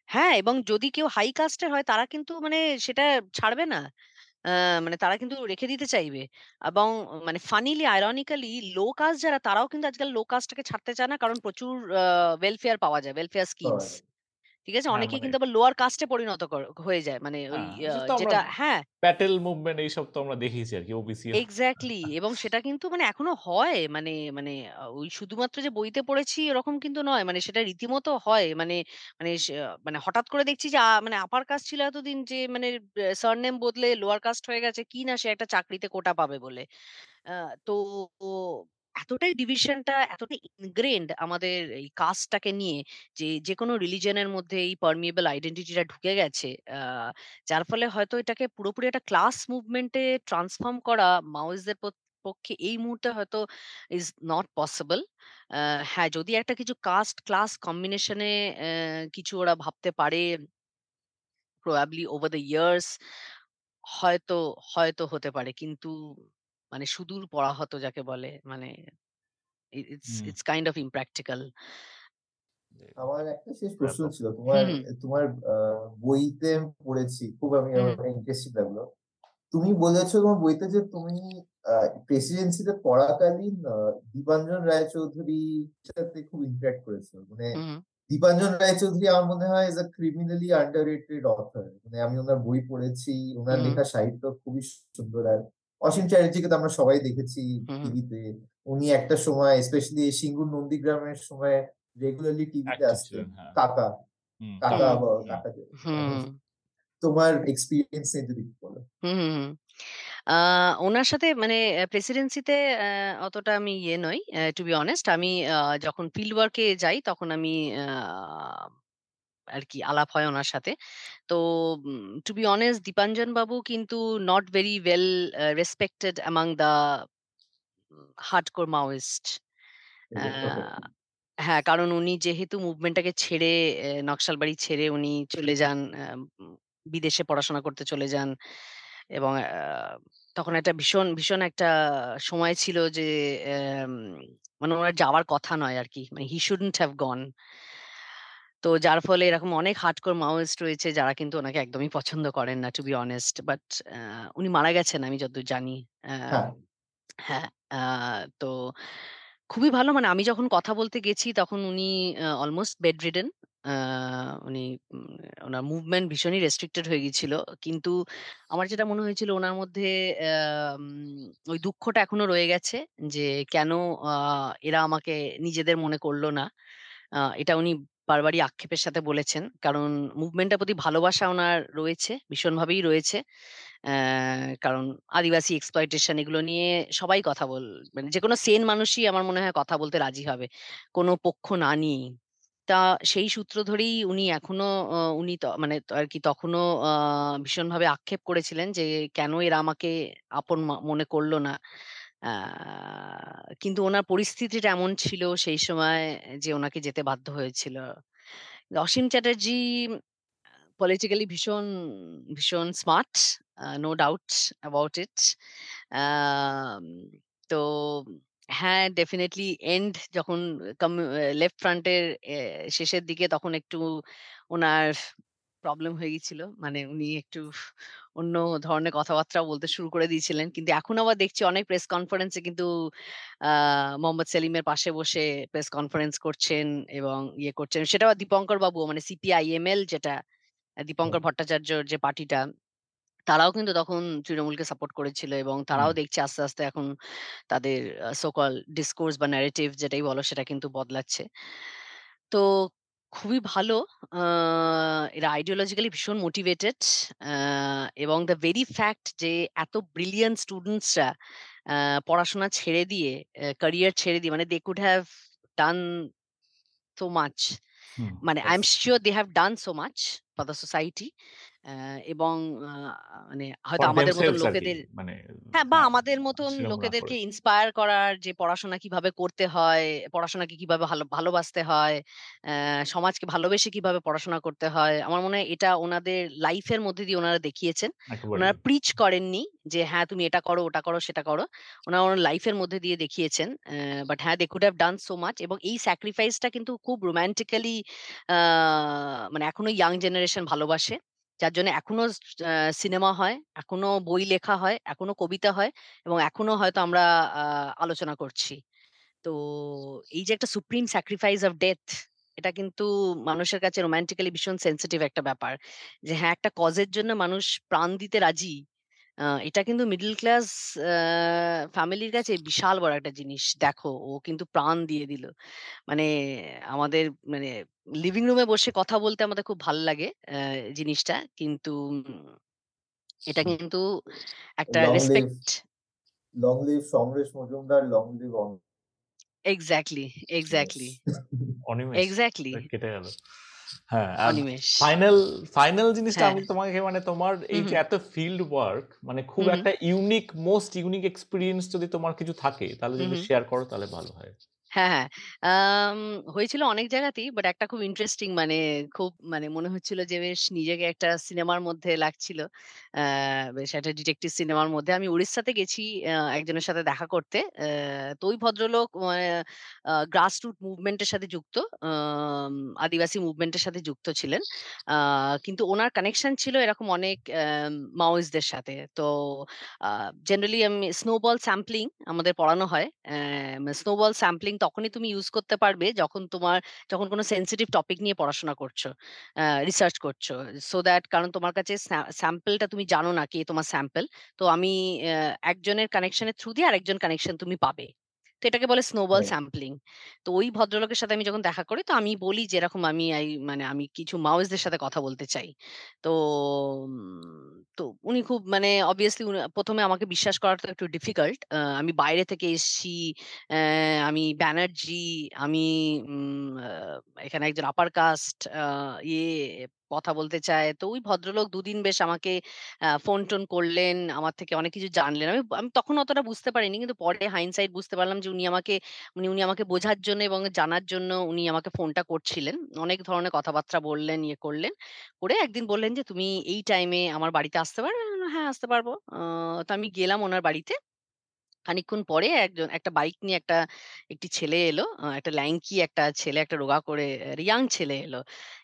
হ্যাঁ, এবং যদি কেউ হাই কাস্ট এর হয় তারা কিন্তু মানে সেটা ছাড়বে না। আ মানে তারা কিন্তু রেখে দিতে চাইবে। এবং মানে ফানিলি আইরনিক্যালি লো কাস্ট যারা তারাও কিন্তু আজকাল লো কাস্টটাকে ছাড়তে চায় না। কারণ প্রচুর ওয়েলফেয়ার পাওয়া যায়, ওয়েলফেয়ার স্কিমস। ঠিক আছে? অনেকে মানে কিন্তু আবার লোয়ার কাস্টে পরিণত হয়ে যায়। মানে ওই হ্যাঁ, যেটা হ্যাঁ। প্যাটেল মুভমেন্ট এইসব তো আমরা দেখেইছি আরকি ওবিসি এক্সাক্টলি এবং সেটা কিন্তু মানে এখনও হয়। মানে মানে ওই শুধুমাত্র যে বইতে পড়েছি এরকম কিন্তু নয়। মানে সেটা রীতিমতো হয়। মানে মানে মানে হঠাৎ করে দেখছি যে মানে আপার কাস্ট ছিল এতদিন যে মানে সারনেম বদলে লোয়ার কাস্ট হয়ে গেছে। কি না সে একটা চাকরিতে কোটা পাবে বলে। তো এতটাই ডিভিশনটা এতটাই ইনগ্রেন্ড আমাদের এই কাস্টটাকে নিয়ে যে, যেকোনো রিলিজিয়ন এর মধ্যে এই পারমিয়েবল আইডেন্টিটিটা ঢুকে গেছে। আ যার ফলে হয়তো এটাকে পুরোপুরি একটা ক্লাস মুভমেন্টে ট্রান্সফর্ম করা পত পক্ষে এই মুহূর্তে হয়তো ইজ নট পসিবল। হ্যাঁ, যদি একটা কিছু কাস্ট ক্লাস কম্বিনেশনে কিছু ওরা ভাবতে পারে প্রবাবলি ওভার দ্য ইয়ার্স হয়তো, হয়তো হতে পারে। কিন্তু মানে সুদূর পরাহত যাকে বলে মানে it's it's kind of impractical. আমার একটা শেষ প্রশ্ন ছিল। তোমার। তোমার বইতে পড়েছি। খুব আমি আমার ইন্টারেস্টিং লাগল। তুমি বলেছ তোমার বইতে যে তুমি প্রেসিডেন্সিতে পড়াকালীন দীপাঞ্জন রায়চৌধুরীর সাথে খুব ইন্টারেক্ট করেছ। মানে। দীপাঞ্জন রায়চৌধুরী আমার মনে হয় is a criminally underrated author. মানে আমি ওনার বই পড়েছি। হুম। লেখা সাহিত্য খুবই সুন্দর। আর অসীম চ্যাটার্জিকে তো আমরা সবাই দেখেছি। টিভিতে। উনি একটা সময় স্পেশালি সিঙ্গুর নন্দীগ্রামের সময় রেগুলারলি টিভিতে আসতেন। হ্যাঁ। কাকা, কাকা হুম। কাকা। তোমার এক্সপিরিয়েন্স নিয়ে যদি বলো। হুম। সাথে মানে প্রেসিডেন্সিতে অতটা আমি ইয়ে নই। টু বি অনেস্ট আমি যখন ফিল্ড ওয়ার্ক যাই তখন আমি আ আরকি আলাপ হয় ওনার সাথে। তো টু বি অনেস্ট দীপাঞ্জন বাবু কিন্তু not very well respected among the hardcore Maoist. আ এটা হ্যাঁ, কারণ উনি যেহেতু মুভমেন্টটাকে ছেড়ে নকশালবাড়ি ছেড়ে উনি চলে যান বিদেশে পড়াশোনা করতে চলে যান এবং তখন একটা ভীষণ, ভীষণ একটা সময় ছিল যে মানে ওনার যাওয়ার কথা নয় আর কি মানে হি শুডন্ট হ্যাভ গন। তো যার ফলে এরকম অনেক হার্ডকোর মাওয়িস্ট রয়েছে যারা কিন্তু ওনাকে একদমই পছন্দ করেন না টু বি অনেস্ট। বাট উনি মারা গেছেন আমি যতদূর জানি। হ্যাঁ। হ্যাঁ, তো খুবই ভালো মানে আমি যখন কথা বলতে গেছি তখন উনি অলমোস্ট বেড রিডেন। উনি ওনার মুভমেন্ট ভীষণই রেস্ট্রিক্টেড হয়ে গিয়েছিল। কিন্তু আমার যেটা মনে হয়েছিল ওনার মধ্যে ওই দুঃখটা এখনও রয়ে গেছে যে কেন এরা আমাকে নিজেদের মনে করল না। এটা উনি বারবারই আক্ষেপের সাথে বলেছেন। কারণ মুভমেন্টটার প্রতি ভালোবাসা ওনার রয়েছে, ভীষণভাবেই রয়েছে। কারণ আদিবাসী এক্সপ্লয়টেশন এগুলো নিয়ে সবাই কথা বল মানে যেকোনো সেন মানুষই আমার মনে হয় কথা বলতে রাজি হবে। কোনো পক্ষ না নিয়েই। তা সেই সূত্র ধরেই উনি এখনও উনি মানে আরকি তখনো আ ভীষণভাবে আক্ষেপ করেছিলেন যে, "কেন এরা আমাকে আপন মনে করল না?" কিন্তু ওনার পরিস্থিতিটা এমন ছিল সেই সময় যে ওনাকে যেতে বাধ্য হয়েছিল। অসীম চ্যাটার্জি পলিটিক্যালি ভীষণ, ভীষণ smart. No doubt about it. তো হ্যাঁ, ডেফিনিটলি এন্ড যখন কাম লেফট ফ্রন্ট এর এ শেষের দিকে তখন একটু উনার প্রবলেম হয়ে গিয়েছিল। মানে উনি একটু অন্য ধরনের কথাবার্তা বলতে শুরু করে দিয়েছিলেন। কিন্তু এখন আবার দেখছি অনেক প্রেস কনফারেন্স কিন্তু মোহাম্মদ সেলিমের পাশে বসে প্রেস কনফারেন্স করছেন এবং ইয়ে করছেন। সেটাও দীপঙ্কর বাবু মানে সিপিআইএমএল যেটা দীপঙ্কর ভট্টাচার্যর যে পার্টিটা, তারাও কিন্তু তখন তৃণমূলকে সাপোর্ট করেছিল এবং তারাও দেখছে আস্তে, আস্তে এখন তাদের আ সো কল ডিসকোর্স বা ন্যারেটিভ যেটাই বলো সেটা কিন্তু বদলাচ্ছে। তো খুবই ভালো। আ এরা আইডিওলজিক্যালি ভীষণ মোটিভেটেড আ এবং দ্য ভেরি ফ্যাক্ট যে এত ব্রিলিয়ান্ট স্টুডেন্টসরা আ পড়াশোনা ছেড়ে দিয়ে ক্যারিয়ার ছেড়ে দিয়ে মানে they could have done so much. Hmm, মানে I am sure they have done so much for the society. এবং আ মানে হয়তো ফর আমাদের মতন আরকি। লোকেদের মানে হ্যাঁ, বা হ্যাঁ, আমাদের মতন সেরকম না লোকেদেরকে ইন্সপায়ার করার যে পড়াশোনা কীভাবে করতে হয়, পড়াশোনাকে কীভাবে ভালো ভালোবাসতে হয়, সমাজকে ভালোবেসে কীভাবে পড়াশোনা করতে হয়। আমার মনে হয় এটা ওনাদের লাইফের মধ্যে দিয়ে ওনারা দেখিয়েছেন। একেবারেই। উনারা প্রিচ করেননি যে হ্যাঁ, তুমি এটা করো, ওটা করো, সেটা করো। উনারা ওনার লাইফের মধ্যে দিয়ে দেখিয়েছেন। বাট হ্যাঁ, they could have done so much এবং এই স্যাক্রিফাইস টা কিন্তু খুব রোমান্টিক্যালি আ মানে এখনও ইয়াং জেনারেশন ভালোবাসে। যার জন্য এখনও সিনেমা হয়, এখনও বই লেখা হয়, এখনও কবিতা হয় এবং এখনও হয়তো আমরা আলোচনা করছি। তো এই যে একটা সুপ্রিম স্যাক্রিফাইস অফ ডেথ এটা কিন্তু মানুষের কাছে রোমান্টিক্যালি ভীষণ সেন্সিটিভ একটা ব্যাপার। যে হ্যাঁ, একটা কজের জন্য মানুষ প্রাণ দিতে রাজি। আ এটা কিন্তু মিডল ক্লাস আ ফ্যামিলির কাছে বিশাল বড় একটা জিনিস। দেখো ও কিন্তু প্রাণ দিয়ে দিল। মানে আমাদের মানে লিভিং রুমে বসে কথা বলতে আমাদের খুব ভালো লাগে জিনিসটা। কিন্তু এটা কিন্তু একটা long live respect long live Samaresh Majumdar, long live on exactly, exactly, Animesh exactly. কেটে গেল। হ্যাঁ ফাইনাল ফাইনাল জিনিসটা হ্যাঁ। আমি তোমাকে মানে তোমার এই যে এত ফিল্ড ওয়ার্ক মানে খুব একটা ইউনিক মোস্ট ইউনিক এক্সপিরিয়েন্স যদি তোমার কিছু থাকে তাহলে যদি শেয়ার করো তাহলে ভালো হয়। হ্যাঁ, হ্যাঁ। হয়েছিল অনেক জায়গাতেই। বাট একটা খুব ইন্টারেস্টিং মানে খুব মানে মনে হচ্ছিল যে বেশ নিজেকে একটা সিনেমার মধ্যে লাগছিল। বেশ একটা ডিটেকটিভ সিনেমার মধ্যে। আমি উড়িষ্যাতে গেছি একজনের সাথে দেখা করতে। তো ওই ভদ্রলোক মানে আ গ্রাসরুট মুভমেন্ট এর সাথে যুক্ত। আদিবাসী মুভমেন্ট এর সাথে যুক্ত ছিলেন। কিন্তু উনার কানেকশন ছিল এরকম অনেক মাওয়িস্টদের সাথে। তো জেনারেলি আমি স্নোবল স্যাম্পলিং আমাদের পড়ানো হয়। স্নোবল স্যাম্পলিং তখনই তুমি ইউজ করতে পারবে যখন তোমার, যখন কোনো সেন্সিটিভ টপিক নিয়ে পড়াশোনা করছ। রিসার্চ করছ। সো দ্যাট কারণ তোমার কাছে স্যাম্পেলটা তুমি জানো না কে তোমার স্যাম্পল। তো আমি একজনের কানেকশনের থ্রু দিয়ে আরেকজন কানেকশন তুমি পাবে। তো এটাকে বলে স্নোবল. স্যাম্পলিং। তো ওই ভদ্রলোকের সাথে আমি যখন দেখা করি তো আমি বলি যে এরকম আমি মানে আমি কিছু মাওয়িস্টদের সাথে কথা বলতে চাই। তো তো উনি খুব মানে অবভিয়াসলি ১ম আমাকে বিশ্বাস করাটা একটু ডিফিকাল্ট। আমি বাইরে থেকে এসছি। আমি ব্যানার্জি, আমি এখানে একজন আপার কাস্ট ইয়ে কথা বলতে চায়। তো ওই ভদ্রলোক দুদিন বেশ আমাকে ফোন-টোন করলেন। আমার থেকে অনেক কিছু জানলেন। আমি আমি তখন অতটা বুঝতে পারিনি। কিন্তু পরে হাইন্ডসাইট বুঝতে পারলাম যে উনি আমাকে উনি উনি আমাকে বোঝার জন্য এবং জানার জন্য উনি আমাকে ফোনটা করছিলেন। অনেক ধরনের কথাবার্তা বললেন, ইয়ে করলেন। করে একদিন বললেন যে, "তুমি এই টাইমে আমার বাড়িতে আসতে পারবে?" "হ্যাঁ, আসতে পারব।" তো আমি গেলাম ওনার বাড়িতে। খানিকক্ষণ পরে একজন একটা বাইক নিয়ে একটা একটি ছেলে এলো। একটা ল্যাংকি একটা ছেলে, একটা রোগা করে ইয়াং ছেলে এলো।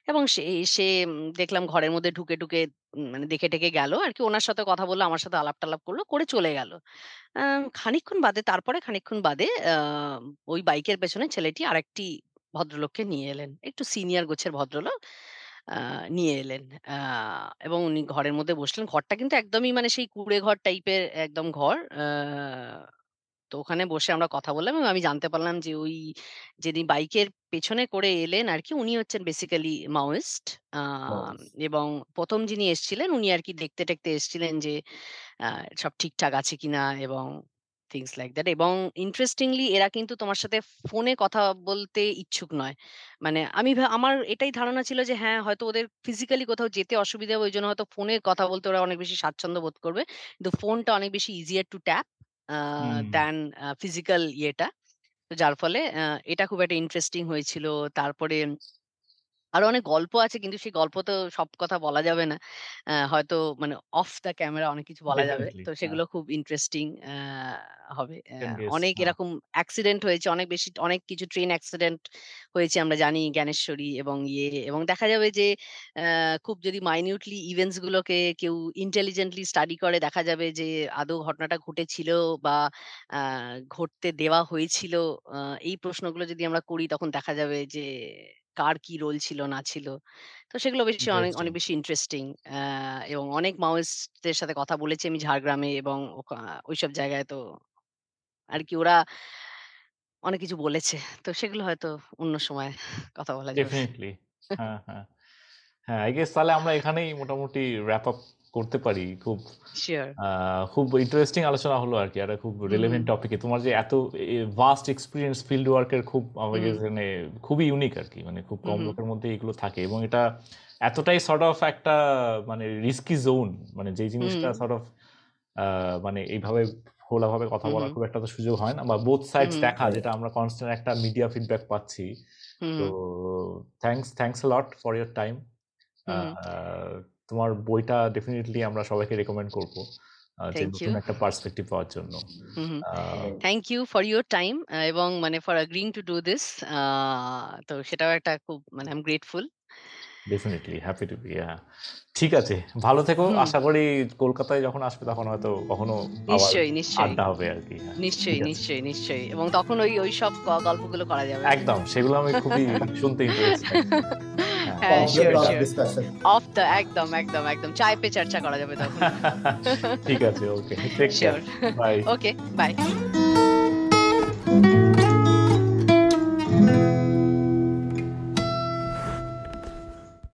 এবং সে এসে দেখলাম ঘরের মধ্যে ঢুকে, ঢুকে মানে দেখে-টেখে গেল আর কি ওনার সাথে কথা বলল, আমার সাথে আলাপ-টালাপ করল করে চলে গেল। খানিকক্ষণ বাদে তারপরে খানিকক্ষণ বাদে ওই বাইকের পেছনে ছেলেটি আরেকটি ভদ্রলোককে নিয়ে এলেন। একটু সিনিয়র গোছের ভদ্রলোক আ নিয়ে এলেন। আ এবং উনি ঘরের মধ্যে বসলেন। ঘরটা কিন্তু একদমই মানে সেই কুঁড়ে ঘর টাইপের একদম ঘর। আ তো ওখানে বসে আমরা কথা বললাম এবং আমি জানতে পারলাম যে ওই যিনি বাইকের পেছনে করে এলেন আরকি উনি হচ্ছেন বেসিক্যালি মাওয়িস্ট। আ. এবং ১ম যিনি এসছিলেন উনি আরকি দেখতে-টেকতে এসছিলেন যে আ সব ঠিকঠাক আছে কিনা এবং থিংস লাইক দ্যাট এবং ইন্টারেস্টিংলি এরা কিন্তু তোমার সাথে ফোনে কথা বলতে ইচ্ছুক নয়। মানে আমি আমার এটাই ধারণা ছিল যে হ্যাঁ, হয়তো ওদের ফিজিক্যালি কোথাও যেতে অসুবিধা হবে ওইজন্য হয়তো ফোনে কথা বলতে ওরা অনেক বেশি স্বাচ্ছন্দ্য বোধ করবে। কিন্তু ফোনটা অনেক বেশি easier to tap. Than physical ইয়েটা। তো যার ফলে এটা খুব একটা ইন্টারেস্টিং হয়েছিল। তারপরে আরও অনেক গল্প আছে কিন্তু সেই গল্প তো সব কথা বলা যাবে না। হয়তো মানে অফ দ্য ক্যামেরা অনেক কিছু বলা যাবে। তো হ্যাঁ। সেগুলো খুব ইন্টারেস্টিং হবে। অনেক হ্যাঁ। এরকম অ্যাক্সিডেন্ট হয়েছে। অনেক বেশি অনেক কিছু ট্রেন অ্যাক্সিডেন্ট হয়েছে আমরা জানি জ্ঞানেশ্বরী এবং ইয়ে এবং দেখা যাবে যে খুব যদি মাইনিউটলি ইভেন্টস গুলোকে কেউ ইন্টেলিজেন্টলি স্টাডি করে দেখা যাবে যে আদৌ ঘটনাটা ঘটেছিল বা ঘটতে দেওয়া হয়েছিল। এই প্রশ্নগুলো যদি আমরা করি তখন দেখা যাবে যে কার কি রোল ছিল না ছিল। তো সেগুলো বেশি অনেক ইন্টারেস্টিং। অনেক বেশি ইন্টারেস্টিং। এবং অনেক মাওয়িস্টদের সাথে কথা বলেছি আমি ঝাড়গ্রামে এবং ওকা ওইসব জায়গায় তো আর কি ওরা অনেক কিছু বলেছে। তো সেগুলো হয়তো অন্য সময় কথা বলা যাবে। ডেফিনেটলি হ্যাঁ, হ্যাঁ। হ্যাঁ, আই গেস তাহলে আমরা এখানেই মোটামুটি র‍্যাপ আপ করতে পারি। খুব খুব ইন্টারেস্টিং আলোচনা হলো আরকি। আর খুব রিলেভেন্ট। টপিকে তোমার যে এত ভাস্ট এক্সপিরিয়েন্স ফিল্ড ওয়ার্ক এর খুব হুম, মানে খুবই ইউনিক আর কি মানে খুব কম লোকের মধ্যে এগুলো থাকে এবং এটা এতটাই সর্ট অফ একটা মানে রিস্কি জোন মানে যেই জিনিসটা। সর্ট অফ মানে এইভাবে খোলাভাবে কথা বলার খুব একটা তো সুযোগ হয় না বা বোথ সাইডস দেখা যেটা আমরা কনস্ট্যান্ট একটা মিডিয়া ফিডব্যাক পাচ্ছি। তো thanks a lot for your time. তোমার বইটা ডেফিনেটলি আমরা সবাইকে রেকমেন্ড করব। যে। নতুন একটা পার্সপেক্টিভ পাওয়ার জন্য। Thank you for your time এবং মানে for agreeing to do this. তো সেটাও একটা খুব মানে I am grateful. Definitely happy to be হ্যাঁ। ঠিক আছে। ভালো থেকো। আশা করি কলকাতায় যখন আসবে তখন হয়তো কখনো নিশ্চয়ই, নিশ্চয়ই। আড্ডা হবে আর কি নিশ্চয়ই, নিশ্চয়ই, নিশ্চয়ই। এবং তখন ওই ওই সব গল্পগুলো করা যাবে। একদম। সেগুলো আমি খুবই শুনতে ইন্টারেস্টেড। হ্যাঁ. অফ দ্য একদম, একদম, একদম। চায় পে চর্চা করা যাবে তখন। ঠিক আছে। Okay. Take care. Bye. Okay, bye.